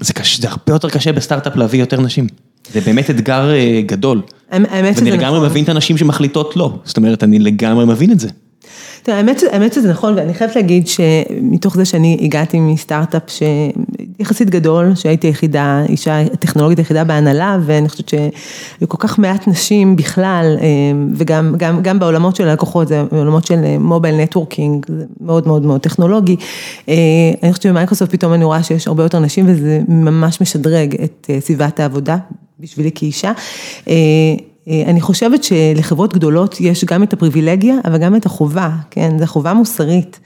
זה קשה, זה הרבה יותר קשה בסטארט-אפ להביא יותר נשים. זה באמת אתגר אה, גדול. האמת שזה ואני לגמרי נכון. מבין את הנשים שמחליטות לא, זאת אומרת, אני לגמרי מבין את זה. תראה, האמת שזה נכון, ואני חייבת להגיד שמתוך זה שאני הגעתי מסטארט-אפ שיחסית גדול, שהייתי היחידה, אישה הטכנולוגית היחידה בהנהלה, ואני חושבת שהיו כל כך מעט נשים בכלל, אה, וגם גם, גם בעולמות של הלקוחות, זה עולמות של mobile networking, זה מאוד מאוד מאוד טכנולוגי. אה, אני חושבת שבמייקרוסופט פתאום אני רואה שיש הרבה יותר נשים, וזה ממש משדרג את אה, סביבת העבודה, בשבילי כאישה. אה, אה, אני חושבת שלחברות גדולות יש גם את הפריבילגיה, אבל גם את החובה, כן, זו חובה מוסרית.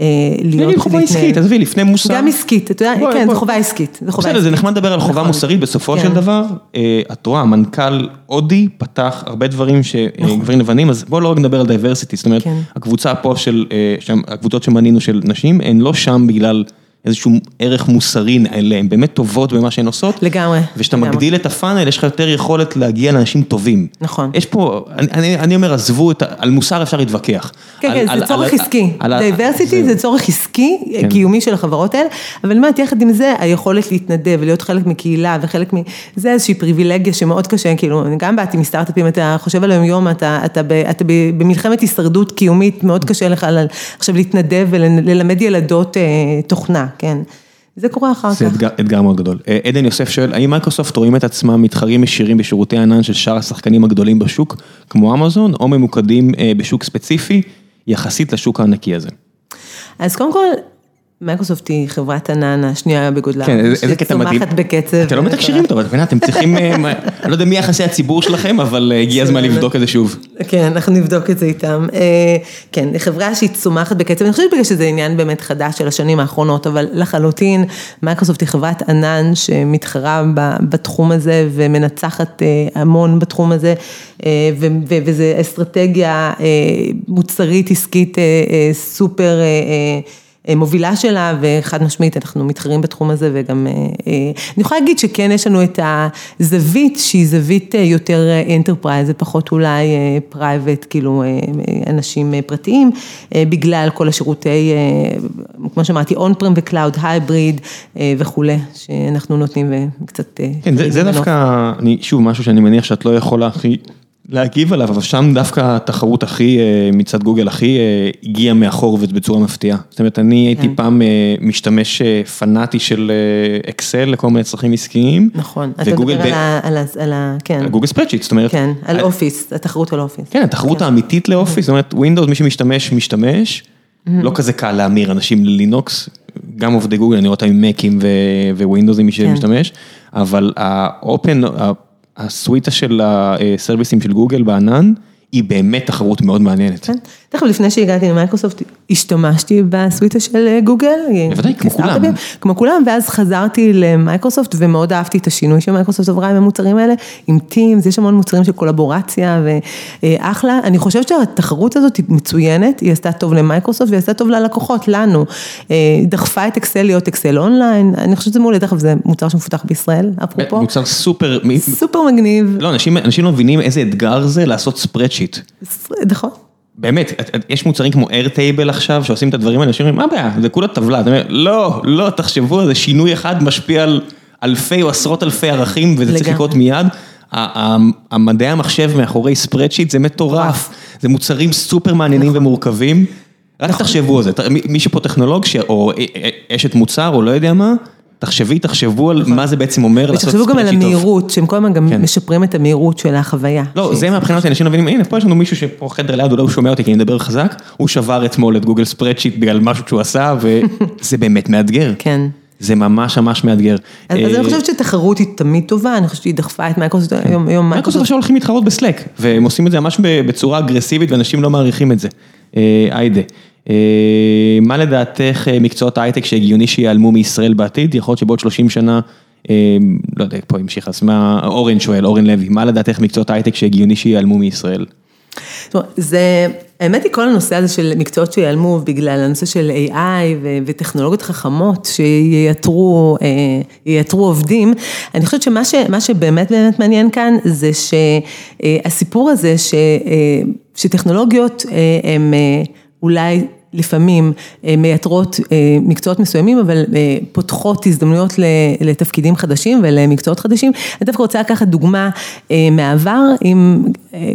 אה, להיות נגיד חובה. עסקית, עזבי, לפני מוסר. גם עסקית, אתה יודע, כן. זו חובה עסקית. בסדר, זה. נחמד לדבר על חובה נכון. מוסרית, בסופו כן. של דבר, אה, את רואה, מנכ"ל הודי פתח הרבה דברים שגברים לבנים, אז בואו לא רק נדבר על diversity, זאת אומרת, נכון. כן. הקבוצה פה של, אה, הקבוצות שמנינו של נשים, הן לא שם בגלל איזשהו ערך מוסרי אליהן, הן באמת טובות במה שהן עושות. לגמרי. וכשאתה. מגדיל את הפאנל, יש לך יותר יכולת להגיע לאנשים טובים. נכון. יש פה, אני, אני, אומר, עזבו, את, על מוסר אפשר להתווכח. כן, על- כן, על- זה צורך על- עסקי. על ה- diversity זהו. זה צורך עסקי, כן. קיומי של החברות האלה, אבל אומרת, יחד עם זה, היכולת להתנדב ולהיות חלק מקהילה וחלק מ... זה איזושהי פריבילגיה שמאוד קשה, כאילו, אני גם באתי מסטארט-אפים, אתה חושב על היום-יום, אתה, אתה, ב, אתה ב, במלחמת הישרדות קיומית, מאוד קשה לך עכשיו להתנדב וללמד ילדות אה, תוכנה, כן. זה קורה אחר זה כך. אתגר, אתגר מאוד גדול. אה, עדן יוסף שואל, האם מייקרוסופט רואים את עצמם מתחרים ישירים בשירותי הענן של שאר השחקנים הגדולים בשוק, כמו אמזון, או ממוקדים אה, בשוק ספציפי, יחסית לשוק הענקי הזה? אז קודם כל, מייקרוסופט היא חברת ענן השנייה בגודלה. כן, איזה קטע מדהים. שצומחת בקצב. אתם לא מתקשרים טוב, את מבינה, אתם צריכים, אה, אני לא יודע מי יחסי הציבור שלכם, אבל אה, הגיע הזמן לבדוק את זה שוב. כן, אנחנו נבדוק את זה איתם. אה, כן, חברה שהיא צומחת בקצב, אני חושבת בגלל שזה עניין באמת חדש של השנים האחרונות, אבל לחלוטין, מייקרוסופט היא חברת ענן שמתחרה בתחום הזה ומנצחת המון בתחום הזה, וזו אסטרטגיה מוצרית עסקית סופר... אה, מובילה שלה, וחד משמעית אנחנו מתחרים בתחום הזה, וגם, אה, אה, אני יכולה להגיד שכן יש לנו את הזווית שהיא זווית יותר enterprise, ופחות אולי private, כאילו אנשים פרטיים, בגלל כל השירותי, כמו שאמרתי, on-prem ו cloud, hybrid וכולי, שאנחנו נותנים וקצת... כן, זה, זה. דווקא, אני, שוב, משהו שאני מניח שאת לא יכולה הכי להגיב עליו, אבל שם דווקא התחרות הכי, אה, מצד גוגל, הכי אה, הגיעה מאחור ובצורה מפתיעה. זאת אומרת, אני הייתי כן. פעם אה, משתמש פנאטי של אקסל לכל מיני צרכים עסקיים. נכון, אתה מדבר על ה... על ה- על. כן, Google Spreadsheet, זאת אומרת. כן, על אופיס, התחרות על אופיס. כן, התחרות האמיתית לאופיס, זאת אומרת, ווינדוס, מי שמשתמש, משתמש. לא כזה קל להמיר אנשים ללינוקס, גם עובדי גוגל, אני רואה אותם עם מקים, ווינדוסים, מי כן. שמשתמש, אבל האופן, ה suite של ה services של גוגל בענן, היא באמת תחרות מאוד מעניינת. תכף לפני שהגעתי למייקרוסופט, השתמשתי ב suite של אה, גוגל. בוודאי, כמו כולם. כמו כולם, ואז חזרתי למייקרוסופט ומאוד אהבתי את השינוי שמייקרוסופט עברה עם המוצרים האלה, עם Teams, יש המון מוצרים של קולבורציה ואחלה. אני חושבת שהתחרות הזאת היא מצוינת, היא עשתה טוב למייקרוסופט והיא עשתה טוב ללקוחות, לנו. אה, דחפה את אקסל להיות Excel Online, אני חושבת שזה מעולה, תכף זה מוצר שמפותח בישראל, אפרופו. מוצר סופר, סופר מגניב, לא, אנשים אנשים לא מבינים איזה אתגר זה לעשות spreadsheet. נכון. באמת, יש מוצרים כמו איירטייבל עכשיו, שעושים את הדברים האלה, אנשים אומרים, מה הבעיה, זה כולה טבלה, אתה אומר, לא, לא, תחשבו זה, שינוי אחד משפיע על אלפי או עשרות אלפי ערכים, וזה צריך. לקרות מיד. המדעי המחשב מאחורי ספרדשיט זה מטורף, זה מוצרים סופר מעניינים ומורכבים. רק תחשבו על זה, מי- שפה טכנולוג, או א- א- אשת מוצר, או לא יודע מה, תחשבי, תחשבו על מה זה בעצם אומר לעשות ותחשבו גם על טוב. המהירות, שהם כל הזמן גם כן. משפרים את המהירות של החוויה. לא, זה מהבחינה אותי, אנשים לא מבינים, הנה, פה יש לנו מישהו שפה חדר ליד, אולי הוא שומע אותי כי אני מדבר חזק, הוא שבר אתמול את Google Spreadsheet בגלל משהו שהוא עשה, וזה באמת מאתגר. כן. זה ממש ממש מאתגר. אז אז אה, אני חושבת שתחרות היא תמיד טובה, אני חושבת שהיא דחפה את מייקרוסופט, היום היום מייקרוסופט עכשיו הולכים להתחרות ב Slack, והם עושים את זה ממש בצורה אגרסיבית ואנשים לא מעריכים את זה. אה, היידה, מה לדעתך אה, מקצועות ההייטק שהגיוני שיעלמו מישראל בעתיד? יכול להיות שבעוד 30 שנה, אה, לא יודע, פה המשיך, אז מה, אורן שואל, אורן לוי, מה לדעתך מקצועות ההייטק שהגיוני שיעלמו מישראל? זה, האמת היא כל הנושא הזה של מקצועות שיעלמו בגלל הנושא של AI ו- וטכנולוגיות חכמות שייתרו אה, ייתרו עובדים, אני חושבת שמה ש, שבאמת באמת מעניין כאן זה שהסיפור הזה ש, אה, שטכנולוגיות אה, אה, אולי לפעמים אה, מייתרות אה, מקצועות מסוימים, אבל אה, פותחות הזדמנויות לתפקידים חדשים ולמקצועות חדשים. אני דווקא רוצה לקחת דוגמה מהעבר, אם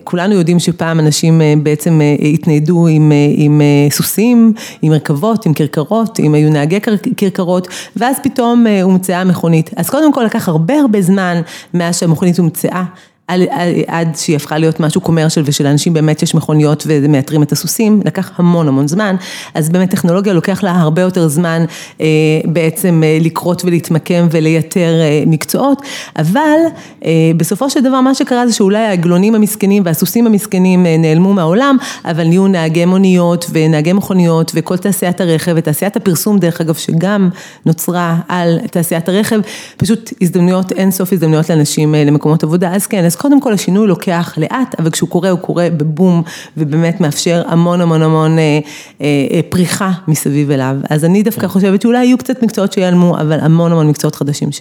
כולנו יודעים שפעם אנשים בעצם התניידו עם, עם סוסים, עם מרכבות, עם כרכרות, אם היו נהגי כר- כרכרות, ואז פתאום אה, הומצאה המכונית. אז קודם כל לקח הרבה הרבה זמן מאז שהמכונית הומצאה. עד, שהיא הפכה להיות משהו קומרשל ושלאנשים באמת יש מכוניות ומאתרים את הסוסים, לקח המון המון זמן, אז באמת טכנולוגיה לוקח לה הרבה יותר זמן אה, בעצם אה, לקרות ולהתמקם ולייתר אה, מקצועות, אבל אה, בסופו של דבר מה שקרה זה שאולי העגלונים המסכנים והסוסים המסכנים אה, נעלמו מהעולם, אבל נהיו נהגי מוניות ונהגי מכוניות וכל תעשיית הרכב ותעשיית הפרסום דרך אגב שגם נוצרה על תעשיית הרכב, פשוט הזדמנויות, אין סוף הזדמנויות לאנשים אה, למקומות עבודה, אז כן, אז קודם כל השינוי לוקח לאט, אבל כשהוא קורה הוא קורה בבום ובאמת מאפשר המון המון המון אה, אה, אה, פריחה מסביב אליו, אז אני דווקא חושבת שאולי יהיו קצת מקצועות שיעלמו, אבל המון המון מקצועות חדשים ש...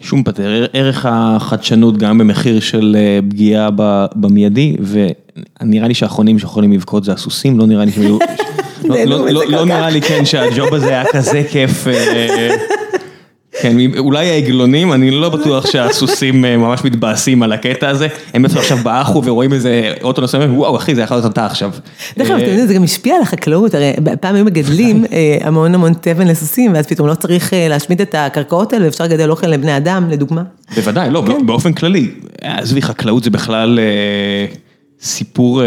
שום פטר, ערך החדשנות גם במחיר של אה, פגיעה במיידי, ונראה לי שהאחרונים שיכולים לבכות זה הסוסים, לא נראה לי שהם היו... לא- לא- לא- לא. נראה לי כן שהג'וב הזה היה כזה כיף. כן, אולי העגלונים, אני לא בטוח שהסוסים אה, ממש מתבאסים על הקטע הזה, הם בטח עכשיו באחו ורואים איזה אוטו נוסע, וואו אחי זה יכול להיות אתה עכשיו. דרך אגב, אה, אתם יודעים, זה גם השפיע על החקלאות, הרי פעם היו מגדלים אה, המון המון תבן לסוסים, ואז פתאום לא צריך להשמיד את הקרקעות האלה, ואפשר לגדל אוכל לבני אדם, לדוגמה. בוודאי, לא, כן. באופן כללי, עזבי, חקלאות זה בכלל סיפור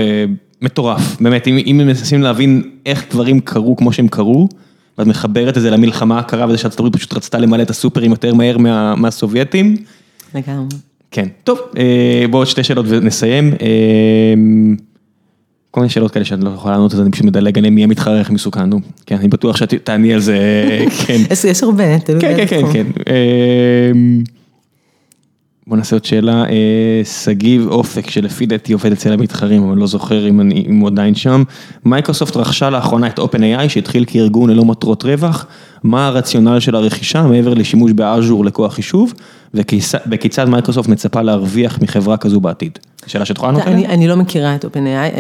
מטורף, באמת, אם מנסים להבין איך דברים קרו כמו שהם קרו, ואת מחברת את זה למלחמה הקרה וזה שארצות הברית פשוט רצתה למלא את הסופרים יותר מהר מה- מהסובייטים, לגמרי. כן. טוב, אה, בואו עוד שתי שאלות ונסיים. אה, כל מיני שאלות כאלה שאת לא יכולה לענות על זה, אני פשוט מדלג עליהן, מי המתחרה הכי מסוכן, נו. כן, אני בטוח שאת תעני על זה, כן. יש- הרבה, תלוי כן, כן, באיזה כן, תחום. כן. אמ, בוא נעשה עוד שאלה, אה, שגיב אופק שלפי דעתי עובד אצל המתחרים, אבל לא זוכר אם אני- אם הוא עדיין שם. מייקרוסופט רכשה לאחרונה את OpenAI שהתחיל כארגון ללא מטרות רווח, מה הרציונל של הרכישה מעבר לשימוש ב Azure לכוח חישוב, וכיצד מייקרוסופט מצפה להרוויח מחברה כזו בעתיד? שאלה שאת יכולה לענות עליה? אני לא מכירה את OpenAI,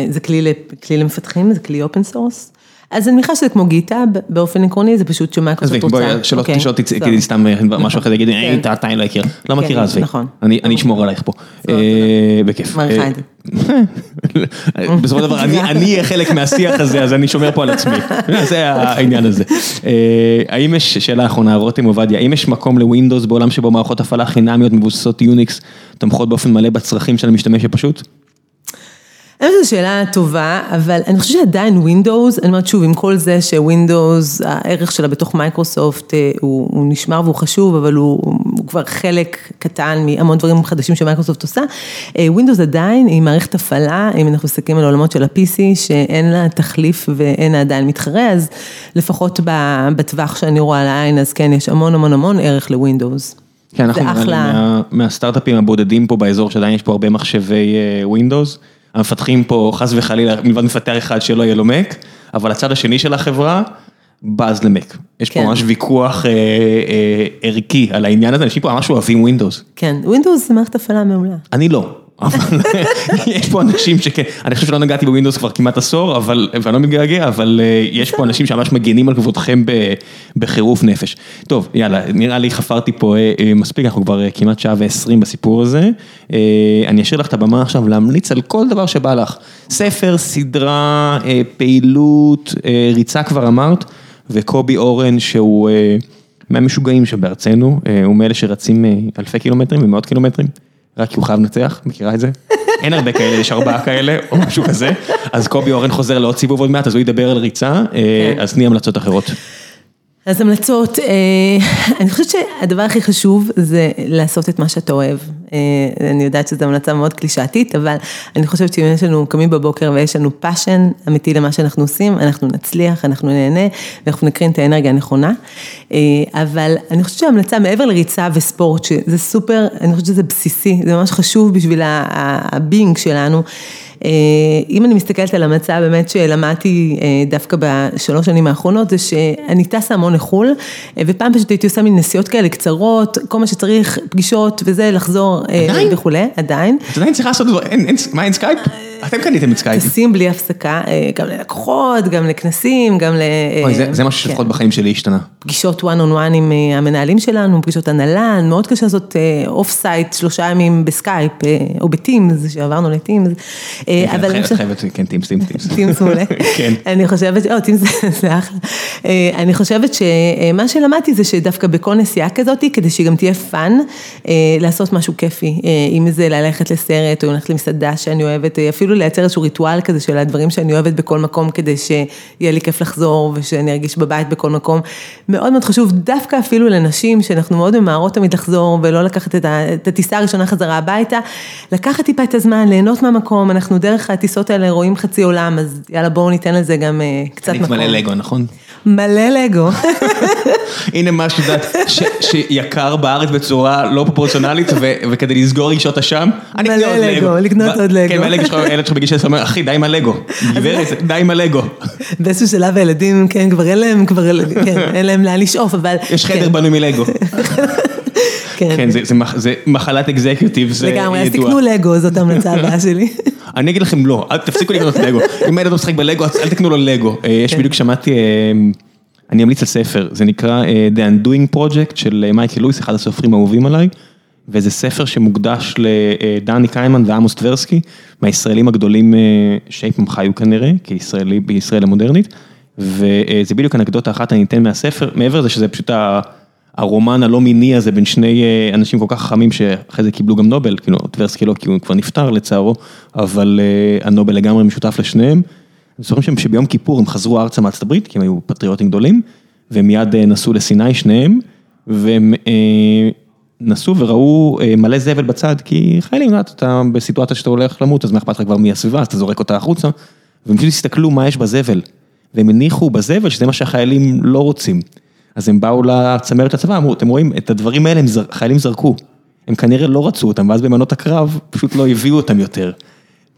זה כלי, כלי למפתחים, זה כלי open source. אז אני מניחה שזה כמו GitHub, באופן עקרוני זה פשוט עזבי, שמייקרוסופט רוצה. בואי, שלא תצא- בסדר. תגידי סתם אה, משהו אחר, תגידי, כן. "היי, אתה אתה לא מכיר, לא מכירה, עזבי. נכון. אני אני אשמור עלייך פה. אה, בכיף. מעריכה אה, את זה. בסופו של דבר, אני אהיה חלק מהשיח הזה, אז אני שומר פה על עצמי. זה העניין הזה. אה, האם יש, שאלה אחרונה, רותם עובדיה, האם יש מקום לווינדוס בעולם שבו מערכות הפעלה חינמיות מבוססות יוניקס תומכות באופן מלא בצרכים של המשתמש הפשוט? האמת שזו שאלה טובה, אבל אני חושבת שעדיין Windows, אני אומרת שוב, עם כל זה שווינדוס, הערך שלה בתוך מייקרוסופט אה, הוא, הוא נשמר והוא חשוב, אבל הוא, הוא כבר חלק קטן מהמון דברים חדשים שמייקרוסופט עושה. אה, Windows עדיין היא מערכת הפעלה, אם אנחנו מסתכלים על העולמות של ה-PC, שאין לה תחליף ואין לה עדיין מתחרה, אז לפחות בטווח שאני רואה לעין, אז כן, יש המון המון המון ערך ל Windows. כן, אנחנו נראה לי. מה- מהסטארט-אפים הבודדים פה באזור שעדיין יש פה הרבה מחשבי Windows. המפתחים פה חס וחלילה, מלבד מפתח אחד שלא יהיה לו Mac, אבל הצד השני של החברה, בז ל Mac. יש פה כן. ממש ויכוח אה, אה, ערכי על העניין הזה, אנשים פה ממש אוהבים Windows. כן, Windows זה מערכת הפעלה מעולה. אני לא. אבל יש פה אנשים שכן, אני חושב שלא נגעתי ב Windows כבר כמעט עשור, אבל, ואני לא מתגעגע, אבל אה, יש פה אנשים שממש מגנים על כבודכם בחירוף נפש. טוב, יאללה, נראה לי חפרתי פה אה, אה, מספיק, אנחנו כבר כמעט שעה ועשרים בסיפור הזה. אני אשאיר לך את הבמה עכשיו להמליץ על כל דבר שבא לך. ספר, סדרה, פעילות, ריצה כבר אמרת, וקובי אורן שהוא... מהמשוגעים שבארצנו, הוא מאלה שרצים אלפי קילומטרים ומאות קילומטרים, רק כי הוא חייב לנצח, מכירה את זה? אין הרבה כאלה, יש ארבעה כאלה, או משהו כזה, אז קובי אורן חוזר לעוד סיבוב עוד מעט, אז הוא ידבר על ריצה, כן. אז תני המלצות אחרות. אז המלצות, אה, אני חושבת שהדבר הכי חשוב זה לעשות את מה שאתה אוהב. אה, אני יודעת שזו המלצה מאוד קלישאתית, אבל אני חושבת שאם יש לנו, קמים בבוקר ויש לנו passion אמיתי למה שאנחנו עושים, אנחנו נצליח, אנחנו נהנה, ואנחנו נקרין את האנרגיה הנכונה. אה, אבל אני חושבת שההמלצה מעבר לריצה וספורט, שזה סופר, אני חושבת שזה בסיסי, זה ממש חשוב בשביל ה being שלנו. אה, אם אני מסתכלת על המצב באמת שלמדתי דווקא בשלוש שנים האחרונות, זה שאני טסה המון לחו"ל, ופעם פשוט הייתי עושה מין נסיעות כאלה קצרות, כל מה שצריך, פגישות וזה, לחזור עדיין? וכולי, עדיין. את עדיין צריכה לעשות דברים, מה אין סקייפ? אתם קניתם את סקייפ. טסים בלי הפסקה, גם ללקוחות, גם לכנסים, גם ל... אוי, זה משהו שלפחות כן. בחיים שלי השתנה. פגישות one on one עם המנהלים שלנו, פגישות הנהלה, מאוד קשה לעשות off-site שלושה ימים בסקייפ, או ב Teams, שעברנו ל Teams. כן, אבל... את חייבת, כן, Teams, Teams, Teams. Teams מעולה. כן. אני חושבת, או, Teams זה אחלה. אה, אני חושבת שמה שלמדתי זה שדווקא בכל נסיעה כזאת, כדי שהיא גם תהיה fun, אה, לעשות משהו כיפי. אה, אם זה ללכת לסרט, או ללכת למסעדה שאני אוהבת, אפילו לייצר איזשהו ריטואל כזה של הדברים שאני אוהבת בכל מקום, כדי שיהיה לי כיף לחזור, ושאני ארגיש בבית בכל מקום. מאוד מאוד חשוב, דווקא אפילו לנשים, שאנחנו מאוד ממהרות תמיד לחזור, ולא לקחת את הטיסה הראשונה חזרה הביתה, לקחת טיפה את הזמן, ליהנות מהמקום, אנחנו דרך הטיסות האלה רואים חצי עולם, אז יאללה בואו ניתן לזה גם אה, קצת מקום. מלא לגו, נכון? מלא לגו. הנה מה שאת יודעת, שיקר בארץ בצורה לא פרופורציונלית, וכדי לסגור רישות אשם, אני אקנה עוד לגו. לקנות עוד לגו. כן, מלא לגו, הילד שלך בגיל 16 אומר, אחי, די עם הלגו. גברת, די עם הלגו. באיזשהו שלב הילדים, כן, כבר אין להם, כבר כן, אין להם לאן לשאוף, אבל... יש חדר כן. בנוי מלגו. כן, כן זה מחלת אקזקיוטיב, זה ידוע. לגמרי, אז תקנו לגו, זאת ההמלצה הבאה שלי. אני אגיד לכם לא, תפסיקו לקנות לגו. אם הילד משחק בלגו, אל תקנו לו לגו. אה, יש כן. בדיוק, שמעתי, אה, אני אמליץ על ספר, זה נקרא אה, The Undoing Project של מייקל לואיס, אחד הסופרים האהובים עליי, וזה ספר שמוקדש לדני קיימן ועמוס טברסקי, מהישראלים הגדולים שאי פעם חיו כנראה, כישראלי בישראל המודרנית, וזה בדיוק אנקדוטה אחת אני אתן מהספר, מעבר לזה שזה פשוט הרומן הלא מיני הזה בין שני אה, אנשים כל כך חכמים שאחרי זה קיבלו גם נובל, כאילו טברסקי לא כי הוא כבר נפטר לצערו, אבל אה, הנובל לגמרי משותף לשניהם. אני זוכר שהם שביום כיפור הם חזרו ארצה מארצות הברית, כי הם היו פטריוטים גדולים, והם מיד אה, נסעו לסיני שניהם, והם נסעו וראו מלא זבל בצד, כי חיילים, אתה בסיטואציה שאתה הולך למות, אז מה אכפת לך כבר מהסביבה, אז אתה זורק אותה החוצה, והם פשוט הסתכלו מה יש בזבל, והם הניחו בזבל שזה מה שהחיילים לא רוצים. אז הם באו לצמרת הצבא, אמרו, אתם רואים, את הדברים האלה חיילים זרקו. הם כנראה לא רצו אותם, ואז במנות הקרב פשוט לא הביאו אותם יותר.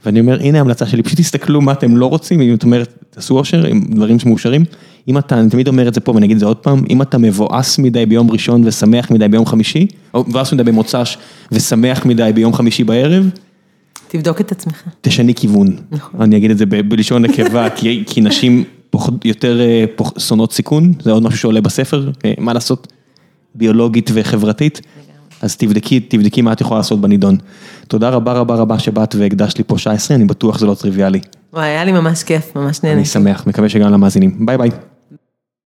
ואני אומר, הנה ההמלצה שלי, פשוט תסתכלו מה אתם לא רוצים, אם את אומרת, תעשו אושר עם דברים שמאושרים. אם אתה, אני תמיד אומר את זה פה ואני אגיד את זה עוד פעם, אם אתה מבואס מדי ביום ראשון ושמח מדי ביום חמישי, או מבואס מדי במוצ"ש ושמח מדי ביום חמישי בערב, תבדוק את עצמך. תשני כיוון. נכון. אני אגיד את זה בלשון נקבה, כי, כי נשים יותר אה, שונאות סיכון, זה עוד משהו שעולה בספר, אה, מה לעשות, ביולוגית וחברתית. אז תבדקי, תבדקי מה את יכולה לעשות בנידון. תודה רבה רבה רבה שבאת והקדשת לי פה שעה עשרה, אני בטוח שזה לא טריוויאלי. וואי, היה לי ממש כיף, ממש נהנה. אני שמח, מקווה שגם למאזינים. ביי ביי.